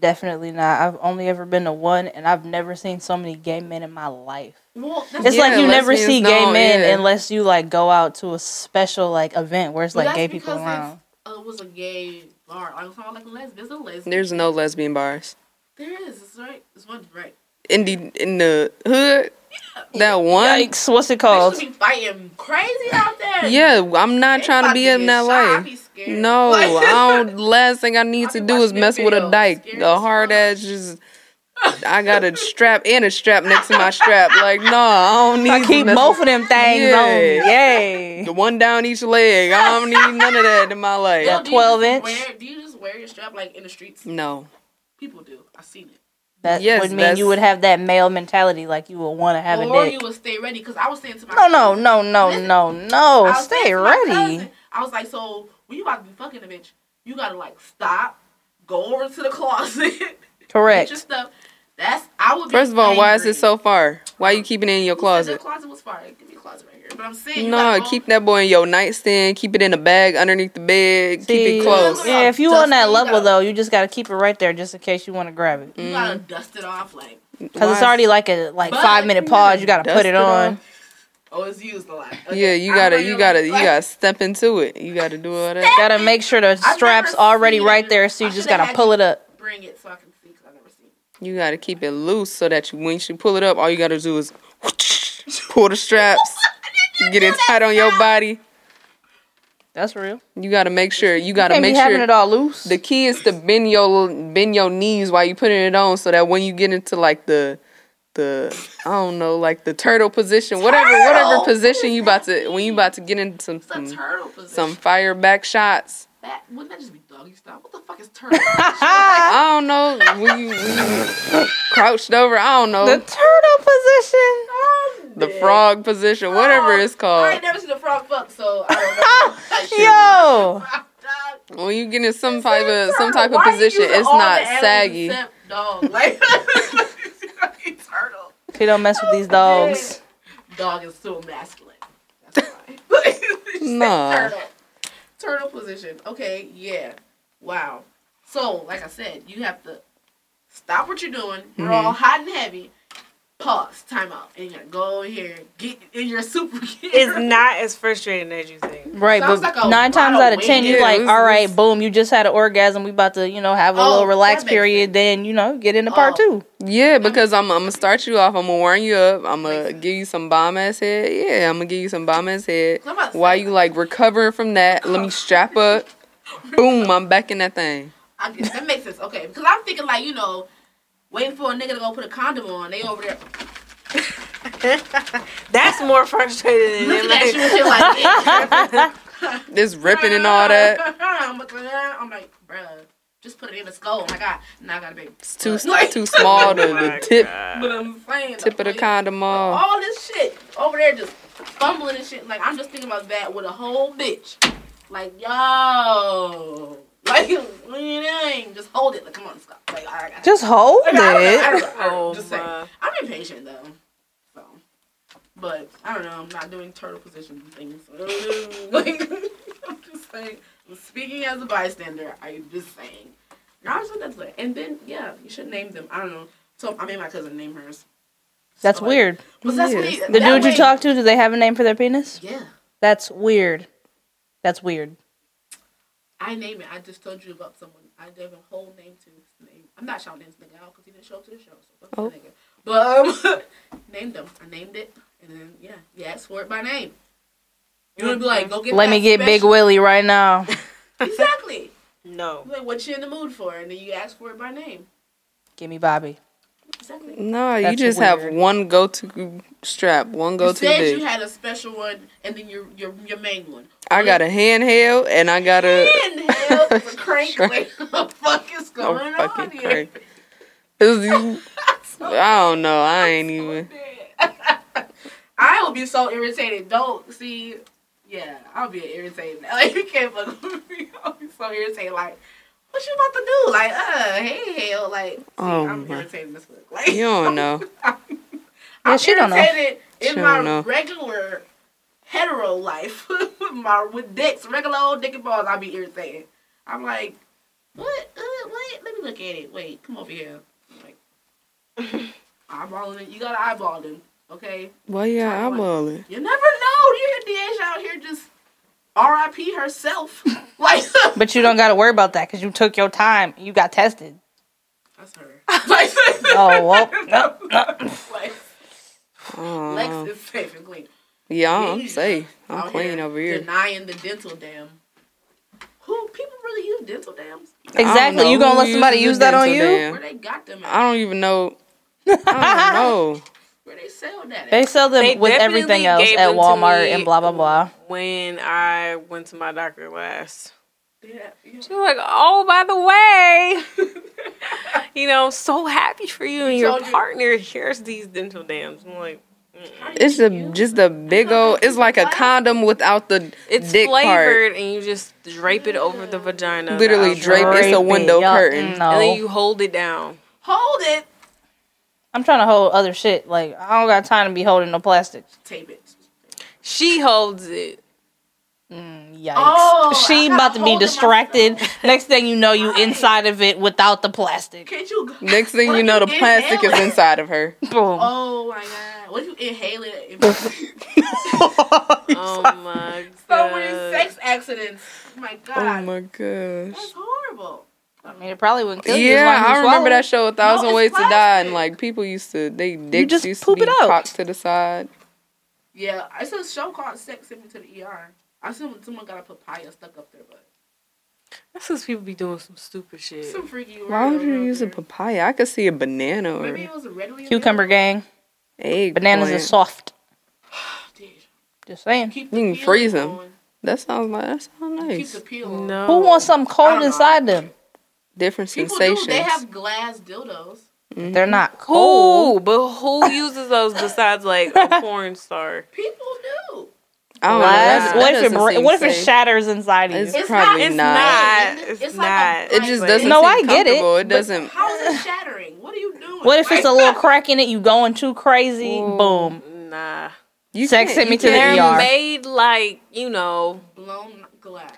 D: Definitely not. I've only ever been to one, and I've never seen so many gay men in my life.
B: Well,
D: It's
E: Yeah,
D: like you never
E: lesbians
D: see gay
E: don't,
D: men
E: yeah.
D: unless you like go out to a special like event where it's like
B: that's
D: gay people
B: because
D: around.
B: uh, it was a gay bar. I'm talking like a lesbian. There's a lesbian.
E: There's no lesbian bars.
B: There is. It's right. It's one right.
E: In the in the hood, Yeah. that one.
D: Yikes! What's it
B: They
D: called?
B: should be fighting crazy out there.
E: Yeah, I'm not
B: They
E: trying to be in that life.
B: Be scared.
E: No,
B: Like-
E: I don't. Last thing I need
B: I
E: to do is mess with a
B: videos,
E: dyke.
B: scared
E: A hard
B: fuck.
E: ass just. I got a strap and a strap next to my strap. Like, no, I don't need.
D: I
E: to
D: keep
E: mess
D: both of them things
E: Yeah.
D: on. me. Yay!
E: The one down each leg. I don't need none of that in my life.
B: Yo,
D: 12 inch?
B: Wear, do you just wear your strap like in the streets?
E: No.
B: People do. I've seen it.
D: That
E: Yes,
D: would mean
E: that's-
D: you would have that male mentality, like you would want to have
B: or
D: a dick.
B: you would stay ready because I was saying to my
D: No, no,
B: cousin-
D: no, no,
B: Listen,
D: no,
B: I
D: no. Stay ready.
B: cousin, I was like, so when you about to be fucking a bitch, you gotta like stop, go over to the closet, get your stuff. That's I would.
E: First of all, why is it so far? Why are you keeping it in your
B: Who said
E: closet?
B: The closet was fire. Give me a closet right here. But I'm saying,
E: No,
B: gotta
E: keep that boy in your nightstand. Keep it in a bag underneath the bed. keep it close.
B: Yeah.
D: Yeah, if you on that
B: Dusty,
D: level
B: though.
D: though, you just gotta keep it right there just in case you want to grab it.
B: You gotta mm. dust it off like.
D: Cause it's already like a like
B: But
D: five minute pause. You gotta put it
E: it
D: on.
E: off.
B: Oh, it's used a lot.
E: Yeah, you gotta, you gotta,
B: up.
E: you gotta step into it. You gotta do all that.
D: Gotta make sure the strap's already right there, so
B: I
D: you just gotta
B: had
D: pull
B: you
D: it up.
B: Bring it so I can see because I've never seen. it.
E: You gotta keep it loose so that you, when you pull it up, all you gotta do is pull the straps, get it tight on your body.
D: That's real.
E: You gotta make sure. You gotta
D: Can't be
E: make
D: having
E: sure.
D: it all loose.
E: The key is to bend your bend your knees while you putting it on, so that when you get into like the the I don't know, like the turtle position, whatever whatever position you about to when you about to get into some some,
B: turtle position.
E: some fire back shots.
B: That wouldn't that just be doggy style? What the fuck is turtle?
E: I don't know when you, when you crouched over. I don't know
D: the turtle position.
E: the frog position, whatever it's
B: I
E: called.
B: ain't never seen a frog fuck, so I don't know.
D: Yo,
E: When you get in some type of some type of
B: Why you
E: position, it's not saggy.
B: Dog, like
D: she don't mess with these dogs.
B: Dog is so masculine. That's why. She said
E: Nah.
B: Turtle. Turtle position. Okay, yeah. Wow. So, like I said, you have to stop what you're doing. We're
E: Mm-hmm.
B: all hot and heavy. Pause. Time out. And you go over here, get in your super gear.
F: It's not as frustrating as you think.
D: Right,
B: Sounds
D: but
B: like
D: nine times out
B: of
D: of ten,
E: you're
D: like,
E: it was-
D: all
E: it
D: right,
E: was-
D: boom, you just had an orgasm. We about to, you know, have a
B: Oh,
D: little relaxed period.
B: sense.
D: Then, you know, get into part
B: Oh.
D: two.
E: Yeah, because I'm I'm gonna start you off. I'm gonna warm you up. I'm gonna give you some bomb ass head. Yeah, I'm gonna give you some bomb ass head.
B: I'm about to
E: While you like recovering from that, let me strap up. Boom, I'm back in that thing.
B: I guess that makes sense. Okay, because I'm thinking like you know, waiting for a nigga to go put a condom on. They over there
F: That's more frustrating than
B: looking at you and shit like.
E: This ripping and all that.
B: I'm like, I'm bruh, just put it in the skull. Oh my god, now I got a baby.
E: It's too
B: Like-
E: too small. The,
F: Oh
E: the tip
B: But I'm saying
E: tip of the condom off.
B: All this shit over there just fumbling and shit. Like I'm just thinking about that with a whole bitch. Like yo, like what are you doing? Just hold it. Like come on, stop. Like I got. It.
D: Just hold
B: Like, I I
D: it.
B: don't know, I don't know,
F: Oh,
B: just saying. I'm impatient though. So, but I don't know. I'm not doing turtle position things. like, I'm just saying. Speaking as a bystander, I'm just saying. I was that's like, and then yeah, you should name them. I don't know. So I made my cousin name hers.
D: That's
B: So,
D: weird.
B: But that's
E: Yes.
B: what
D: The
B: that
D: dude you talk to, do they have a name for their penis?
B: Yeah,
D: That's weird. That's weird.
B: I name it. I just told you about someone. I gave a whole name to his name. I'm not shouting this nigga out because he didn't show up to the show. So fuck
E: Oh.
B: that nigga. But um, named him. I named it, and then yeah, you asked for it by name. You want to be like, go get.
D: Let
B: that
D: me get Big
B: special-
D: Willie right now.
B: Exactly.
F: No.
B: Like, what you in the mood for? And then you ask for it by name.
D: Give me Bobby.
B: Exactly.
E: No, you
D: That's
E: just
D: weird.
E: have one go to strap, one go
B: you
E: to
B: said you had a special one, and then your your your main one.
E: I got a handheld and I got a,
B: Handheld with a crank. Like, what the fuck is
E: a
B: going on
E: fucking
B: here?
E: crank. It was- you- I don't know. I ain't even.
B: I will be so irritated. Don't see. Yeah, I'll be irritated. Like you can't fuck with me. I'll be so irritated. Like, what you about to do? Like, uh, hey, hell, like, see,
E: Oh
B: I'm
E: my-
B: irritated as fuck. Like,
E: You don't know.
B: I'm
D: Yeah, she don't know.
B: irritated in
E: She
B: my
E: don't know.
B: regular hetero life, my with dicks, regular old dick and balls. I'll be irritated. I'm like, what? Uh, wait, let me look at it. Wait, come over here. I'm like, eyeballing it. You gotta eyeball them, okay?
E: Why you
B: Talk about-
E: eyeballing?
B: You never know. You hear Deja out here just R.I.P. herself. like
D: But you don't got to worry about that because you took your time. You got tested.
B: that's her. like,
D: Oh, well. No, no.
B: like,
E: Oh,
B: Lex is safe and clean.
E: yeah, I'm
B: Yeah.
E: safe. I'm
B: Out
E: clean over here.
B: Denying the dental dam. Who people really use dental dams?
D: Exactly. You gonna let somebody use that on
E: dental
D: you?
E: dam.
B: Where they got them
E: I don't even know. I don't know.
B: Where they sell that at?
D: They sell them
F: They
D: with everything else at Walmart and blah, blah, blah.
F: When I went to my doctor last.
B: Yeah, yeah.
F: She was like, oh, by the way, you know, I'm so happy for you and your
B: told you-
F: partner. Here's these dental dams. I'm like,
E: It's a just a big old. It's like a condom without the
F: it's
E: dick part.
F: flavored, and you just drape it over the vagina.
E: Literally
F: outside,
E: drape. It's a
D: Drape it,
E: window curtain.
D: No.
F: And then you hold it down.
B: Hold it.
D: I'm trying to hold other shit. Like, I don't got time to be holding no plastic.
B: Tape it.
F: She holds it.
D: Mm, yikes.
B: Oh,
D: she about to be distracted.
B: myself.
D: Next thing you know, you
B: Right.
D: inside of it without the plastic.
B: Can't you?
E: Next thing you know, the plastic is inside of her.
D: Boom.
B: Oh my god! What if you inhale it?
F: Oh my god!
B: so many sex accidents. Oh my god.
E: Oh my gosh!
B: That's horrible.
D: I mean, it probably wouldn't kill you.
E: Yeah,
D: long as
E: I remember
D: swallow
E: that show, A Thousand
B: it's
E: Ways to Die, and like people used to, they dicks
D: just
E: used
D: poop
E: to be
D: it out.
E: cocked to the side.
B: Yeah, it's a show called Sex Sent Me to the ER. I assume someone got a papaya stuck up their butt.
F: That's because people be doing some stupid shit.
B: Some freaky.
E: Why would you
B: out
E: use a papaya? I could see a banana or
B: Maybe it was a readily
D: Cucumber gang.
E: egg.
D: Bananas
E: plant.
D: is soft.
B: available.
D: Just saying.
B: Keep
E: You can freeze them.
B: going.
E: That sounds like that sounds
B: Keep
E: nice.
B: the peel.
F: No.
D: Who wants something cold
B: don't know.
D: inside them?
E: Different
B: People
E: sensations.
B: do. They have glass dildos.
E: Mhm.
D: They're not cold.
F: Who? But who uses those besides like a porn star?
B: People do.
E: Oh, don't know.
D: Glass-
E: That,
D: what if it
E: doesn't
D: bre-
E: seem
D: what if it shatters inside of you?
E: It's,
B: It's
E: probably
F: It's
E: not.
F: not.
B: It's,
F: It's not.
B: A
E: It just doesn't.
D: No,
E: seem
D: I get it,
E: comfortable. It doesn't.
B: How is it shattering? What are you doing?
D: What if it's a little crack in it? You going too crazy?
E: Ooh.
D: Boom.
F: Nah.
E: You
D: Sex sent me
E: you
D: to the
E: can't-
F: They're
D: ER.
F: made like, you know,
B: blown glass?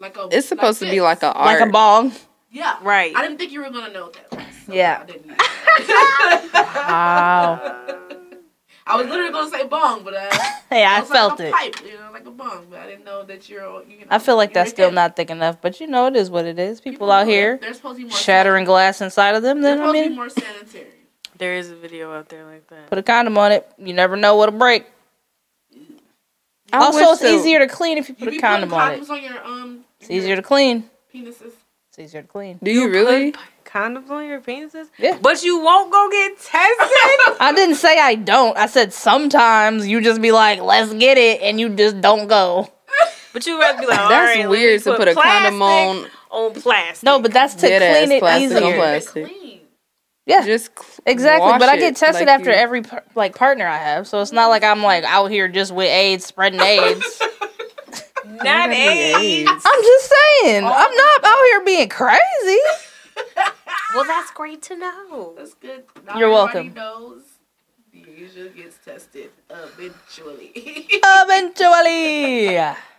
B: Like a.
E: It's supposed to
B: like
E: be like a art.
D: Like a
E: art.
D: Bong.
B: Yeah.
F: right.
B: I didn't think you were gonna know that so
D: Yeah.
B: I didn't.
D: Wow.
B: I was literally gonna say bong, but uh,
D: Hey, I
B: was
D: felt
B: like a
D: it.
B: Pipe, you know, like a bong, but I didn't know that you're. You know,
D: I feel like that's still
B: hip.
D: not thick enough, but you know it is what it is. People out here
B: it. They're supposed to be more
D: shattering glass inside of them.
B: They're
D: Then I
B: supposed to be
D: mean,
B: more sanitary.
F: there is a video out there like that.
D: put a condom on it. You never know what'll break.
E: I
D: also, it's
E: the-
D: easier to clean if you
B: You
D: put
B: be
D: a
B: putting
D: condom on it.
B: on your um.
D: It's easier to clean.
B: penises.
D: It's easier to clean.
E: Do you really?
F: Put condoms on your penises?
D: Yeah.
F: But you won't go get tested?
D: I didn't say I don't. I said sometimes you just be like, let's get it, and you just don't go.
F: but you rather be like, all
E: That's
F: right, let
E: weird
F: me
E: to put a condom on.
F: on plastic.
D: No, but that's to
E: Dead ass
D: clean it
E: plastic on
D: easier.
E: plastic.
D: Yeah,
E: Just cl-
D: exactly.
E: wash
D: But I get tested
E: like
D: after
E: you-
D: every par- like partner I have, so it's not like I'm like out here just with AIDS, spreading AIDS.
F: Not
E: Maybe
F: AIDS.
D: I'm just saying, oh. I'm not out here being crazy.
F: Well, that's great to know.
B: That's good. Not
D: You're
B: everybody
D: welcome.
B: Knows Deja gets tested eventually.
D: Eventually.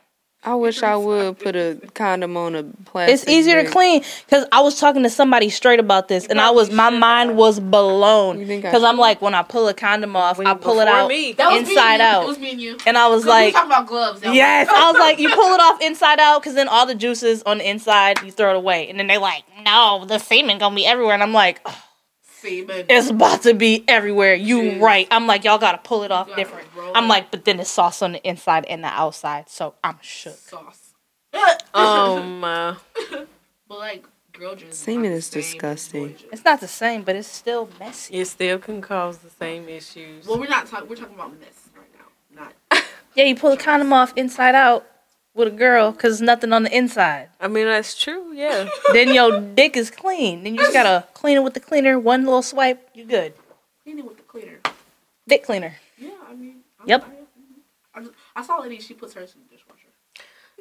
E: I wish I would put a condom on a plastic.
D: It's easier to clean because I was talking to somebody straight about this, and I was my mind was blown
E: You think I
D: because I'm like, when I pull a condom off, I pull it
F: Before
D: out
F: me.
B: That was me
D: inside
B: and you.
D: out,
B: It was me and you.
D: and I was
B: Because we
D: like,
B: talking about gloves. that
D: yes, I was like, you pull it off inside out because then all the juices on the inside, you throw it away, and then they like, no, the semen gonna be everywhere, and I'm like, "Oh,
B: Semen.
D: it's about to be everywhere. You
B: Jeez.
D: right? I'm like, y'all gotta pull it off different.
B: roll
D: I'm like, but then it's sauce on the inside and the outside, so I'm shook.
B: sauce.
F: Um, uh,
B: but like girl juice.
E: Semen is disgusting.
D: It's not the same, but it's still messy.
F: it still can cause the same issues.
B: Well, we're not talking. We're talking about mess right now. Not.
D: Yeah, you pull the condom off inside out with a girl because nothing on the inside.
F: I mean, that's true. Yeah.
D: then your dick is clean. Then you just gotta clean it with the cleaner. One little swipe, you good.
B: Clean it with the cleaner.
D: Dick cleaner.
B: Yeah, I mean. I'm,
D: Yep.
B: I, I, just- I saw a lady. She puts hers in the dishwasher.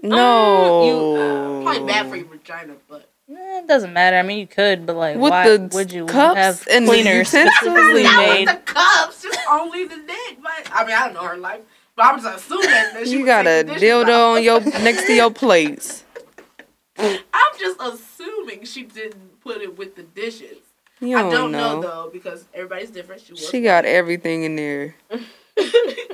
E: No.
B: you Probably bad for your vagina, but
D: Eh, it doesn't matter. I mean, you could, but like,
E: With
D: why
E: the
D: would you
E: cups
D: have
E: and the
D: cleaners specifically
B: not
D: made?
B: with the cups. Just only the dick. But I mean, I don't know her life. I'm just assuming that she
E: You got a
B: take the dishes
E: dildo on your next to your plates.
B: I'm just assuming she didn't put it with the dishes.
E: You
B: I
E: don't,
B: don't
E: know.
B: know. though because everybody's different. She
E: She got everything in there.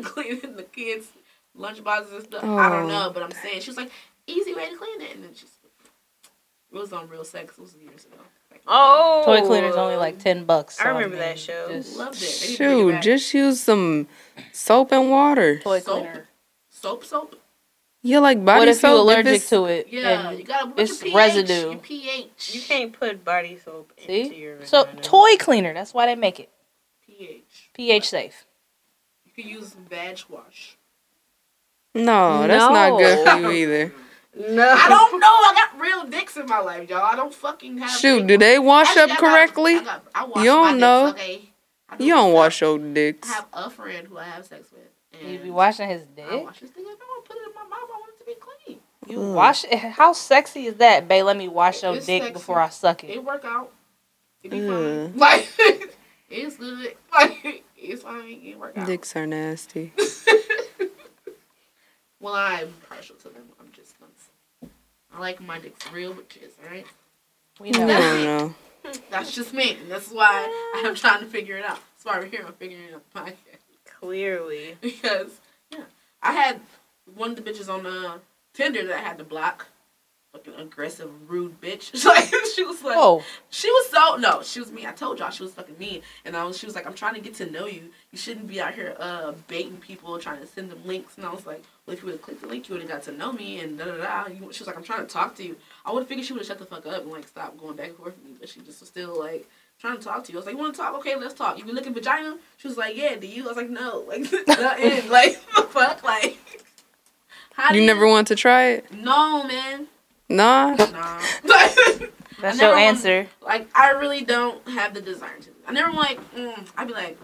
B: cleaning the kids' lunch boxes and stuff. I don't
E: Oh.
B: know, but I'm saying she was like easy way to clean it, and then she's it was on Real Sex. It was years ago. Like,
F: Oh,
D: Toy cleaner's only like ten bucks.
F: I
D: so,
F: remember
D: mean,
F: that show.
D: just
B: loved it. They need to bring it
E: Shoot, just use some soap and water.
D: toy
B: Soap?
D: cleaner.
B: soap, soap.
E: You like body
D: What if
E: soap?
D: you're allergic
E: it's-
D: to it?
B: Yeah,
D: and
B: you gotta put
D: it's
B: your pH,
D: residue.
B: Your pH.
F: You can't put body soap into
D: See?
F: your
D: So
F: vagina.
D: toy cleaner. That's why they make it
B: pH.
D: pH safe.
B: You can use vag wash.
E: No, that's not good for you either.
F: No.
B: I don't know. I got real dicks in my life, y'all. I don't fucking have.
E: Shoot, do they wash
B: Actually,
E: up
B: I got-
E: correctly?
B: I got- I wash
E: You don't
B: my dicks,
E: know.
B: okay? I
E: You don't wash your dicks.
B: I
E: dicks.
B: have a friend who I have sex with. And
D: You be washing his dick.
B: I wash his dick. If I want to put it in my mouth, I want it to be clean.
D: You
E: Ugh.
D: wash it. How sexy is that, babe? Let me wash your
B: It's
D: dick
B: sexy.
D: before I suck it.
B: It work out. It be
E: Ugh.
B: fine. Like it's good. Like it's fine. It work out.
E: Dicks are nasty.
B: well, I'm partial to them. I'm just nuts. I like my dicks real bitches. All right.
D: We know.
E: don't know.
B: That's just me. And that's why I'm trying to figure it out. That's why we're here. I'm figuring it out. the podcast.
F: Clearly.
B: because yeah, I had one of the bitches on the Tinder that I had to block. Fucking aggressive, rude bitch. like she was like,
D: Oh,
B: she was so no, she was mean. I told y'all she was fucking mean, and I was she was like, I'm trying to get to know you. You shouldn't be out here uh baiting people, trying to send them links. And I was like, well, if you would have clicked the link, you would have got to know me. And da da da. She was like, I'm trying to talk to you. I would have figured she would have shut the fuck up and like stop going back and forth with me, but she just was still like trying to talk to you. I was like, you want to talk? Okay, let's talk. You been looking vagina? She was like, yeah. Do you? I was like, no. Like nothing. like the fuck. Like how do
E: You never want to try it?
B: No, man.
E: Nah.
B: Nah.
D: that's
B: I
D: your answer.
B: Like I really don't have the desire to. I never like. Mm, I'd be like,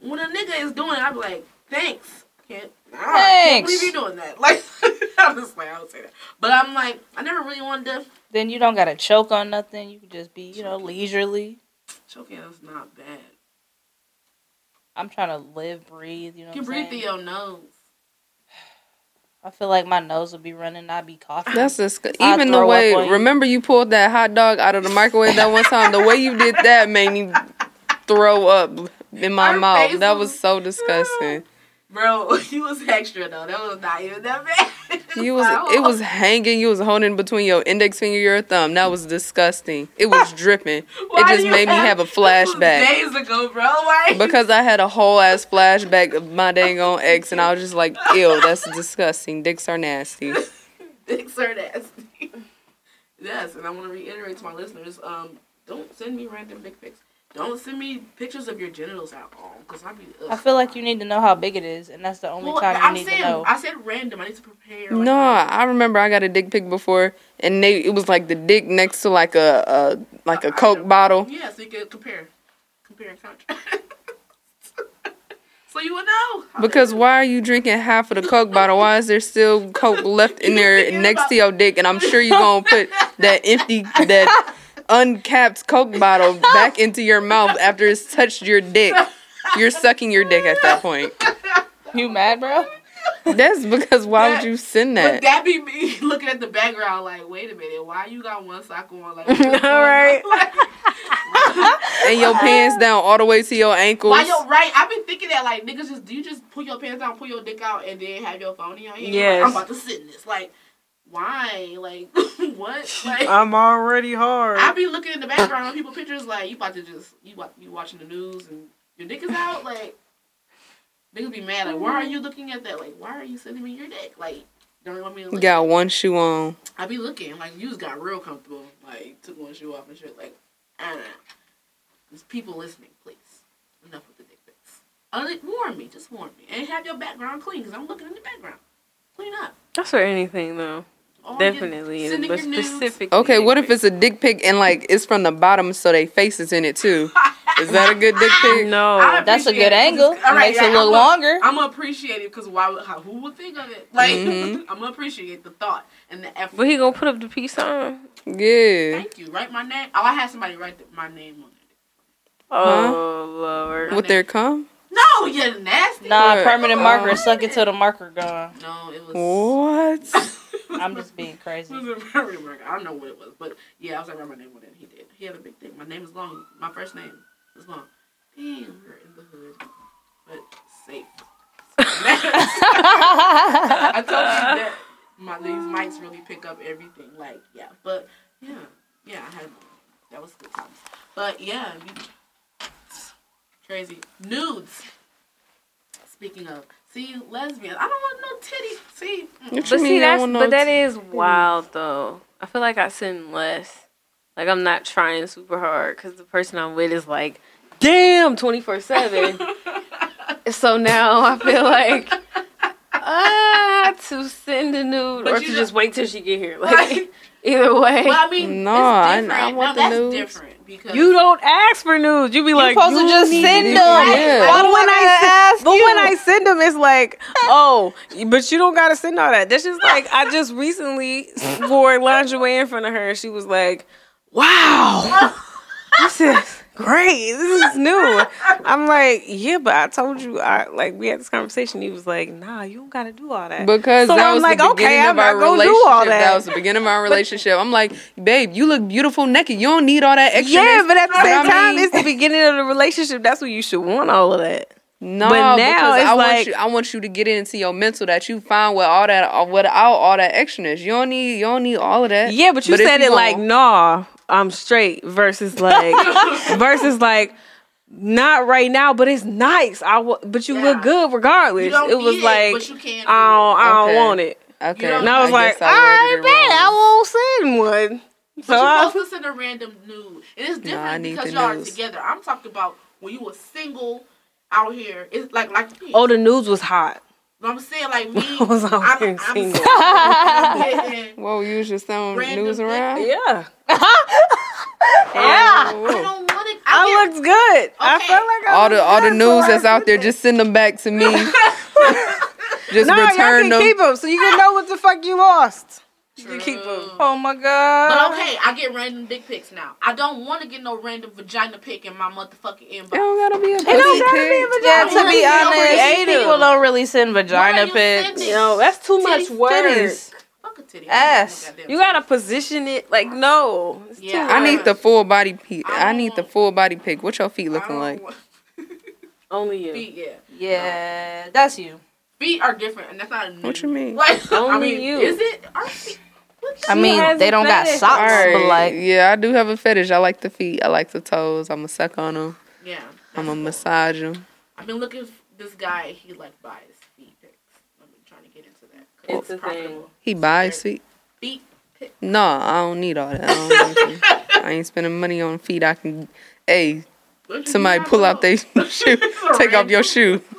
B: when a nigga is doing it, I'd be like, thanks. I can't. Nah, I can't
D: Thanks.
B: believe you doing that. Like, I'm just like, I would say that. But I'm like, I never really wanted to.
D: Then you don't gotta choke on nothing. You can just be, you know, leisurely.
B: Choking is not bad.
D: I'm trying to live, breathe. You know,
B: You can
D: I'm
B: breathe through
D: saying?
B: your nose.
D: I feel like my nose would be running. I'd be coughing.
E: That's disgusting.
D: I'd
E: Even the way,
D: on you.
E: remember you pulled that hot dog out of the microwave that one time? The way you did that made me throw up in my
B: Her
E: mouth.
B: face
E: That
B: was-
E: was so disgusting.
B: Bro, you was extra though. That was not even that bad.
E: You was it was hanging. You was holding between your index finger and your thumb. That was disgusting. It was dripping. It just made me have a flashback
B: days ago, bro. Why?
E: because I had a whole ass flashback of my dang on ex, and I was just like, "Ew, that's disgusting. Dicks are nasty."
B: dicks are nasty. yes, and I want to reiterate to my listeners: um, don't send me random dick pics. Don't send me pictures of your genitals at all, because I'd be. Ugh.
D: I feel like you need to know how big it is, and that's the only
B: Well,
D: time you
B: I'm
D: need
B: saying
D: to know.
B: I said random. I need to prepare. Like,
E: No, I remember I got a dick pic before, and they it was like the dick next to like a, a like a Coke bottle.
B: Yeah, so you could compare, compare and contrast. so you would know.
E: Because why are you drinking half of the Coke bottle? Why is there still Coke left in there next to your dick? And I'm sure you're gonna put that empty, that uncapped Coke bottle back into your mouth after it's touched your dick. You're sucking your dick at that point.
D: You mad, bro?
E: That's because why would you send
B: But
E: that?
B: that be me looking at the background like, wait a minute, why you got one sock on? Like,
F: All right.
E: And your pants down all the way to your ankles.
B: Why you right? I've been thinking that like niggas just do you just pull your pants down, pull your dick out, and then have your phone in your hand? Like,
F: Yes.
B: I'm about to sit in this. Like, why? Like, what? Like,
F: I'm already hard.
B: I be looking in the background on people pictures like you about to just you you watching the news and your dick is out. Like, niggas be mad. Like, why are you looking at that? Like, why are you sending me your dick? Like, don't you want me to
E: You
B: look?
E: got one shoe on.
B: I be looking like you just got real comfortable. Like, took one shoe off and shit. Like, I don't know. There's people listening, please. Enough with the dick pics. Uh, warn me, just warn me, and have your background clean because I'm looking in the background. Clean up.
F: That's for anything though.
B: All your-
F: Definitely, but
B: your nudes.
E: Okay, what if it's a dick pic and like it's from the bottom so they face is in it too? Is that a good dick pic?
F: no?
D: That's a good
B: it 'cause
D: angle.
B: it's- all right,
D: Makes
B: yeah,
D: it look
B: I'm a-
D: longer.
B: I'm gonna appreciate it because why? would- How, who would think of it? Like,
E: Mhm.
B: I'm gonna appreciate the thought and the effort.
F: But he gonna put up the peace sign.
E: Yeah.
B: Thank you. Write my name. Oh, I had somebody write the, my name on it.
F: Oh lord.
E: With their cum?
B: No, you nasty.
D: Nah,
E: What?
D: permanent
E: Oh.
D: marker. Suck it till the marker gone.
B: No, it was.
E: What?
D: I'm just being crazy.
B: Was a very weird- I don't know what it was, but yeah, I was like, write my name it. He did. He had a big thing. My name is long. My first name is long. Damn, we're in the hood, but safe. I told you that my these mics really pick up everything. Like, yeah, but yeah, yeah, I had that was good times. But yeah, you, crazy nudes. Speaking of, see lesbians. I don't want no titty. See.
E: What
F: But
E: you
F: see,
E: mean
F: that's
E: don't
F: but
E: want
F: that
E: no
F: is wild though. I feel like I sin less. Like I'm not trying super hard because the person I'm with is like, damn, twenty four seven. So now I feel like ah to send a nude
B: But
F: or
B: you
F: to
B: know-
F: just wait till she get here.
B: Right.
F: Like either way,
B: Well, I mean,
E: No,
B: it's
E: I- I want
B: now,
E: the
B: that's
E: nudes.
B: different because
F: you don't ask for nudes. You be like,
D: supposed to just send
F: to
D: them.
E: Yeah.
F: But when
D: I
F: I
D: gotta ask
F: But
D: you?
F: when I send them, it's like, oh, but you don't gotta send all that. That's just like I just recently wore lingerie in front of her, and she was like, "Wow, this is great. This is new." I'm like, "Yeah, but I told you, I like we had this conversation. He was like, "Nah, you don't gotta do all that."
E: Because
F: So
E: that
F: I'm
E: was
F: like,
E: the
F: okay,
E: beginning
F: I'm
E: of our
F: not gonna do
E: relationship.
F: all
E: that.
F: that.
E: was the beginning of our relationship. I'm like, babe, you look beautiful naked. You don't need all that extra.
F: yeah, but at the same time,
E: mean-
F: it's the beginning of the relationship. That's when you should want all of that.
E: No,
F: But now
E: I
F: like-
E: want you. I want you to get into your mental that you find with all that, without all that extraness. You don't need. You don't need all of that.
F: Yeah, but you
E: if
F: said it
E: gon-
F: like, nah, I'm straight versus like versus like not right now, but it's nice. I w- but you
B: Yeah.
F: look good regardless.
B: You don't
F: it was
B: need it,
F: like
B: but you can
F: I don't, I don't
E: Okay.
F: want it.
E: Okay,
B: You don't-
F: And I was
E: I
F: like,
E: guess
F: all
E: I
F: right,
E: worded it
F: bet
E: wrong.
F: I won't send one. So
B: But you're
F: I,
B: supposed to send a random nude. It is different
E: need
B: because y'all are together. I'm talking about when you were single out here. It's like like me.
F: oh, the news was hot.
B: But I'm saying like me.
F: I was out
B: I'm,
F: here
B: I'm
F: single.
B: getting-
E: Whoa, you was just throwing
B: Random
E: news
B: dick
E: around.
F: Yeah,
D: Yeah.
E: Whoa,
B: I don't want it.
F: I
B: I
F: looked good. I
B: Okay.
F: felt like I
E: All the all the news that's out there, just send them back to me. just
F: No, y'all
E: return
F: can
E: them.
F: keep them so you can know what the fuck you lost. You keep them.
D: Oh my god.
B: But okay, I get random dick pics now. I don't want to get no random vagina pic in my motherfucking inbox.
E: It
B: inbox.
E: don't gotta be a
F: It don't
E: pussy
F: gotta be
E: pic.
F: a vagina.
D: Yeah, to be honest,
B: creative.
D: people don't really send vagina
B: you
D: pics.
F: You know, that's too much
B: Titties,
F: work.
D: titties.
B: A.
D: Ass.
F: You gotta position it like no.
B: Yeah.
E: I need the full body pic.
B: I
E: I need the full body pic. What your feet looking like?
F: only you.
B: Feet, yeah.
D: Yeah, that's you.
B: Feet are different, and that's not a nude.
E: What you mean?
B: Like, I
F: Only
B: mean,
F: you.
B: is it? Are feet? What
D: I mean, they don't got socks,
E: All
D: but like,
E: yeah, I do have a fetish. I like the feet. I like the toes. I'm gonna suck on them.
B: Yeah.
E: I'm gonna massage them.
B: I've been looking for this guy. He like buys feet pics. I've been trying to get into that. 'cause
F: It's a thing.
E: He buys feet.
B: Feet pics.
E: No, I don't need all that. I, don't need. I ain't spending money on feet. I can. Hey, somebody pull out their shoe. Take off your shoe.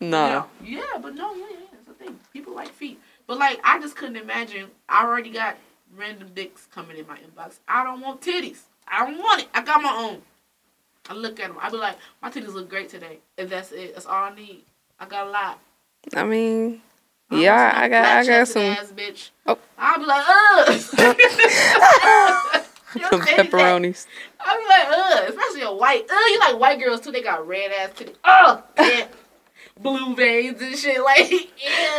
E: No.
B: Yeah, yeah, but no, yeah, yeah, it's a thing. People like feet, but like I just couldn't imagine. I already got random dicks coming in my inbox. I don't want titties. I don't want it. I got my own. I look at them. I be like, my titties look great today, and that's it. That's all I need. I got a lot.
E: I mean,
B: I don't
E: yeah, I got, I got some
B: Ass bitch.
E: Oh.
B: I'll be like, ugh.
E: some pepperonis.
B: I'll be like, ugh. Especially a white. Ugh, you like white girls too. They got red ass titties. Ugh. Yeah. blue veins and shit. Like, ew.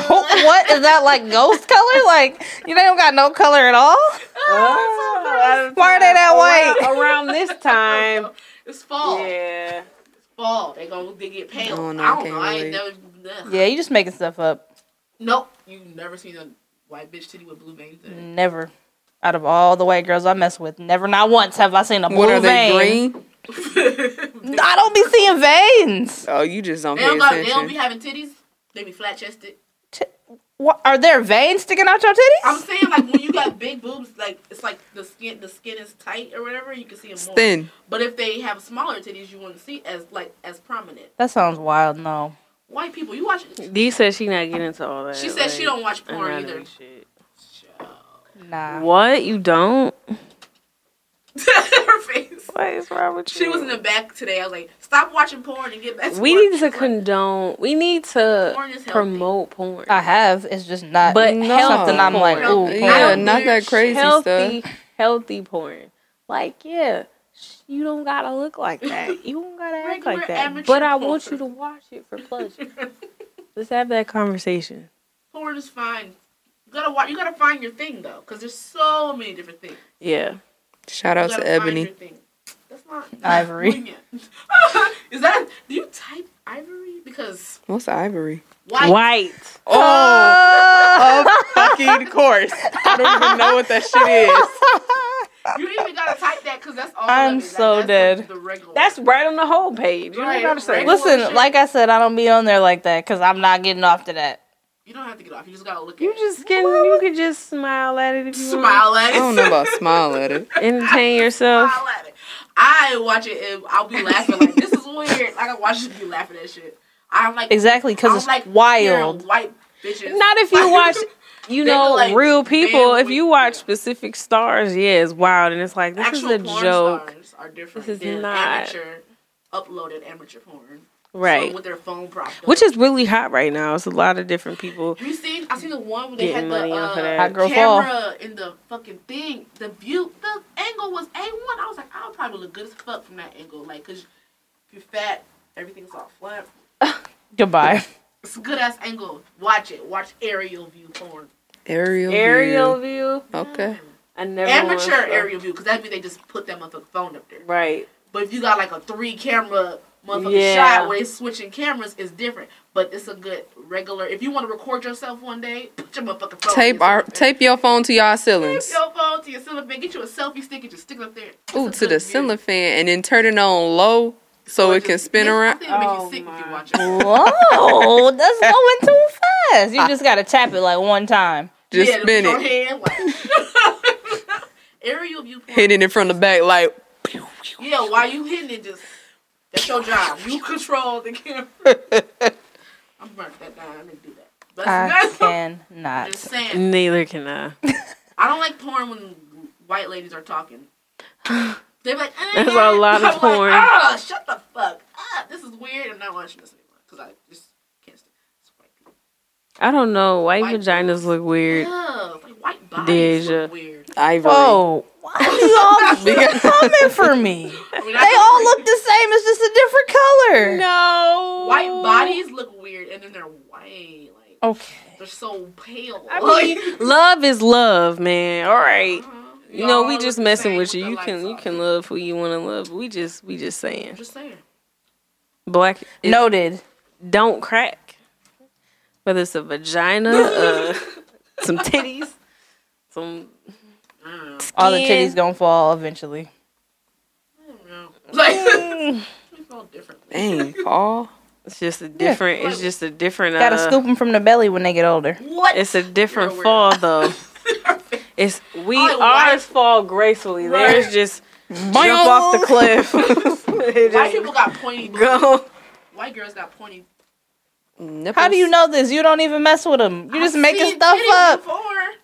D: what is that like ghost color? Like you don't got no color at all?
F: Oh,
D: Why are they that white?
F: around, around this time?
B: It's fall.
F: Yeah.
B: It's fall. They gonna they get pale.
E: Oh, no,
B: I
E: I
B: don't
E: can't
B: know. I ain't never. ugh.
D: Yeah, you just making stuff up.
B: Nope. You never seen a white bitch titty with blue veins in.
D: Never. Out of all the white girls I mess with, never not once have I seen a blue
E: What are they
D: vein.
E: green?
D: I don't be seeing veins.
E: Oh, you just don't
B: They
E: pay
B: don't, got, they don't be having titties. They be flat chested.
D: What are there veins sticking out your titties?
B: I'm saying like when you got big boobs, like it's like the skin the skin is tight or whatever. You can see them
E: It's
B: more.
E: thin.
B: But if they have smaller titties, you wouldn't see as like as prominent.
D: That sounds wild. No.
B: White people, you watch.
F: Dee said she not getting into all that.
B: She said she don't watch porn either.
F: shit.
D: Nah.
F: What you don't?
B: Her face.
F: What is wrong with you?
B: She was in the back today. I was like, stop watching porn and get back to
F: We
B: work."
F: need to
B: She's like,
F: condone. We need to
B: Porn is healthy.
F: promote porn.
D: I have. It's just not
F: But
E: No.
D: something I'm like,
B: Porn.
D: ooh.
E: Yeah,
B: Porn.
E: not that crazy
F: healthy,
E: stuff.
F: healthy porn. Like, yeah, sh- you don't gotta look like that. You don't gotta act
B: Regular
F: like that.
B: amateur
F: But I want
B: porn.
F: you to watch it for pleasure. Let's have that conversation.
B: porn is fine. You gotta watch. You gotta find your thing though, because there's so many different things.
F: Yeah.
E: Shout
B: You
E: out
B: gotta
E: to
B: find
E: Ebony.
B: your thing. That's not
D: Ivory.
B: doing it. is that? Do you type ivory? Because
E: What's ivory?
B: white.
F: White.
E: Oh, of fucking course. I don't even know what that shit is.
B: You ain't even gotta type that because that's all.
D: I'm
B: of it. Like,
D: so
B: that's
D: dead.
B: The, the.
F: That's right on the whole page. You
B: Right,
F: don't gotta say.
D: Listen,
B: Bullshit.
D: like I said, I don't be on there like that because I'm not getting off to that.
B: you don't have to get off. You just gotta look at
F: You
B: it.
F: just can. You could just smile at it if you want.
B: smile at it.
E: I don't know about smile at it.
F: Entertain yourself.
B: smile at it. I watch it and I'll be laughing like this is weird. Like I watch it and be laughing at shit. I'm like
D: Exactly, because it's
B: like
D: wild.
B: White bitches.
F: Not if you watch, you know,
B: like
F: real people. If you watch
B: yeah.
F: specific stars, yeah, it's wild, and it's like this
B: Actual
F: is a joke,
B: stars are different
F: This is not-
B: amateur uploaded amateur porn.
F: Right?
B: With their phone propped up.
F: Which is really hot right now. It's a lot of different people.
B: you seen? I seen the one where they had the
F: money off of
B: uh.
D: Hot girl fall.
B: camera in the fucking thing. The view, the angle was a one. I was like, I'll probably look good as fuck from that angle. Like, cause if you're fat, everything's all flat.
D: Goodbye.
B: It's a good ass angle. Watch it. Watch aerial view porn.
E: Aerial.
F: Aerial
E: view.
F: view.
E: Okay.
F: I never
B: Amateur aerial view, because that means they just put that motherfucking phone up there.
F: Right.
B: But if you got like a three camera motherfucking
F: Yeah.
B: shot where they switching cameras, is different. But it's a good regular. If you want to record yourself one day, put your motherfucking phone.
E: Tape
B: your
E: our
B: ceiling
E: tape your phone to y'all
B: Tape your phone to your ceiling fan. Get you a selfie stick and just stick it up there. It's
E: Ooh, to the
B: view.
E: ceiling fan and then turn it on low so it can
B: just-
E: spin
B: I
E: around.
B: think it'll make
F: Oh
B: you sick if
F: my.
B: you watch it.
D: Whoa, that's going too fast. You just gotta tap it like one time.
E: Just
B: yeah,
E: spin
B: your
E: it.
B: Hand, like, aerial view porn.
E: Hitting it from the back like
B: Yeah, while you hitting it, just that's your job. You control the camera. I'm burnt that down. I didn't do that. But
D: I
B: that's I'm
D: cannot.
B: just saying.
F: Neither can I.
B: I don't like porn when white ladies are talking. They're like, eh,
F: That's a lot of
B: I'm like,
F: porn.
B: ah, shut the fuck up. This is weird. I'm not watching this anymore because I just can't stand it's white people.
F: I don't know. White,
B: White
F: vaginas
B: girls.
F: look weird.
B: Yeah, like white bodies
F: Deja.
B: look weird.
E: ivory.
D: Whoa, why are you all coming for me?
B: I mean,
D: They all look the same. It's just a different color.
F: No.
B: White bodies look weird, and then they're white. Like
D: Okay.
B: they're so pale.
F: I mean, love is love, man. All right.
B: Uh-huh.
F: You know,
B: Y'all
F: we
B: look
F: just messing with you. You
B: lights
F: can you can love who you want to love. We just we just saying.
B: just saying.
F: Black is,
D: Noted.
F: don't crack. Whether it's a vagina, uh, some titties, some
B: I.
D: All the titties gonna fall eventually.
B: I don't know. Like, it's all different.
E: Dang, Paul.
F: It's just a different. It's just a different.
D: Gotta
F: uh,
D: scoop them from the belly when they get older.
B: What?
F: It's a different
B: You're
F: fall though. It's we ours fall gracefully.
B: Right.
F: Theirs just jump off the cliff.
B: White people got pointy boobs.
F: go.
B: White girls got pointy.
E: Nipples.
D: How do you know this? You don't even mess with them. You're just
B: I've
D: making
B: seen
D: stuff up.
B: Before,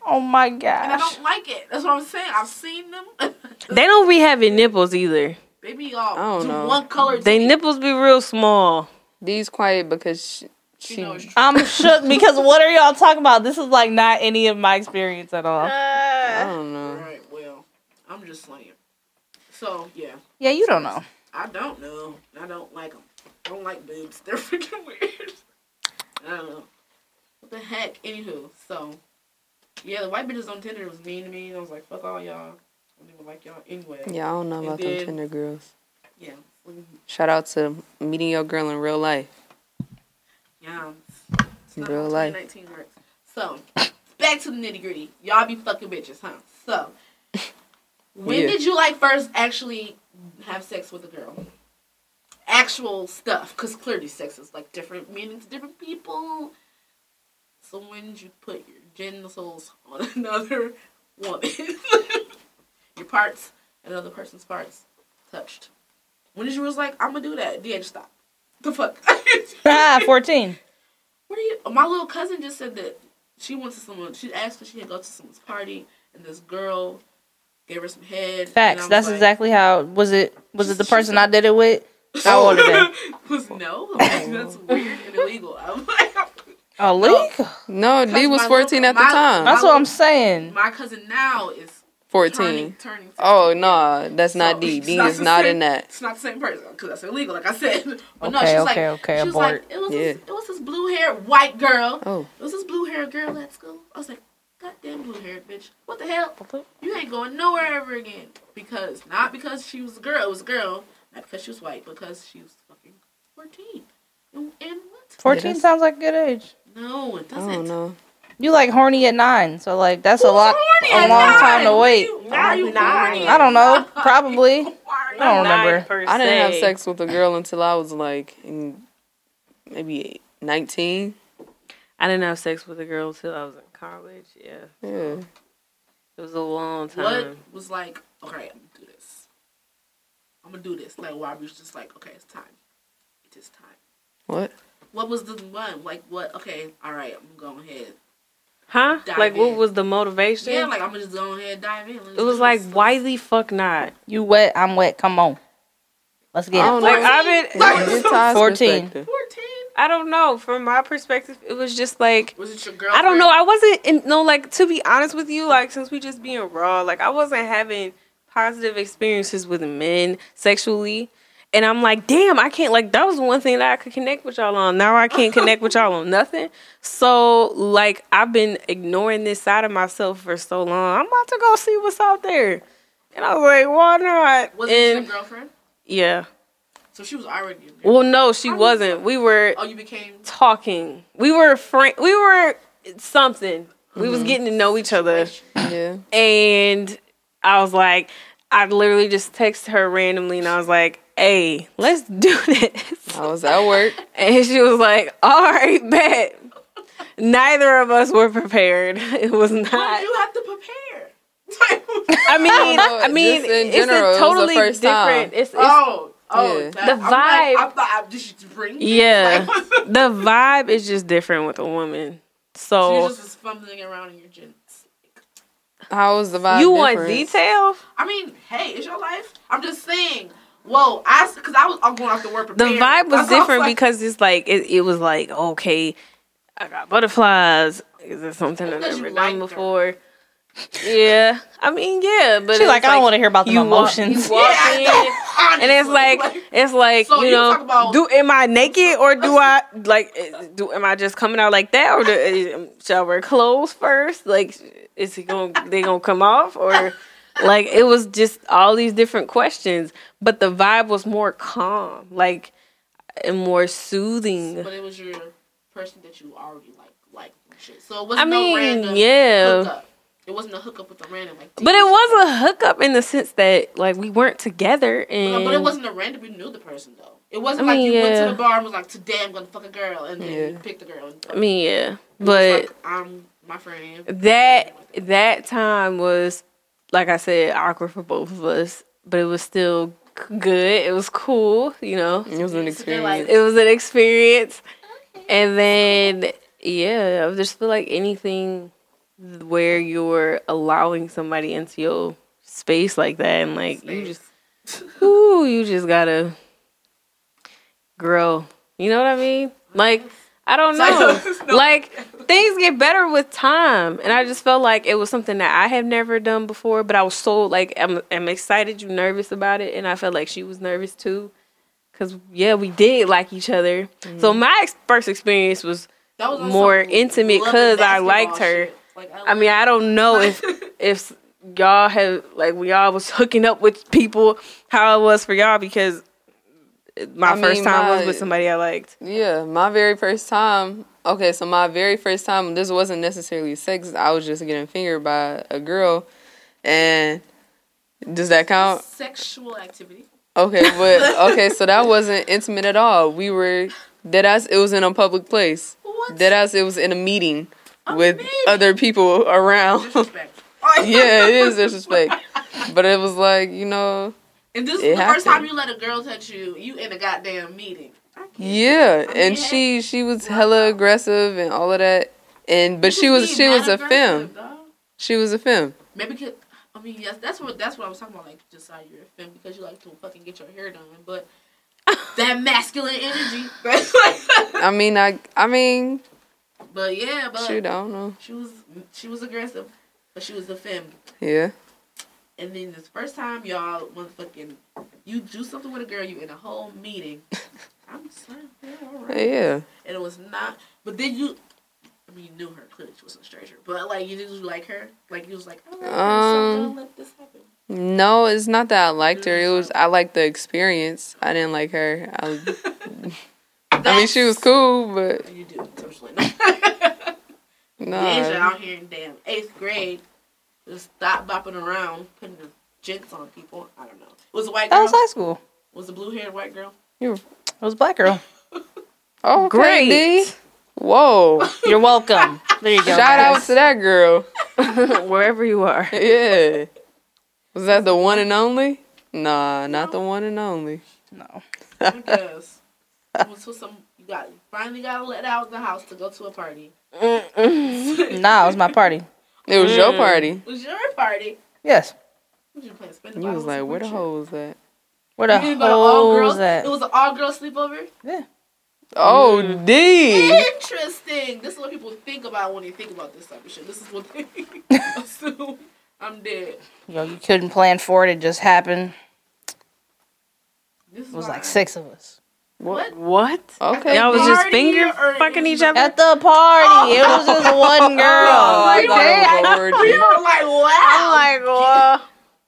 D: Oh my gosh.
B: and I don't like it. That's what I'm saying. I've seen them.
F: They don't be having nipples either.
B: they be all
E: I don't know.
B: one color.
F: They
B: titty.
F: nipples be real small.
E: These quiet because she,
B: You
E: she
B: know true.
D: I'm shook because what are y'all talking about? This is like not any of my experience at all.
E: I don't know.
B: Right. Well, I'm just saying. So yeah,
D: Yeah, you don't know.
B: I don't know. I don't like them. I don't like boobs. They're freaking weird. I don't know. What the heck? Anywho, so yeah, the white bitches on Tinder was mean to me. And I was like, fuck all y'all. I don't even like y'all anyway.
E: Yeah, I don't know
B: And
E: about
B: then-
E: them Tinder girls.
B: Yeah.
E: Shout out to meeting your girl in real life.
B: Yeah. It's not
E: real life.
B: 2019 works. So, back to the nitty gritty. Y'all be fucking bitches, huh? So, when
E: Yeah.
B: did you like first actually have sex with a girl? Actual stuff, because clearly sex is like different meanings to different people. So when did you put your genitals on another woman? your parts, another person's parts, touched. When did you was like, I'm gonna do that? Just stop. The fuck.
D: Ah, 14.
B: What are you? My little cousin just said that she went to someone. She asked if she could go to someone's party, and this girl gave her some head.
D: Facts. That's
B: like,
D: exactly how. Was it? Was it the person I did it with? How oh. old are they?
B: was no. I'm like, That's oh. weird and illegal. I'm like,
D: Oh, legal.
E: No, D was
B: my
E: 14
B: little-
E: at the
B: my-
E: time.
D: That's what I'm saying.
B: my cousin now is
E: 14.
B: turning. turning
E: Oh, no, that's
B: So,
E: not D. D
B: not
E: is not
B: same-
E: in that.
B: It's not the same person because that's illegal, like I said. But no,
D: Okay,
B: she's
D: okay,
B: like,
D: okay,
B: she was
D: abort.
B: like, it was
E: Yeah.
B: this, it was this blue haired white girl.
E: Oh,
B: It was this blue haired girl at school. I was like, goddamn blue haired bitch. What the hell? You ain't going nowhere ever again. Because, not because she was a girl, it was a girl. Not because she was white, because she was fucking 14. And, and what?
D: 14
E: that's-
D: sounds like a good age.
B: No, it doesn't.
E: I don't know.
D: You like horny at nine, so like that's a lot, a long
B: nine?
D: time to wait.
B: Why are you
F: Nine.
D: I don't know. Probably.
B: Why are you-
D: I don't remember.
E: I didn't have sex with a girl until I was like in maybe 19.
F: I didn't have sex with a girl until I was in college. Yeah,
E: Yeah.
F: it was a long time.
B: What was like, okay, I'm gonna do this. I'm gonna do this. Like, why was just like, okay, it's time. It is time.
E: What?
B: What was the one? Like, what? Okay, all right, I'm going ahead.
F: Huh?
B: Dive
F: like, what was the motivation?
B: Yeah, like I'm gonna just go ahead and dive in. Let's
F: it was like,
B: this.
F: why the fuck not?
D: You wet, I'm wet. Come on. Let's get
E: I
D: it.
E: don't know.
F: Like, I've been.
E: Get
D: 14.
B: 14?
F: I don't know. From my perspective, it was just like
B: Was it your girlfriend?
F: I don't know. I wasn't in, no like to be honest with you. Like since we just being raw, like I wasn't having positive experiences with men sexually, and I'm like, damn, I can't. Like that was one thing that I could connect with y'all on. Now I can't connect with y'all on nothing. So like I've been ignoring this side of myself for so long. I'm about to go see what's out there, and I was like, why not?
B: Was it your girlfriend?
F: yeah.
B: So she was already.
F: Well, no, she wasn't. We were
B: Oh, you became.
F: talking. We were friend. We were something. We was mm-hmm. getting to know each other,
E: Yeah.
F: and I was like, I literally just texted her randomly, and I was like, "Hey, let's do this."
E: I was at work.
F: And she was like, "All right, bet." Neither of us were prepared. It was
B: Why
F: not.
B: did you have to prepare?
F: I mean,
E: know,
F: I mean,
E: just in
F: it's
E: general, it
F: a totally
E: first time.
F: different. It's, it's
B: oh, oh,
E: Yeah.
B: that-
F: The
B: I'm like,
F: vibe-
B: I thought I just bring.
F: yeah. The vibe is just different with a woman.
B: so you
F: So
B: just was fumbling around in your gins.
E: How was the vibe?
F: you want
E: different?
F: detail?
B: I mean, hey, it's your life. I'm just saying. Whoa, I because I was I'm going off the word
F: the vibe was
B: That's why
F: different
B: like,
F: because it's like it, it was like okay i got butterflies is it something i've never
B: liked
F: done
B: her.
F: Before yeah i mean yeah but
D: She
F: it's
D: like, I don't want to hear about the
F: you walk-
D: emotions.
F: you walk
B: Yeah,
F: in,
B: honestly,
F: and it's like it's like
B: So
F: you
B: you
F: know
B: talk about-
F: do am i naked or do i like do am i just coming out like that or do, eh, shall I wear clothes first like is it going they gonna come off or like it was just all these different questions but the vibe was more calm like and more soothing
B: but it was your person that you already like like shit. So it wasn't
F: i
B: no
F: mean
B: random
F: yeah
B: hookup. It wasn't a hookup with a random like.
F: but it was a hookup in the sense that like we weren't together and
B: But, but it wasn't a random. We knew the person though. It wasn't
F: I
B: like
F: mean,
B: you went to the bar and was like, "Today I'm gonna fuck a girl," and then
E: Yeah.
B: you picked the girl. And
F: i mean yeah
B: It was
F: but
B: like, I'm my friend.
F: that that time was like I said awkward for both of us, but it was still good. It was cool, you know.
E: It was an
B: So like-
E: experience.
F: It was an experience, and then yeah, I just feel like anything where you're allowing somebody into your space like that, and like you just, ooh, you just gotta grow. You know what I mean? Like I don't know.
B: No.
F: Like things get better with time, and I just felt like it was something that I have never done before. But I was so like I'm, I'm excited, you nervous about it, and I felt like she was nervous too, cause yeah, we did like each other. So my ex- first experience was
B: That was
F: more intimate because I liked her.
B: shit. Like,
F: I mean, I don't know if if y'all have like when y'all was hooking up with people how it was for y'all because my
E: I
F: first
E: mean,
F: time was with somebody I liked.
E: Yeah, my very first time. Okay, so my very first time, this wasn't necessarily sex. I was just getting fingered by a girl, and does that count?
B: sexual activity.
E: Okay, but okay, so that wasn't intimate at all. We were dead ass. It was in a public place.
B: What?
E: Dead ass. It was in a meeting With other people around. Yeah, it is disrespect. But it was like you know,
B: And this is the first time you let a girl touch you. You in a goddamn meeting.
E: Yeah, and she she was hella aggressive and all of that. And but she was she was a femme. She was a femme.
B: Maybe because I mean yes, that's what that's what I was talking about. Like just how you're a femme because you like to fucking get your hair done, but that masculine energy.
E: I mean, I I mean,
B: but yeah, but
E: I don't know.
B: she was she was aggressive, but she was a femme.
E: Yeah.
B: And then this first time y'all motherfucking you do something with a girl, you in a whole meeting. I'm yeah, all right.
E: Yeah.
B: And it was not. But then you, I mean, you knew her clearly she wasn't a stranger. But like you didn't like her. Like you was like, like so
E: Um,
B: don't let this happen.
E: No, it's not that I liked her. It was I liked the experience. I didn't like her. I, I mean, she was cool, but
B: You do essentially.
E: no.
B: Deja out here in damn eighth grade, just stop bopping around, putting the jinx on people. I don't know. It was a white girl?
D: That
B: girl.
D: was high school.
B: was a blue haired white girl. You.
D: It was a black girl.
E: Oh, okay,
D: Great.
E: D. Whoa!
D: You're welcome. There you go.
E: Shout out to that girl.
F: Wherever you are.
E: Yeah. Was that the one and only? Nah, not the one and only.
D: No.
B: I guess. It some. You got finally got let out of the house to go to a party.
D: Nah, it was my party.
E: It was your
F: Mm.
E: party.
B: It was your party.
D: Yes.
B: What you playing? Spin the
E: You was like, where the
B: shit?
E: was that?
D: Where the
B: You didn't go to all girls. It was an all girl sleepover. Yeah.
E: Oh,
B: Mm.
E: D.
B: Interesting. This is what people think about when they think about this type of shit. This is what they assume. I'm dead.
D: Yo, you couldn't plan for it. It just happened.
B: This is
D: It was
B: why-
D: like six of us.
B: What?
F: What?
E: Okay.
F: Y'all was just
B: Party
F: finger fucking each other?
D: At the party, oh. it was just one girl.
E: Oh, I
F: Like,
E: thought it was a
B: We were like, wow.
F: I'm like, well,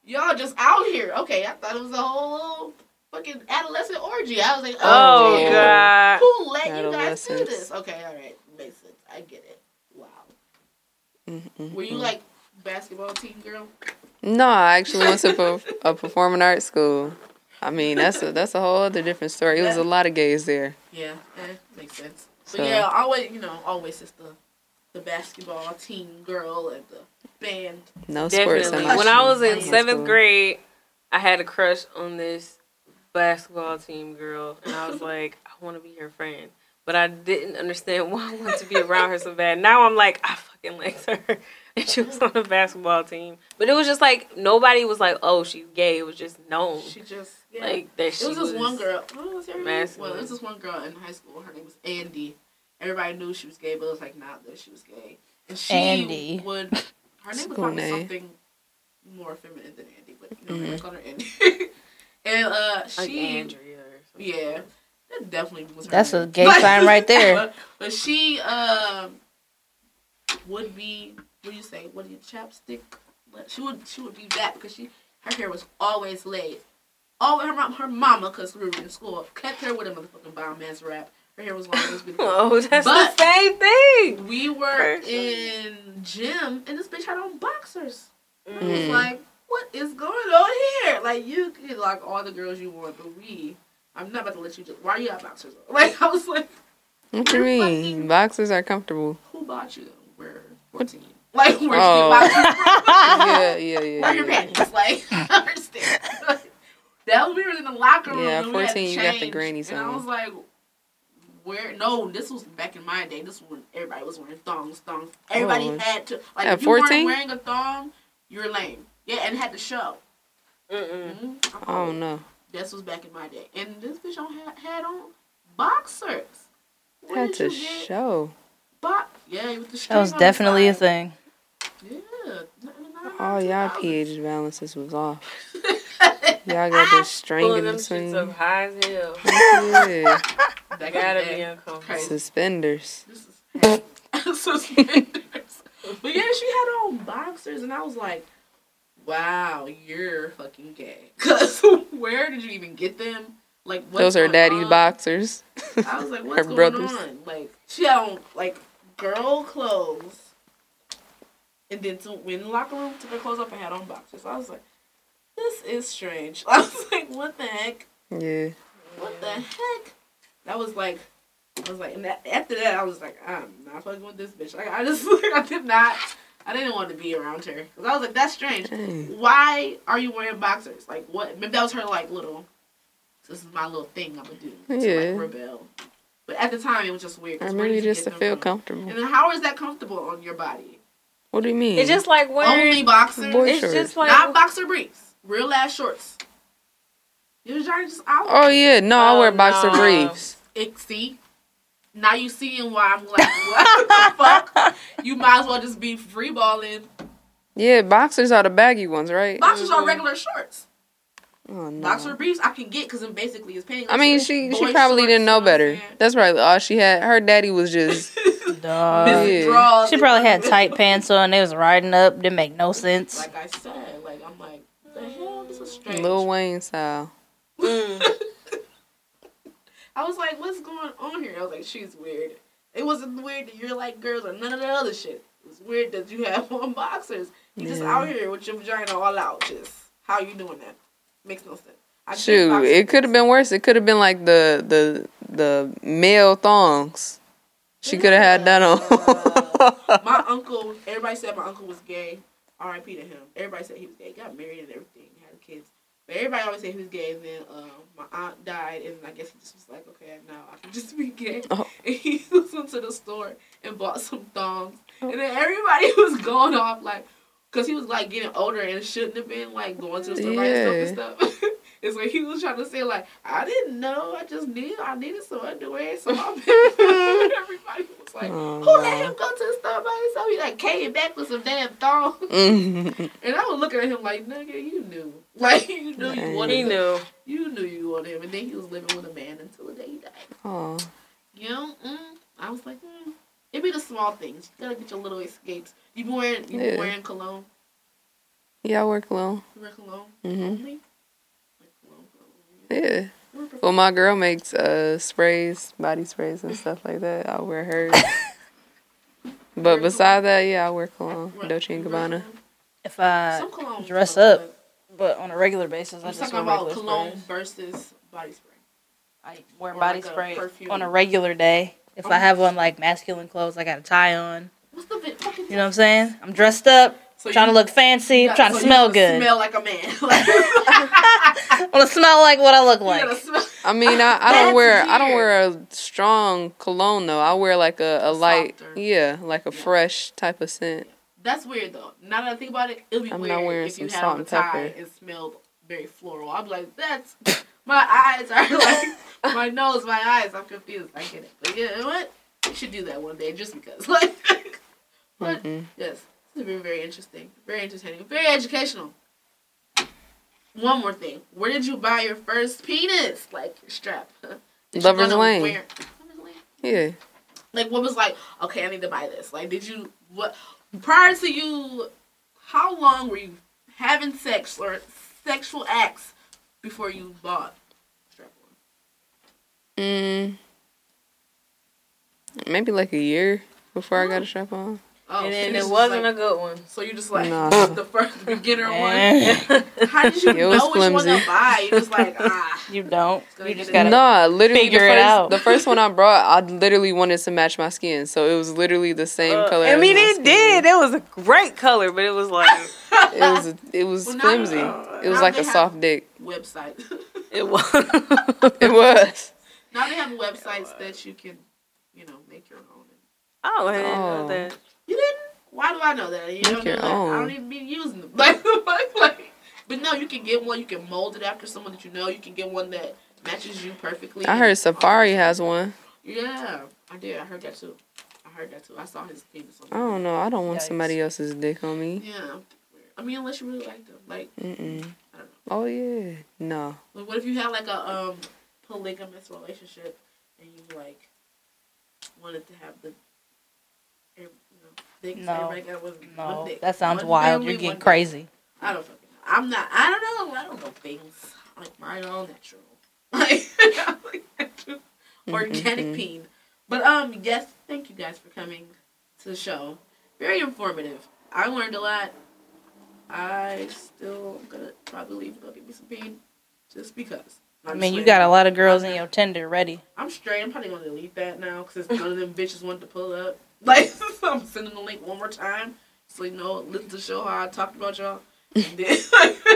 B: Y'all just out here. Okay, I thought it was a whole fucking adolescent orgy. I was like,
F: oh
B: oh,
F: god.
B: Who let you guys do this? Okay, all right. Makes sense. I get it. Wow.
E: Mm-mm.
B: Were you like basketball team girl?
E: No, I actually went to a performing arts school. I mean, that's a that's a whole other different story. It was a lot of gays there.
B: Yeah, eh, makes sense. But
E: So-
B: yeah, always you know, always just the the basketball team girl and the band.
E: No sports.
F: Definitely. When I was in seventh grade, I had a crush on this basketball team girl, and I was like, I want to be her friend. But I didn't understand why I wanted to be around her so bad. Now I'm like, I fucking like her. And she was on the basketball team. But it was just like, nobody was like, oh, she's gay. It was just known.
B: She just yeah.
F: Like, that she
B: it was
F: was
B: this one girl. What was her name? Well, it was this one girl in high school. Her name was Andy. Everybody knew she was gay, but it was like not that she was gay. And she
D: Andy.
B: would. Her name was
E: School
B: probably
E: name.
B: something more feminine than Andy, but you know,
E: Mhm.
B: I called her Andy. and uh,
F: Like
B: she,
F: Andrea or something.
B: yeah, that definitely was. Her
D: That's a gay sign right there.
B: But, but she um would be what do you say? What do you chapstick? She would she would be that because she her hair was always laid. All her mom her mama because we were in school kept her with a motherfucking bomb ass wrap. Her hair was long. It was beautiful.
F: Oh, that's
B: But-
F: the same thing.
B: We were in gym and this bitch had on boxers. And I was
E: Mm.
B: like, what is going on here? Like you could like all the girls you want, but we. I'm not about to let you just. Why are you got boxers? on? Like I was like,
E: What do you mean? Boxers are comfortable.
B: who bought you them? We're 14. Like where's
E: Oh.
B: the boxers?
E: yeah, yeah, yeah.
B: Where are your
E: yeah.
B: panties? Like I understand. that was we were in the locker room.
E: Yeah,
B: and we had
E: 14, you got the
B: changed,
E: grannies
B: And I was like, where? No, this was back in my day. This was when everybody was wearing thongs. Thongs. Everybody
E: Oh.
B: had to. Like
E: At
B: if you weren't
E: 14?
B: wearing a thong, you're lame. Yeah, and it had to show.
F: Mm-mm.
B: hmm
E: Oh no.
B: This was back in my day, and this bitch on had, had on boxers. Where
E: Had to show.
B: Bo- yeah, with the
D: That was
B: string on
D: definitely a thing.
B: Yeah.
E: Oh, y'all pH balances was off. Y'all got this string
F: Pulling
E: in between.
F: shits up high as hell.
E: Yeah.
B: That
F: Gotta be uncomfortable.
E: Suspenders.
B: Suspenders. but yeah, she had on boxers, and I was like, "Wow, you're fucking gay." Cause where did you even get them? Like what's
E: Those are daddy's
B: on?
E: boxers.
B: I was like, "What's
E: Her
B: going
E: brothers.
B: on?" Like she had on like girl clothes, and then to, went in the locker room, took her clothes off, and had on boxers. So I was like, "This is strange." I was like, "What the heck?"
E: Yeah.
B: what the heck? That was like, I was like, and that, after that, I was like, I'm not fucking with this bitch. Like, I just, like, I did not, I didn't want to be around her. Cause I was like, that's strange.
E: Dang.
B: Why are you wearing boxers? Like, what? Maybe that was her, like, little, this is my little thing I'm gonna do to,
E: Yeah.
B: like, rebel. But at the time, it was just weird.
E: Maybe
B: you
E: just to feel
B: from?
E: comfortable.
B: And then how is that comfortable on your body?
E: What do you mean?
F: It's just like wearing.
B: Only boxers?
E: Boy
F: it's
E: shorts.
F: just like
B: not boxer briefs. Real ass shorts. Your vagina just out.
E: Oh yeah, no, I
F: Oh,
E: wear boxer
F: no.
E: briefs.
B: it, see, now you seeing why I'm like, what the fuck? You might as well just be free balling.
E: Yeah, boxers are the baggy ones, right?
B: Boxers are mm-hmm. regular shorts.
E: Oh, no.
B: Boxer briefs I can get because it basically is paying.
E: I mean, she she probably
B: shorts,
E: didn't know
B: you what I'm
E: better. That's probably all she had. Her daddy was just
D: Dog.
E: Yeah.
D: She probably had tight pants on. They was riding up. Didn't make no sense.
B: Like I said, like I'm like, the hell, this is strange.
E: Lil Wayne style. Mm.
B: I was like, what's going on here? I was like, she's weird. It wasn't weird that you're like girls or none of the other shit. It was weird that you have on boxers. You just out here with your vagina all out. Just how you doing that? Makes no sense. I
E: Shoot, it could have been worse. It could have been like the the the male thongs. She could have had that on.
B: my uncle, everybody said my uncle was gay. R.I.P. to him. Everybody said he was gay. Got married and everything. Had kids. But everybody always said he was gay. And then um, my aunt died, and I guess he just was like, okay, now I can just be gay.
E: Oh.
B: And he went to the store and bought some thongs. And then everybody was going off like, because he was like getting older and shouldn't have been like going to the store by himself and stuff. It's like he was trying to say like, I didn't know. I just knew I needed some underwear. So my everybody was like,
E: Oh,
B: who let him go to the store by himself? He like came back with some damn thongs.
E: Mhm.
B: And I was looking at him like, nigga, you knew. Like, you knew you wanted
F: He
B: him.
F: knew.
B: You knew you wanted him. And then he was living with a man until the day he died.
E: oh,
B: You know? Mm. I was like, mm. It be the small things. You gotta get your little escapes. You been wearing, you been
E: Yeah.
B: wearing cologne?
E: yeah, I work alone.
B: You wear cologne?
E: Mhm.
B: Only? Like cologne, cologne.
E: Yeah. Well, my girl makes uh sprays, body sprays and stuff like that. I wear hers. But beside that, yeah, I wear cologne,
B: perfume?
E: Dolce and
B: You wear
E: Gabbana.
B: cologne?
D: If I
B: Some
D: dress up, but on a regular basis, I
B: I'm
D: just
B: talking
D: wear
B: about
D: regular
B: cologne
D: sprays.
B: versus body spray.
D: I wear
B: or
D: body
B: like a
D: spray
B: perfume.
D: on a regular day. If I have on like masculine clothes, I got a tie on.
B: What's the bit? Fucking
D: You know what I'm saying? I'm dressed up,
B: So
D: trying
B: you-
D: to look fancy,
B: you got-
D: trying to
B: so you
D: smell
B: gotta
D: good.
B: Smell like a man.
D: I want to smell like what I look like.
B: smell.
E: I mean, I, I don't wear I don't wear a strong cologne though. I wear like a, a light,
B: Softer.
E: yeah, like a fresh type of scent.
B: That's weird though. Now that I think about it, it'll be
E: I'm
B: weird
E: not wearing
B: if you
E: some
B: had
E: salt
B: a
E: and
B: tie
E: pepper.
B: and smelled very floral. I'd be like, that's my eyes are like my nose, my eyes. I'm confused. I get it, but you know what? We should do that one day just because. Like, but
E: Mm-mm.
B: yes, this has been very interesting, very entertaining, very educational. One more thing. Where did you buy your first penis? Like your strap? Did
E: Lover's Lane.
B: where- Lover's Lane?
E: Yeah.
B: Like what was like, okay, I need to buy this. Like did you what prior to you how long were you having sex or sexual acts before you bought strap on?
E: Mm, maybe like a year before I got a strap on.
B: Oh,
F: and then
B: you
F: it wasn't
B: like,
F: a good one.
B: so you just like
E: Nah.
B: the first beginner one.
D: Eh,
B: How did you
E: It was
B: know which one
E: flimsy.
B: to buy? You just like ah.
D: you don't. You just gotta.
E: No, literally
D: figure
E: the
D: it
E: first,
D: out.
E: The first one I brought, I literally wanted to match my skin, so it was literally the same
F: Uh,
E: color.
F: I
E: as
F: mean,
E: my
F: it
E: skin.
F: did. It was a great color, but it was like
E: It was it was
B: Well, now-
E: flimsy.
B: uh,
E: It was like a soft dick.
B: website.
F: it was.
E: It was.
B: now they have websites that you can, you know, make your own.
F: oh, I didn't know
E: Oh.
F: that.
B: You didn't? Why do I know that? You
E: Make
B: don't know
E: your
B: that. I don't even be using them. Like, like, like, but no, you can get one. You can mold it after someone that you know. You can get one that matches you perfectly.
E: I heard Safari has one.
B: Yeah, I did. I heard that too. I heard that too. I saw his penis on
E: I don't know. I don't want
D: Yikes.
E: somebody else's dick on me.
B: Yeah. I mean, unless you really like them. Like,
E: Mm-mm.
B: I don't know.
E: Oh yeah. No.
B: Like, what if you had like a um polygamous relationship and you like wanted to have the you know, things
D: No.
B: everybody got was one
D: No, that sounds
B: One
D: wild.
B: family,
D: You're getting crazy.
B: I don't fucking. I'm not. I don't know. I don't know things. Like mine all natural, like, I like natural, organic peen. But um, yes, thank you guys for coming to the show. Very informative. I learned a lot. I still am gonna probably leave and go get me some peen, just because.
D: I mean, you got a lot of girls in your Tinder ready.
B: I'm straight. I'm probably gonna delete that now because none of them bitches want to pull up. Like, I'm sending the link one more time so you know, listen to the show how I talked about y'all. And then,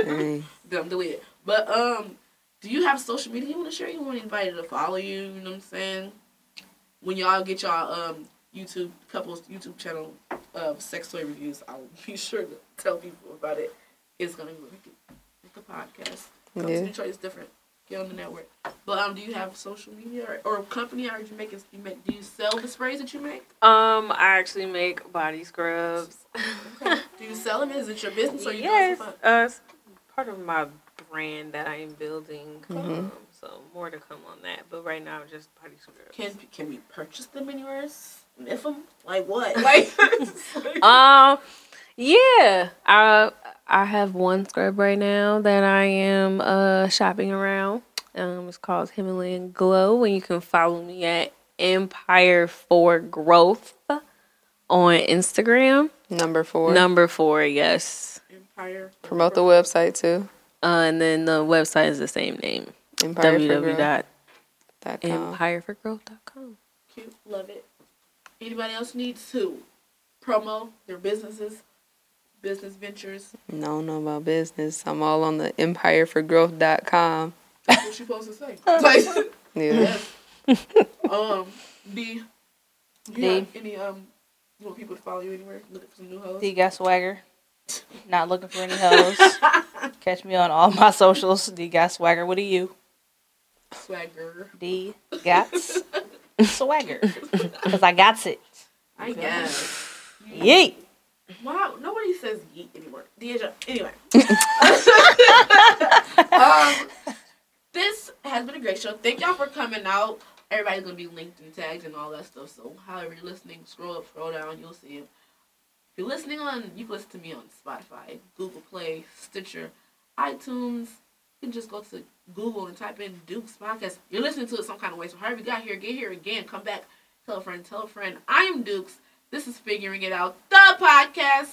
B: then I'm delete it. But um, do you have social media you want to share? You want anybody to follow you? You know what I'm saying? When y'all get y'all um YouTube couples YouTube channel of sex toy reviews, I'll be sure to tell people about it. It's gonna be like a, a podcast. Come
E: Yeah.
B: to Detroit is different. On the network. But um, do you have social media or, or a company? Or do you make? You make? Do you sell the sprays that you make?
F: Um, I actually make body scrubs.
B: Do you sell them? Is it your business or you
F: yes,
B: doing
F: uh, it's part of my brand that I am building.
B: Mm-hmm.
F: Um, so more to come on that. But right now, just body scrubs.
B: Can can we purchase them anywhere? Sniff them? Like what? Like
F: Um, yeah, I I have one scrub right now that I am uh shopping around. Um, it's called Himalayan Glow, and you can follow me at Empire for Growth on Instagram.
E: Number four.
F: Number four, yes.
B: Empire.
E: Promote the website too.
F: Uh, and then the website is the same name.
E: empire Empireforgrowth.com.
F: www.empireforgrowth.com.
B: Cute. Love it. Anybody else needs to promo their businesses, business ventures?
E: No, no about business. I'm all on the empireforgrowth.com.
B: That's what you supposed to say. Like,
E: Yeah.
B: yes. um, B. You
D: D.
B: have any um? You want people to follow you anywhere? Looking for some new hoes.
D: D got swagger. Not looking for any hoes. Catch me on all my socials. D got swagger. What are you?
B: Swagger.
D: D got swagger. Because I got it.
B: I guess.
D: Yeet.
B: Wow, nobody says yeet anymore. Deja. Anyway. um, this has been a great show. Thank y'all for coming out. Everybody's gonna be linked and tagged and all that stuff. So however you're listening, scroll up, scroll down, you'll see it. If you're listening on, you can listen to me on Spotify, Google Play, Stitcher, iTunes. You can just go to Google and type in Duke's podcast. You're listening to it some kind of way. So however you got here, get here again. Come back. Tell a friend. Tell a friend. I am Dukes. This is Figuring It Out, the podcast.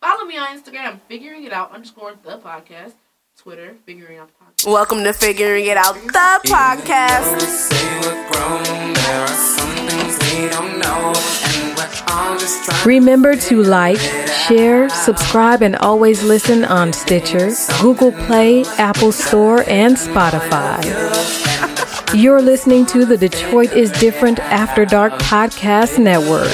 B: Follow me on Instagram, Figuring It Out underscore the podcast. Twitter, Figuring Out the podcast. Welcome to Figuring It Out, the podcast.
C: say we're grown, there are some things we don't know, and we're all just trying
A: Remember to like, share, subscribe, and always listen on Stitcher, Google Play, Apple Store, and Spotify. You're listening to the Detroit is Different After Dark Podcast Network.